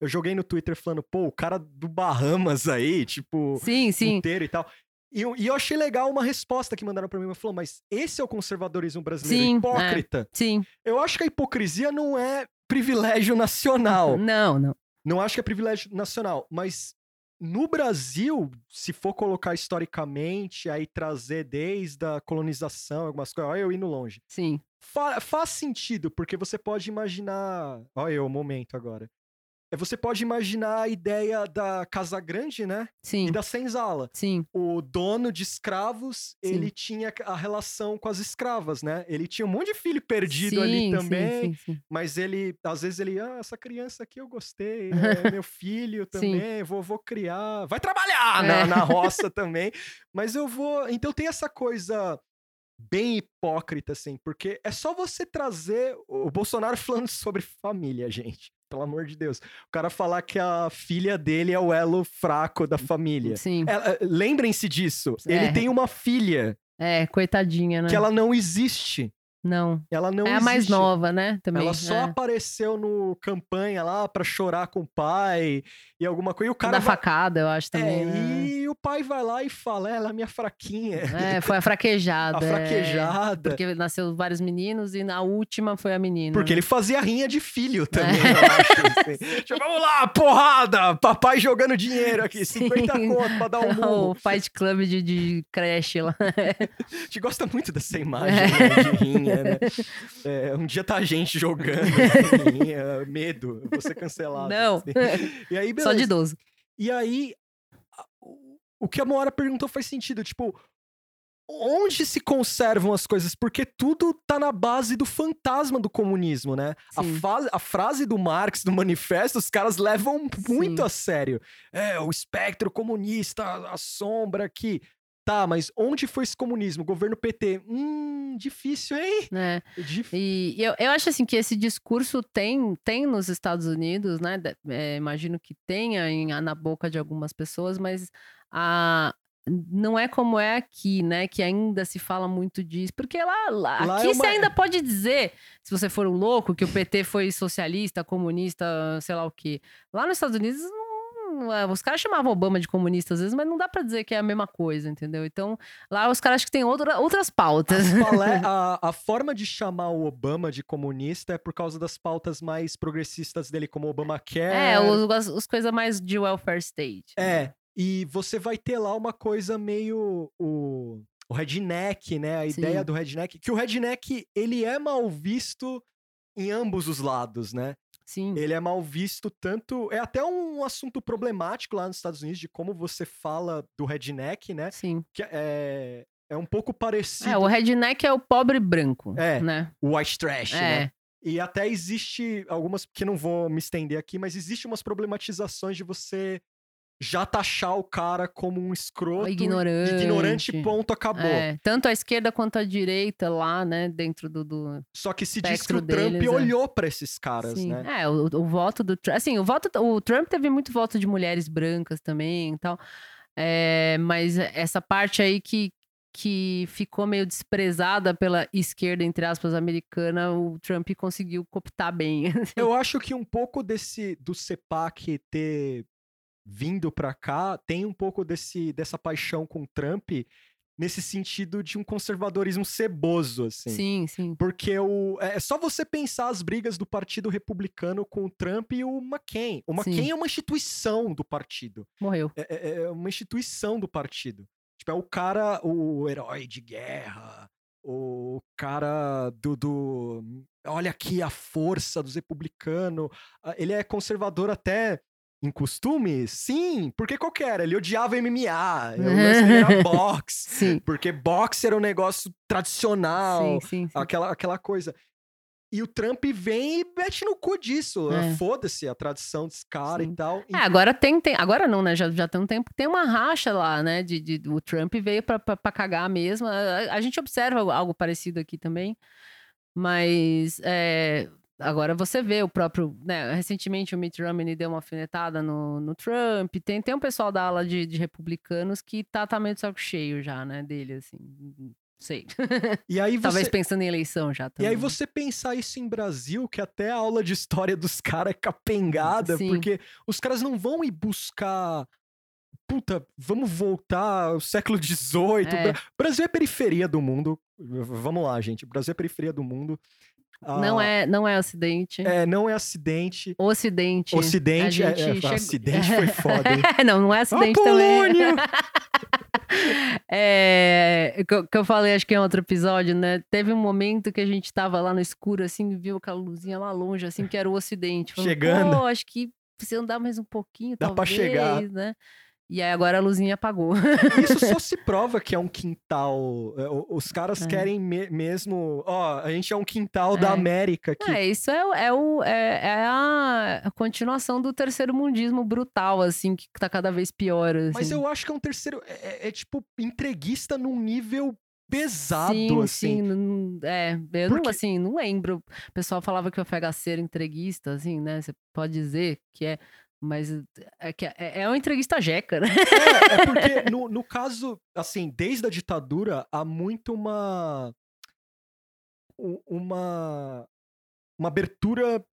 S3: Eu joguei no Twitter falando, pô, o cara do Bahamas aí, tipo,
S2: Sim, sim.
S3: inteiro e tal. E eu, e eu achei legal uma resposta que mandaram pra mim. Falou, mas esse é o conservadorismo brasileiro,
S2: Sim, é.
S3: hipócrita.
S2: Sim.
S3: Eu acho que a hipocrisia não é privilégio nacional.
S2: Não, não.
S3: Não acho que é privilégio nacional, mas no Brasil, se for colocar historicamente, aí trazer desde a colonização, algumas coisas, olha eu indo longe.
S2: Sim.
S3: Fa- faz sentido, porque você pode imaginar. Olha eu, o momento agora. É, Você pode imaginar a ideia da Casa Grande, né?
S2: Sim.
S3: E da senzala.
S2: Sim.
S3: O dono de escravos,
S2: Sim.
S3: ele tinha a relação com as escravas, né? Ele tinha um monte de filho perdido
S2: sim,
S3: ali também.
S2: Sim, sim,
S3: Mas ele, às vezes ele, ah, essa criança aqui eu gostei, é meu filho também, vou, vou criar. Vai trabalhar
S2: É.
S3: na, na roça também. Mas eu vou. Então tem essa coisa bem hipócrita, assim, porque é só você trazer o Bolsonaro falando sobre família, gente. Pelo amor de Deus. O cara falar que a filha dele é o elo fraco da família.
S2: Sim.
S3: É, é, Lembrem-se disso. Ele
S2: É.
S3: tem uma filha
S2: É, coitadinha, né?
S3: que ela não existe.
S2: Não.
S3: Ela não
S2: é a mais
S3: existe.
S2: nova, né? Também.
S3: Ela só
S2: é.
S3: apareceu no campanha lá pra chorar com o pai e alguma coisa. E o cara.
S2: da
S3: vai-
S2: facada, eu acho também.
S3: é,
S2: né?
S3: e o pai vai lá e fala: ela é minha fraquinha.
S2: É, foi a fraquejada.
S3: a
S2: é.
S3: fraquejada.
S2: Porque nasceu vários meninos e na última foi a menina.
S3: Porque
S2: né?
S3: ele fazia rinha de filho também,
S2: É.
S3: eu acho. assim. Tipo, Vamos lá, porrada! Papai jogando dinheiro aqui, 50
S2: Sim.
S3: conto pra dar um
S2: o
S3: murro.
S2: Fight Club de, de creche lá.
S3: A gente gosta muito dessa imagem
S2: É.
S3: né, de rinha, né? É, um dia tá a gente jogando rinha, medo, ser cancelado.
S2: Não.
S3: assim. E aí,
S2: Só de idoso.
S3: E aí, o- que a Moara perguntou faz sentido. Tipo, onde se conservam as coisas? Porque tudo tá na base do fantasma do comunismo, né? A, a frase do Marx no manifesto, os caras levam muito
S2: Sim.
S3: a sério. É, o espectro comunista, a sombra aqui. Tá, mas onde foi esse comunismo? Governo PT. Hum, difícil, hein?
S2: né?
S3: Difícil.
S2: E eu, eu acho assim que esse discurso tem, tem nos Estados Unidos, né? É, imagino que tenha em- na boca de algumas pessoas, mas a, não é como é aqui, né? Que ainda se fala muito disso. Porque lá, lá-
S3: Lá é
S2: aqui você
S3: uma-
S2: ainda pode dizer, se você for um louco, que o PT foi socialista, comunista, sei lá o quê. Lá nos Estados Unidos, não- não é- os caras chamavam Obama de comunista às vezes, mas não dá pra dizer que é a mesma coisa, entendeu? Então, lá os caras acho que tem outra, outras pautas.
S3: As palé- a, a forma de chamar o Obama de comunista é por causa das pautas mais progressistas dele, como Obamacare.
S2: É, os, as, as coisas mais de welfare state.
S3: É, e você vai ter lá uma coisa meio o, o redneck, né? A
S2: Sim.
S3: ideia do redneck, que o redneck, ele é mal visto em ambos os lados, né?
S2: Sim.
S3: Ele é mal visto tanto, é até um assunto problemático lá nos Estados Unidos de como você fala do redneck, né?
S2: Sim.
S3: Que é é um pouco parecido
S2: É, o redneck é o pobre branco.
S3: É.
S2: Né?
S3: o white trash, né?
S2: É.
S3: E até existe algumas, que não vou me estender aqui, mas existe umas problematizações de você já taxar o cara como um escroto.
S2: Ignorante.
S3: Ignorante, ponto, acabou.
S2: É, tanto a esquerda quanto a direita lá, né, dentro do. do...
S3: Só que se diz que o Trump
S2: deles, é.
S3: olhou pra esses caras,
S2: Sim.
S3: né?
S2: É, o, o voto do Trump. Assim, o voto. O Trump teve muito voto de mulheres brancas também e tal. É, mas essa parte aí que, que ficou meio desprezada pela esquerda, entre aspas, americana, o Trump conseguiu cooptar bem.
S3: Eu acho que um pouco desse do CEPAC ter vindo pra cá tem um pouco desse, dessa paixão com o Trump nesse sentido de um conservadorismo ceboso, assim.
S2: sim, sim.
S3: Porque o, é só você pensar as brigas do Partido Republicano com o Trump e o McCain. O McCain
S2: Sim.
S3: é uma instituição do partido.
S2: Morreu.
S3: É, é- é uma instituição do partido. Tipo, é o cara, o herói de guerra, o cara do. do olha aqui a força dos republicanos. Ah, Ele é conservador até. Em costumes? Sim, porque qual que era? Ele odiava MMA, era boxe,
S2: Sim.
S3: porque boxe era um negócio tradicional,
S2: Sim, sim,
S3: aquela, aquela coisa. E o Trump vem e mete no cu disso.
S2: É.
S3: Foda-se a tradição desse cara
S2: Sim.
S3: e tal.
S2: É, agora tem, tem. Agora não, né? Já, já tem um tempo. Tem uma racha lá, né? De, de- o Trump veio pra, pra, pra cagar mesmo. A, a gente observa algo parecido aqui também. Mas é, agora você vê o próprio. Né, recentemente o Mitt Romney deu uma alfinetada no, no Trump. Tem, tem um pessoal da ala de, de republicanos que tá, tá meio de saco cheio já, né? Dele, assim. Não Sei.
S3: E aí você,
S2: Talvez pensando em eleição já
S3: E
S2: também.
S3: aí você pensar isso em Brasil, que até a aula de história dos caras é capengada,
S2: Sim.
S3: porque os caras não vão ir buscar. Puta, vamos voltar ao século XVIII.
S2: É.
S3: Bra- Brasil é periferia do mundo. Vamos lá, gente. Brasil é periferia do mundo.
S2: Não
S3: Ah,
S2: é, não é Ocidente.
S3: É, não é acidente.
S2: Ocidente.
S3: Ocidente,
S2: A
S3: é,
S2: gente
S3: é,
S2: chegou-
S3: acidente foi foda, hein?
S2: não, não é acidente também.
S3: Polônia!
S2: É, que, eu- que eu falei, acho que em outro episódio, né? Teve um momento que a gente tava lá no escuro, assim, viu aquela luzinha lá longe, assim, que era o Ocidente. Falando,
S3: Chegando.
S2: Pô, acho que se andar mais um pouquinho,
S3: Dá pra
S2: talvez,
S3: chegar."
S2: né? E aí agora a luzinha apagou.
S3: Isso só se prova que é um quintal. é, Os caras
S2: É.
S3: querem me- mesmo. Ó, a gente é um quintal da
S2: É.
S3: América aqui.
S2: É, isso é, é, o, é, é a, continuação do terceiro mundismo brutal, assim, que tá cada vez pior. Assim.
S3: Mas eu acho que é um terceiro. É, é- tipo entreguista num nível pesado,
S2: sim,
S3: assim.
S2: sim, não- é, eu não,
S3: Porque-
S2: assim, não lembro. O pessoal falava que o FHC era entreguista, assim, né? Você pode dizer que é, mas é, que é, é uma entreguista jeca, né?
S3: É, é porque no, no caso, assim, desde a ditadura, há muito uma. Uma. Uma abertura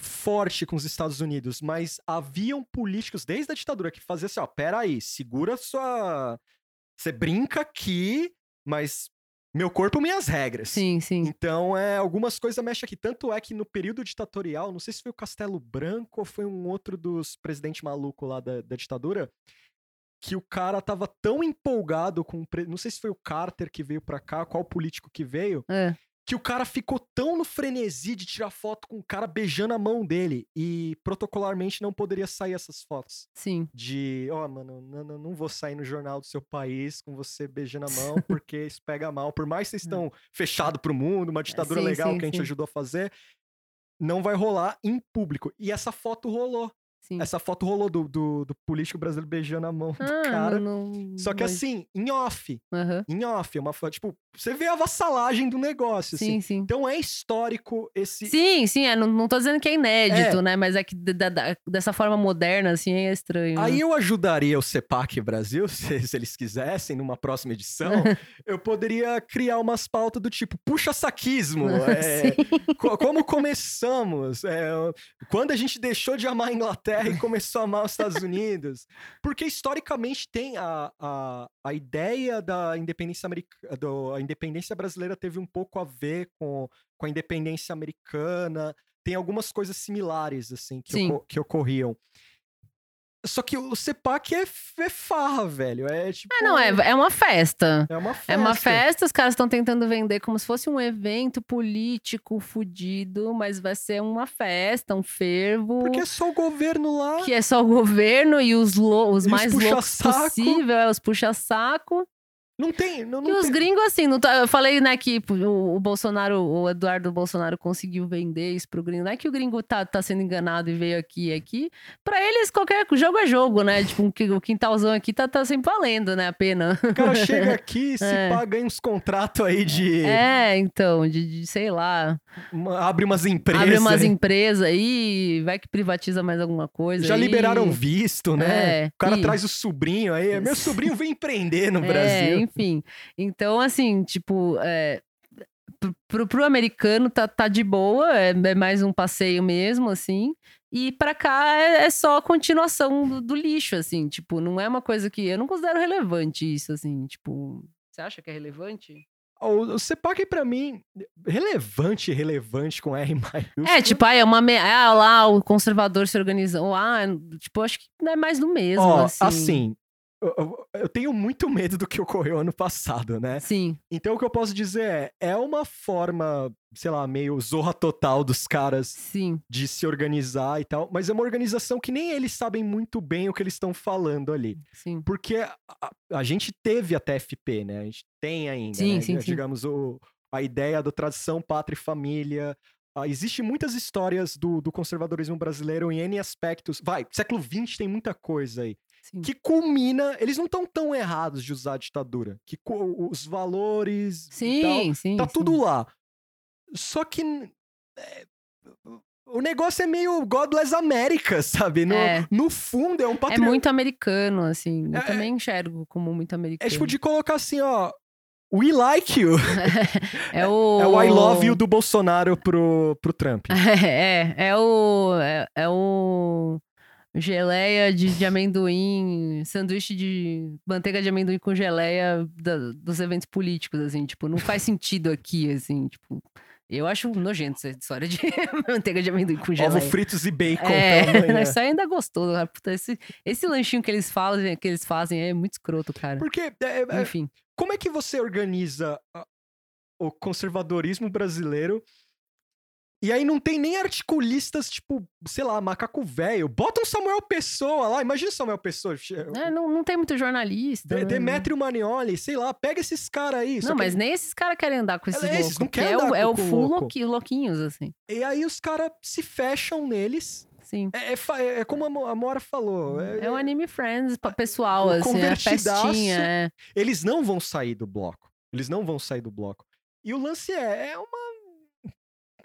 S3: forte com os Estados Unidos, mas haviam políticos desde a ditadura que faziam assim, ó, peraí, segura sua. Você brinca aqui, mas meu corpo, minhas regras.
S2: Sim, sim.
S3: Então, é, algumas coisas mexem aqui. Tanto é que no período ditatorial, não sei se foi o Castelo Branco ou foi um outro dos presidentes malucos lá da, da ditadura, que o cara tava tão empolgado com. Não sei se foi o Carter que veio pra cá, qual político que veio,
S2: É,
S3: que o cara ficou tão no frenesi de tirar foto com o cara beijando a mão dele. E protocolarmente não poderia sair essas fotos.
S2: sim.
S3: De, ó, mano, não, não, não vou sair no jornal do seu país com você beijando a mão, porque isso pega mal. Por mais que vocês estão fechado pro mundo, uma ditadura
S2: Sim,
S3: legal
S2: sim,
S3: que a gente
S2: sim.
S3: ajudou a fazer, não vai rolar em público. E essa foto rolou.
S2: Sim.
S3: Essa foto rolou do, do, do político brasileiro beijando a mão do
S2: Ah,
S3: cara.
S2: não,
S3: Só que assim, em off.
S2: Aham.
S3: Em off. Uma foto, tipo, você vê a vassalagem do negócio, assim.
S2: Sim, sim.
S3: Então é histórico esse.
S2: Sim, sim, é, não, não tô dizendo que é inédito, né? Mas é que da- da- dessa forma moderna, assim, é estranho. né?
S3: Aí eu ajudaria o CEPAC Brasil, se, se eles quisessem, numa próxima edição, eu poderia criar umas pautas do tipo, puxa saquismo, é, co- como começamos, é, quando a gente deixou de amar a Inglaterra e começou a amar os Estados Unidos. Porque historicamente tem a, a, a ideia da independência americana, a independência brasileira teve um pouco a ver com, com a independência americana, tem algumas coisas similares, assim, que, oco- que ocorriam. Só que o CEPAC é, é farra, velho. É tipo.
S2: Ah, não, é, é uma festa.
S3: É uma festa.
S2: É uma festa, os caras estão tentando vender como se fosse um evento político fudido, mas vai ser uma festa, um fervo.
S3: Porque é só o governo lá.
S2: Que é só o governo e os, lo- os mais loucos possível, é os puxa-saco.
S3: Não tem. Não, não
S2: E os
S3: tem-
S2: gringos, assim, não tá- eu falei, né, que o, o Bolsonaro, o Eduardo Bolsonaro conseguiu vender isso pro gringo. Não é que o gringo tá, tá sendo enganado e veio aqui e aqui. Pra eles, qualquer jogo é jogo, né? Tipo, o quintalzão aqui tá, tá sempre valendo, né? A pena.
S3: O cara chega aqui, se
S2: É.
S3: paga uns contratos aí de.
S2: É, então, de, de, sei lá.
S3: uma- abre umas empresas.
S2: Abre umas empresas aí, vai que privatiza mais alguma coisa.
S3: Já
S2: aí.
S3: liberaram visto, né?
S2: É,
S3: o cara
S2: e-
S3: traz o sobrinho aí. Meu sobrinho vem empreender no
S2: É,
S3: Brasil.
S2: Enfim. Então, assim, tipo, é, pro, pro, americano tá, tá de boa, é, é mais um passeio mesmo, assim. E pra cá é, é só a continuação do, do lixo, assim. Tipo, não é uma coisa que. Eu não considero relevante isso, assim. Tipo, você acha que é relevante?
S3: O, o CEPAC, pra mim, relevante, relevante com R maiúsculo.
S2: É, tipo, ah, é uma. me- Ah, lá, o conservador se organizou. Ah, tipo, acho que é mais do mesmo,
S3: Ó,
S2: assim.
S3: assim, eu, eu- tenho muito medo do que ocorreu ano passado, né?
S2: Sim,
S3: Então o que eu posso dizer é, é uma forma, sei lá, meio zorra total dos caras
S2: sim.
S3: de se organizar e tal, mas é uma organização que nem eles sabem muito bem o que eles estão falando ali.
S2: Sim.
S3: Porque a, a- gente teve a TFP, né? A gente tem ainda,
S2: Sim,
S3: né?
S2: sim, sim.
S3: Digamos, o, a ideia do tradição, pátria e família. Ah, Existem muitas histórias do, do conservadorismo brasileiro em N aspectos. Vai, século XX tem muita coisa aí.
S2: Sim.
S3: Que culmina. Eles não estão tão errados de usar a ditadura. Que os valores. e tal,
S2: Sim, sim.
S3: Tá
S2: sim.
S3: tudo lá. Só que. é, o negócio é meio Godless America, sabe? No,
S2: É.
S3: no fundo é um
S2: É
S3: patri...
S2: muito americano, assim. Eu
S3: É-
S2: também enxergo como muito americano.
S3: É tipo de colocar assim, ó. We like you.
S2: É o.
S3: É o I love you do Bolsonaro pro, pro Trump.
S2: É, é o. É, é o. geleia de, de amendoim, sanduíche de manteiga de amendoim com geleia da- dos eventos políticos, assim, tipo, não faz sentido aqui, assim, tipo. Eu acho nojento essa história de manteiga de amendoim com geleia.
S3: Ovo fritos e bacon
S2: É,
S3: manhã.
S2: isso aí ainda é gostoso. cara. Puta, esse, esse lanchinho que eles fazem, que eles fazem é muito escroto, cara.
S3: Porque, é, é,
S2: Enfim.
S3: como é que você organiza a- o conservadorismo brasileiro e aí não tem nem articulistas, tipo, sei lá, macaco velho. Bota um Samuel Pessoa lá, imagina o Samuel Pessoa.
S2: É, não, não tem muito jornalista.
S3: De-
S2: né?
S3: Demetrio Manioli, sei lá, pega esses caras aí.
S2: Não,
S3: que-
S2: mas nem esses caras querem andar com esses
S3: É, esses
S2: loucos.
S3: não querem
S2: é o,
S3: andar
S2: é
S3: com-
S2: o
S3: com
S2: full
S3: louco.
S2: louqui- louquinhos, assim.
S3: E aí os caras se fecham neles.
S2: Sim.
S3: É, é fa- é como a Mo- a Mora falou.
S2: É o Anime Friends pessoal,
S3: o
S2: assim, é festinha. É.
S3: Eles não vão sair do bloco. Eles não vão sair do bloco. E o lance é, é uma.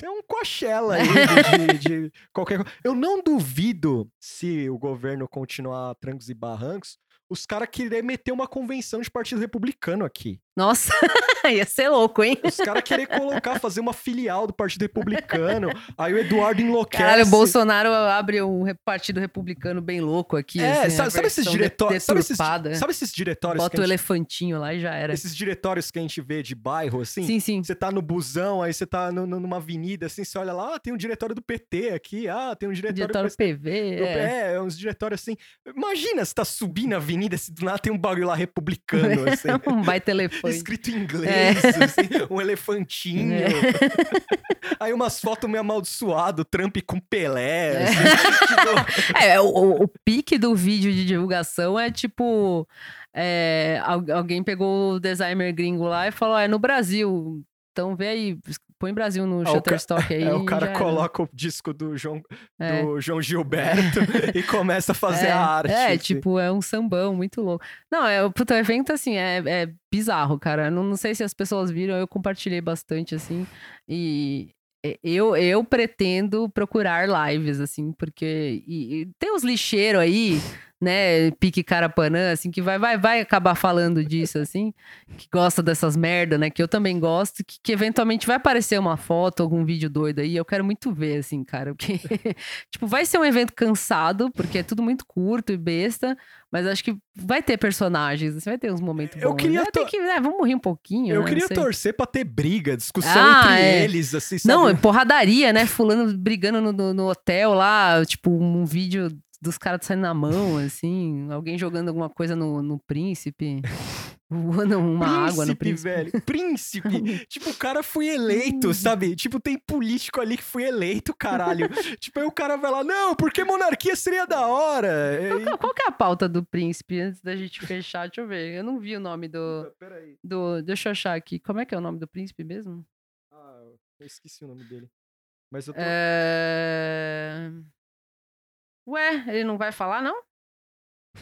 S3: É um coachella aí de, de- qualquer coisa. Eu não duvido se o governo continuar trancos e barrancos, os caras querer meter uma convenção de partido republicano aqui.
S2: Nossa, ia ser louco, hein?
S3: Os caras querer colocar, fazer uma filial do Partido Republicano. Aí o Eduardo enlouquece.
S2: Caralho, o Bolsonaro abre um partido republicano bem louco aqui.
S3: É,
S2: assim,
S3: sabe, sabe esses diretórios. Sabe esses,
S2: deturpada.
S3: sabe esses diretórios
S2: Bota o
S3: gente,
S2: elefantinho lá e já era.
S3: esses diretórios que a gente vê de bairro, assim?
S2: Sim, sim.
S3: Você tá no busão, aí você tá no- no- numa avenida, assim, você olha lá, ah, tem um diretório do PT aqui, ah, tem um diretório...
S2: Diretório
S3: do
S2: PV.
S3: do-
S2: É.
S3: é, uns diretórios assim. Imagina você tá subindo a avenida, se do nada tem um bagulho lá republicano, assim.
S2: um baita elefante.
S3: Escrito em inglês,
S2: É.
S3: assim, um elefantinho.
S2: É.
S3: Aí umas fotos meio amaldiçoado, Trump com Pelé.
S2: É.
S3: assim, tipo,
S2: É, o, o- o pique do vídeo de divulgação é tipo. é, al- alguém pegou o designer gringo lá e falou: "Ah, é no Brasil. Então vê aí, põe Brasil no
S3: Ah,
S2: Shutterstock aí.
S3: é, o cara coloca o disco do João,
S2: É.
S3: do João Gilberto e começa a fazer
S2: é,
S3: a arte.
S2: É,
S3: assim.
S2: tipo, é um sambão muito louco. Não, é, o evento, assim, é, é bizarro, cara. Não, não sei se as pessoas viram, eu compartilhei bastante, assim. E e- eu, eu pretendo procurar lives, assim, porque. E, e tem uns lixeiros aí, né? Pique carapanã, assim, que vai, vai, vai acabar falando disso, assim. Que gosta dessas merda, né? Que eu também gosto, que, que eventualmente vai aparecer uma foto, algum vídeo doido aí. Eu quero muito ver, assim, cara. Porque, tipo, vai ser um evento cansado, porque é tudo muito curto e besta. Mas acho que vai ter personagens, assim, vai ter uns momentos
S3: Eu
S2: bons.
S3: queria
S2: né? Tem
S3: to-
S2: que, né, vamos morrer um pouquinho.
S3: Eu
S2: né?
S3: queria torcer pra ter briga, discussão
S2: Ah,
S3: entre
S2: é.
S3: eles, assim, sabe?
S2: Não, porradaria, né? Fulano brigando no, no, no hotel lá, tipo, um vídeo dos caras saindo na mão, assim, alguém jogando alguma coisa no, no príncipe, voando uma água no príncipe.
S3: velho. Príncipe. tipo, o cara foi eleito, sabe? Tipo, tem político ali que foi eleito, caralho. tipo, aí o cara vai lá, não, porque monarquia seria da hora.
S2: Qual, que- qual que é a pauta do príncipe antes da gente fechar? Deixa eu ver. Eu não vi o nome do,
S3: Peraí.
S2: do. Deixa eu achar aqui. Como é que é o nome do príncipe mesmo?
S3: Ah, eu esqueci o nome dele. Mas eu tô...
S2: É... Ué, ele não vai falar, não?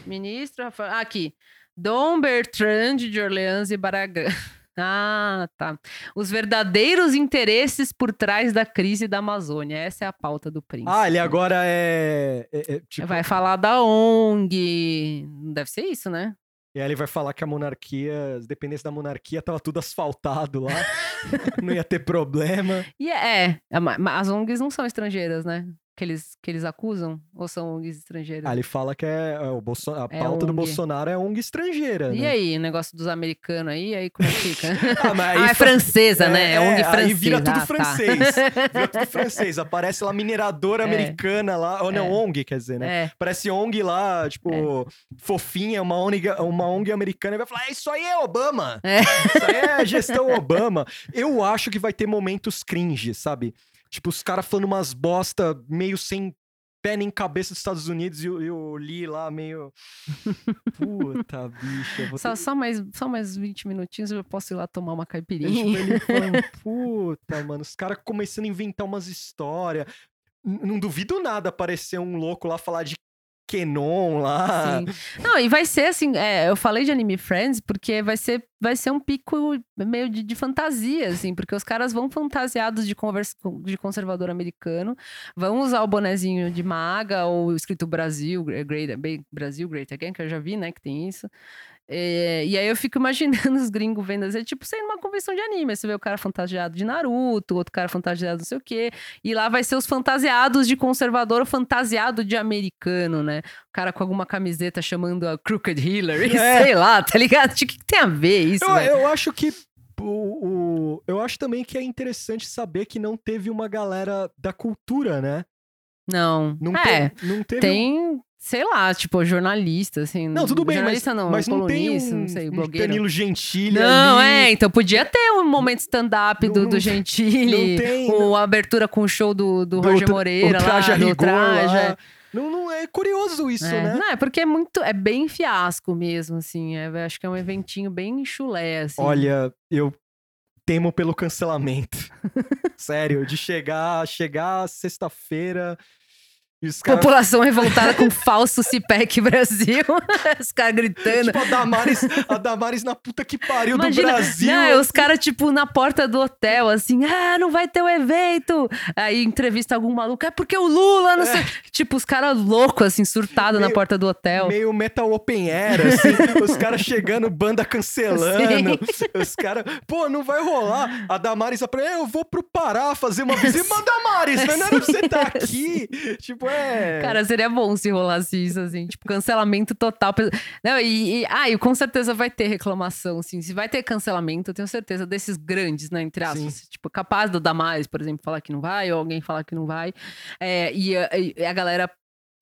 S2: Ministro. Rafael- Ah, aqui. Dom Bertrand de Orleans e Baragã. Ah, tá. Os verdadeiros interesses por trás da crise da Amazônia. Essa é a pauta do príncipe.
S3: Ah, ele agora é... é- é, tipo,
S2: Vai falar da ONG. Deve ser isso, né?
S3: E aí ele vai falar que a monarquia, as dependências da monarquia, tava tudo asfaltado lá. não ia ter problema.
S2: E é, é, as ONGs não são estrangeiras, né? Que eles, que eles acusam? Ou são ONGs estrangeiras?
S3: Aí ele fala que é, é o Bolso... a
S2: É
S3: pauta do
S2: ONG.
S3: Bolsonaro é ONG estrangeira,
S2: E
S3: né?
S2: aí, o negócio dos americanos aí, aí como é que fica?
S3: Ah, mas aí
S2: ah, é francesa, né? É,
S3: É,
S2: ONG
S3: aí
S2: francesa.
S3: vira tudo
S2: Ah, tá.
S3: francês. Vira tudo francês. Aparece lá mineradora
S2: É.
S3: americana lá. Ou não,
S2: É.
S3: ONG, quer dizer, né?
S2: É,
S3: Parece ONG lá, tipo, fofinha, uma ONG, uma ONG americana, e vai falar: "É, Isso aí é Obama!
S2: É.
S3: Isso aí é gestão Obama. Eu acho que vai ter momentos cringe, sabe? Tipo, os caras falando umas bosta meio sem pé nem cabeça dos Estados Unidos e o, e o Lee lá meio. Puta, bicha. eu Vou
S2: só,
S3: ter-
S2: só, mais, só mais 20 minutinhos eu posso ir lá tomar uma
S3: tipo,
S2: caipirinha.
S3: ele falando, puta, mano, os caras começando a inventar umas histórias. Não duvido nada aparecer um louco lá falar de Kenon lá.
S2: Sim. Não, e vai ser assim, é, eu falei de Anime Friends porque vai ser, vai ser um pico meio de, de fantasia, assim, porque os caras vão fantasiados de, convers, de conservador americano, vão usar o bonezinho de maga ou escrito Brasil, Great, Brasil Great Again, que eu já vi, né, que tem isso. É, e aí eu fico imaginando os gringos vendo, assim, tipo, ir numa convenção de anime. Você vê o cara fantasiado de Naruto, outro cara fantasiado não sei o quê. E lá vai ser os fantasiados de conservador ou fantasiado de americano, né? O cara com alguma camiseta chamando a Crooked Hillary,
S3: É.
S2: sei lá, tá ligado? O que, que tem a ver isso,
S3: Eu,
S2: velho?
S3: eu acho que. O, o- eu acho também que é interessante saber que não teve uma galera da cultura, né?
S2: Não.
S3: Não,
S2: é,
S3: te- não teve.
S2: tem, sei lá, tipo, jornalista, assim.
S3: Não, tudo bem, mas,
S2: jornalista não,
S3: mas não tem um,
S2: não sei,
S3: um. Danilo Gentili
S2: Não,
S3: ali.
S2: é, então podia ter um momento stand-up
S3: Não-
S2: do,
S3: não-
S2: do Gentili,
S3: não tem,
S2: ou a abertura com o show do, do,
S3: do
S2: Roger Moreira
S3: o traje
S2: lá,
S3: a rigor
S2: traje.
S3: lá. Não, não é curioso isso,
S2: é.
S3: né?
S2: Não, é porque é muito, é bem fiasco mesmo, assim, é, acho que é um eventinho bem chulé, assim.
S3: Olha, eu temo pelo cancelamento. Sério, de chegar, chegar sexta-feira os caras.
S2: População revoltada com falso CIPEC Brasil. Os caras gritando.
S3: Tipo, a Damares, a Damares na puta que pariu
S2: Imagina,
S3: do Brasil.
S2: Não, é os caras, tipo, na porta do hotel, assim, ah, não vai ter o evento. Aí entrevista algum maluco, é porque o Lula, não sei. Tipo, os caras loucos, assim, surtados na porta do hotel.
S3: Meio metal open air, assim, os caras chegando, banda cancelando, os caras, pô, não vai rolar. A Damares, "É, eu vou pro Pará fazer uma visita, mas Damares, mas não era pra você tá aqui. Tipo, é...
S2: Cara, seria bom se rolasse isso, assim, tipo, cancelamento total. Não, e, e, ah, e com certeza vai ter reclamação, assim. Se vai ter cancelamento, eu tenho certeza desses grandes, né, entre aspas. Tipo, capaz do Damares, por exemplo, falar que não vai, ou alguém falar que não vai. É, e, e a galera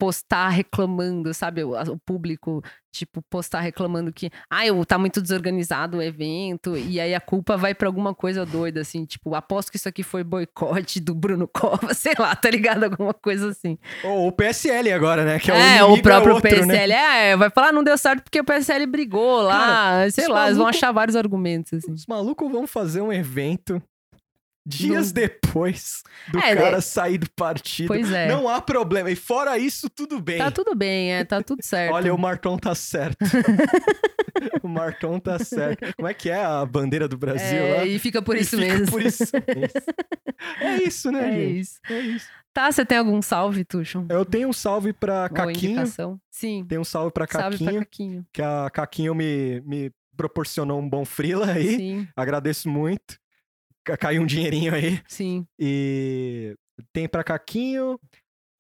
S2: postar reclamando, sabe? O, o público, tipo, postar reclamando que, ah, eu, tá muito desorganizado o evento, e aí a culpa vai pra alguma coisa doida, assim, tipo, aposto que isso aqui foi boicote do Bruno Cova, sei lá, tá ligado? Alguma coisa assim.
S3: Ou o PSL agora, né? Que é, o,
S2: É,
S3: inimigo
S2: o próprio
S3: outro, né?
S2: PSL. É, vai falar, não deu certo porque o PSL brigou lá. sei
S3: os
S2: lá, eles vão
S3: maluco-
S2: achar vários argumentos, assim.
S3: Os malucos vão fazer um evento dias depois do
S2: É,
S3: cara
S2: né?
S3: sair do partido.
S2: Pois é.
S3: Não há problema. E fora isso, tudo bem.
S2: Tá tudo bem, é, tá tudo certo.
S3: Olha, o Marton tá certo. o Marton tá certo. Como é que é a bandeira do Brasil
S2: É,
S3: lá?
S2: e fica por isso
S3: fica
S2: mesmo.
S3: Por isso mesmo. É isso, né,
S2: É
S3: gente?
S2: isso.
S3: É isso.
S2: Tá, você tem algum salve, Tuxo?
S3: Eu tenho um salve pra Caquinho.
S2: indicação? Sim.
S3: Tenho um salve pra
S2: Salve pra
S3: Caquinho,
S2: Caquinho.
S3: que a Caquinho me, me proporcionou um bom frila aí.
S2: Sim,
S3: Agradeço muito. Ca- Caiu um dinheirinho aí.
S2: sim.
S3: E tem pra Caquinho,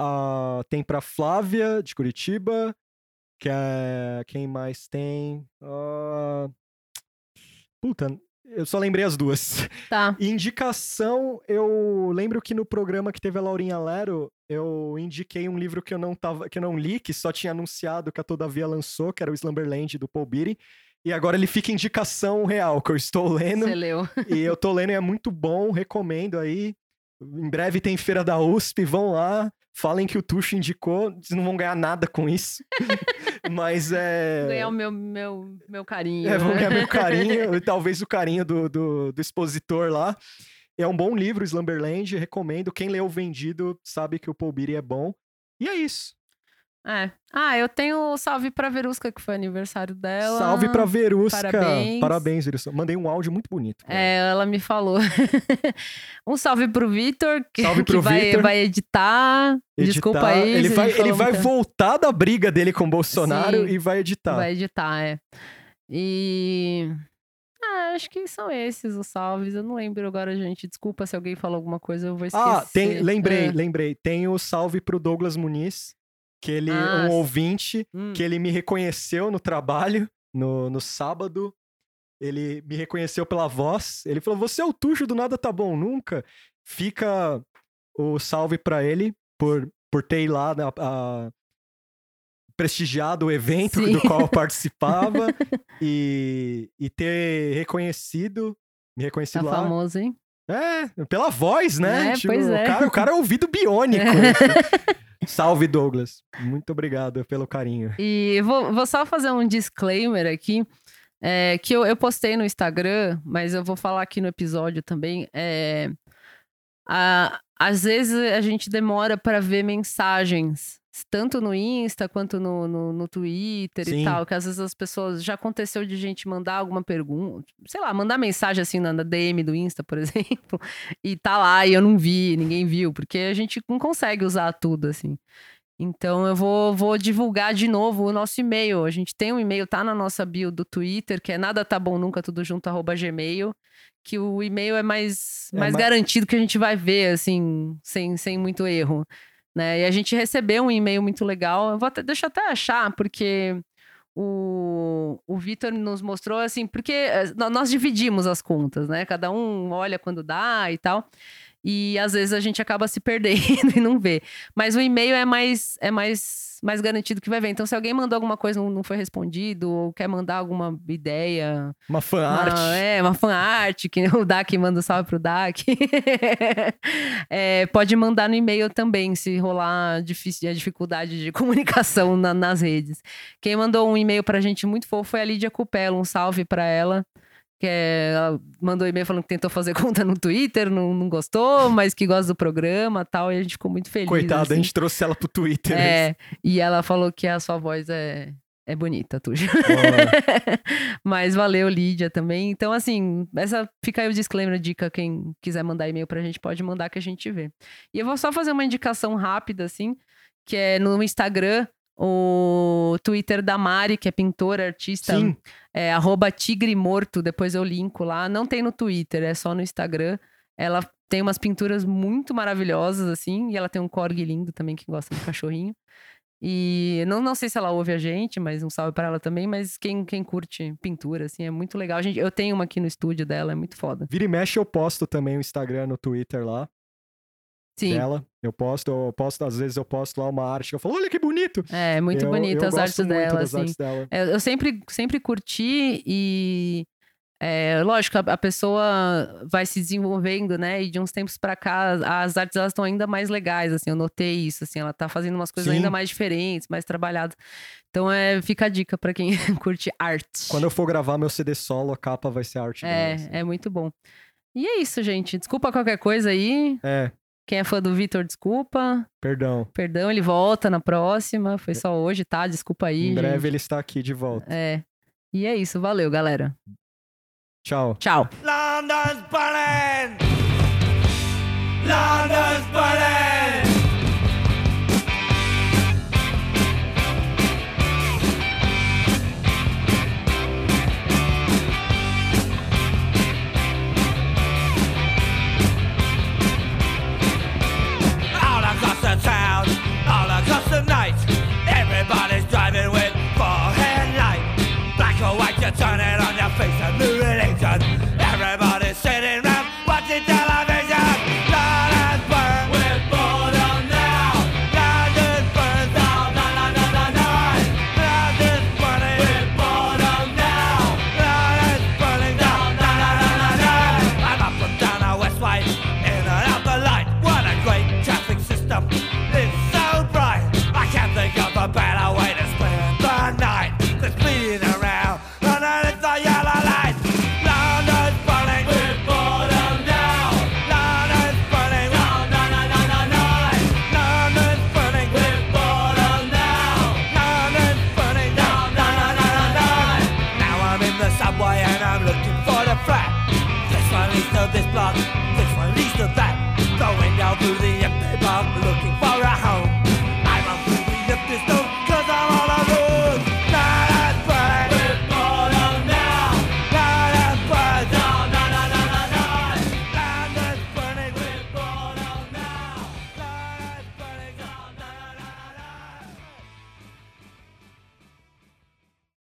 S3: ah, tem pra Flávia, de Curitiba, que é... Quem mais tem? Ah, Puta, eu só lembrei as duas.
S2: Tá.
S3: Indicação, eu lembro que no programa que teve a Laurinha Lero, eu indiquei um livro que eu não tava, que eu não li, que só tinha anunciado que a Todavia lançou, que era o Slumberland do Paul Beatty. E agora ele fica indicação real, que eu estou lendo.
S2: Você leu.
S3: E eu tô lendo e é muito bom, recomendo aí. Em breve tem Feira da USP, vão lá, falem que o Tuxo indicou, vocês não vão ganhar nada com isso. Mas é.
S2: Ganhar o meu, meu, meu carinho.
S3: É, vão
S2: né?
S3: ganhar meu carinho, e talvez o carinho do, do, do expositor lá. É um bom livro, Slumberland, recomendo. Quem leu o Vendido sabe que o Paul Beatty é bom. E é isso.
S2: É. Ah, eu tenho o salve pra Verusca, que foi aniversário dela.
S3: Salve pra Verusca.
S2: parabéns.
S3: Parabéns, Verusca. Mandei um áudio muito bonito. pra ela.
S2: É, ela me falou. um salve pro Vitor, que,
S3: Salve
S2: que
S3: pro
S2: vai,
S3: Vitor.
S2: vai editar. Desculpa
S3: Editar.
S2: aí.
S3: Ele vai, ele vai voltar da briga dele com o Bolsonaro
S2: Sim.
S3: e vai editar.
S2: Vai editar, é. E. Ah, acho que são esses os salves. Eu não lembro agora, gente. Desculpa se alguém falou alguma coisa, eu vou esquecer.
S3: Ah, tem, lembrei,
S2: Ah,
S3: lembrei. Tem o salve pro Douglas Muniz, que ele é
S2: Ah,
S3: um ouvinte,
S2: hum.
S3: que ele me reconheceu no trabalho, no, no sábado. Ele me reconheceu pela voz. Ele falou: Você é o Tuxo do Nada Tá Bom Nunca. Fica o salve pra ele por, por ter ido lá na- a- prestigiado o evento
S2: Sim.
S3: do qual eu participava e, e ter reconhecido, me
S2: Tá
S3: reconhecido lá.
S2: famoso, hein?
S3: É, pela voz, né?
S2: É, pois é.
S3: O cara, o cara é ouvido biônico. Salve, Douglas. Muito obrigado pelo carinho.
S2: E vou, vou só fazer um disclaimer aqui. é, que eu, eu postei no Instagram, mas eu vou falar aqui no episódio também. É, a- às vezes a gente demora para ver mensagens, tanto no Insta quanto no, no, no Twitter
S3: Sim.
S2: e tal. Que às vezes as pessoas. Já aconteceu de gente mandar alguma pergunta, sei lá, mandar mensagem assim na, DM do Insta, por exemplo, e tá lá e eu não vi, ninguém viu, porque a gente não consegue usar tudo assim. Então eu vou, vou divulgar de novo o nosso e-mail. A gente tem um e-mail, tá na nossa bio do Twitter, que é nada tá bom nunca, tudo junto, arroba gmail. Que o e-mail é mais,
S3: É
S2: mais
S3: ma-
S2: garantido que a gente vai ver, assim, sem, sem muito erro. Né? E a gente recebeu um e-mail muito legal. Eu vou até, deixa eu até achar, porque o, o Vitor nos mostrou assim, porque eh, nó- nós dividimos as contas, né? Cada um olha quando dá e tal. E às vezes a gente acaba se perdendo e não vê. Mas o e-mail é mais é mais, mais garantido que vai ver. Então, se alguém mandou alguma coisa e não, não foi respondido, ou quer mandar alguma ideia,
S3: Uma fanart.
S2: é, uma fanart, que o Dak manda um salve pro Dak. É, pode mandar no e-mail também, se rolar difícil, a dificuldade de comunicação na- nas redes. Quem mandou um e-mail pra gente muito fofo foi a Lídia Cupelo, um salve pra ela. Que é, mandou e-mail falando que tentou fazer conta no Twitter, não, não gostou, mas que gosta do programa e tal, e a gente ficou muito feliz.
S3: Coitada,
S2: assim.
S3: a gente trouxe ela pro Twitter.
S2: É, e ela falou que a sua voz é, é bonita, Tuja.
S3: Ó,
S2: Mas valeu, Lídia, também. Então, assim, essa fica aí o disclaimer, dica. Quem quiser mandar e-mail pra gente, pode mandar que a gente vê. E eu vou só fazer uma indicação rápida, assim, que é no Instagram, o Twitter da Mari, que é pintora, artista.
S3: Sim.
S2: É arroba tigre morto, depois eu linko lá. Não tem no Twitter, é só no Instagram. Ela tem umas pinturas muito maravilhosas, assim, e ela tem um corgi lindo também, que gosta de cachorrinho. E não, não sei se ela ouve a gente, mas um salve pra ela também. Mas quem, quem curte pintura, assim, é muito legal. A gente, eu tenho uma aqui no estúdio dela, é muito foda.
S3: Vira e mexe, eu posto também o Instagram no Twitter lá
S2: Sim,
S3: dela. Eu posto, eu posto, às vezes eu posto lá uma arte eu falo, olha que bonito.
S2: é muito
S3: eu,
S2: bonita
S3: eu
S2: as artes dela, assim.
S3: artes dela.
S2: É, eu sempre, sempre curti e. É, lógico, a, a pessoa vai se desenvolvendo, né? E de uns tempos pra cá, as artes elas estão ainda mais legais, assim. Eu notei isso, assim. Ela tá fazendo umas coisas
S3: Sim.
S2: ainda mais diferentes, mais trabalhadas. Então, é, fica a dica pra quem curte arte.
S3: Quando eu for gravar meu CD solo, a capa vai ser arte dela. assim.
S2: É, é muito bom. E é isso, gente. Desculpa qualquer coisa aí.
S3: É,
S2: Quem é fã do Vitor, desculpa.
S3: perdão.
S2: Perdão, ele volta na próxima. Foi só hoje, tá? Desculpa aí.
S3: em breve
S2: gente.
S3: ele está aqui de volta.
S2: É. E é isso. Valeu, galera.
S3: Tchau.
S2: Tchau.
S5: London's burning! London's burning! face and the relator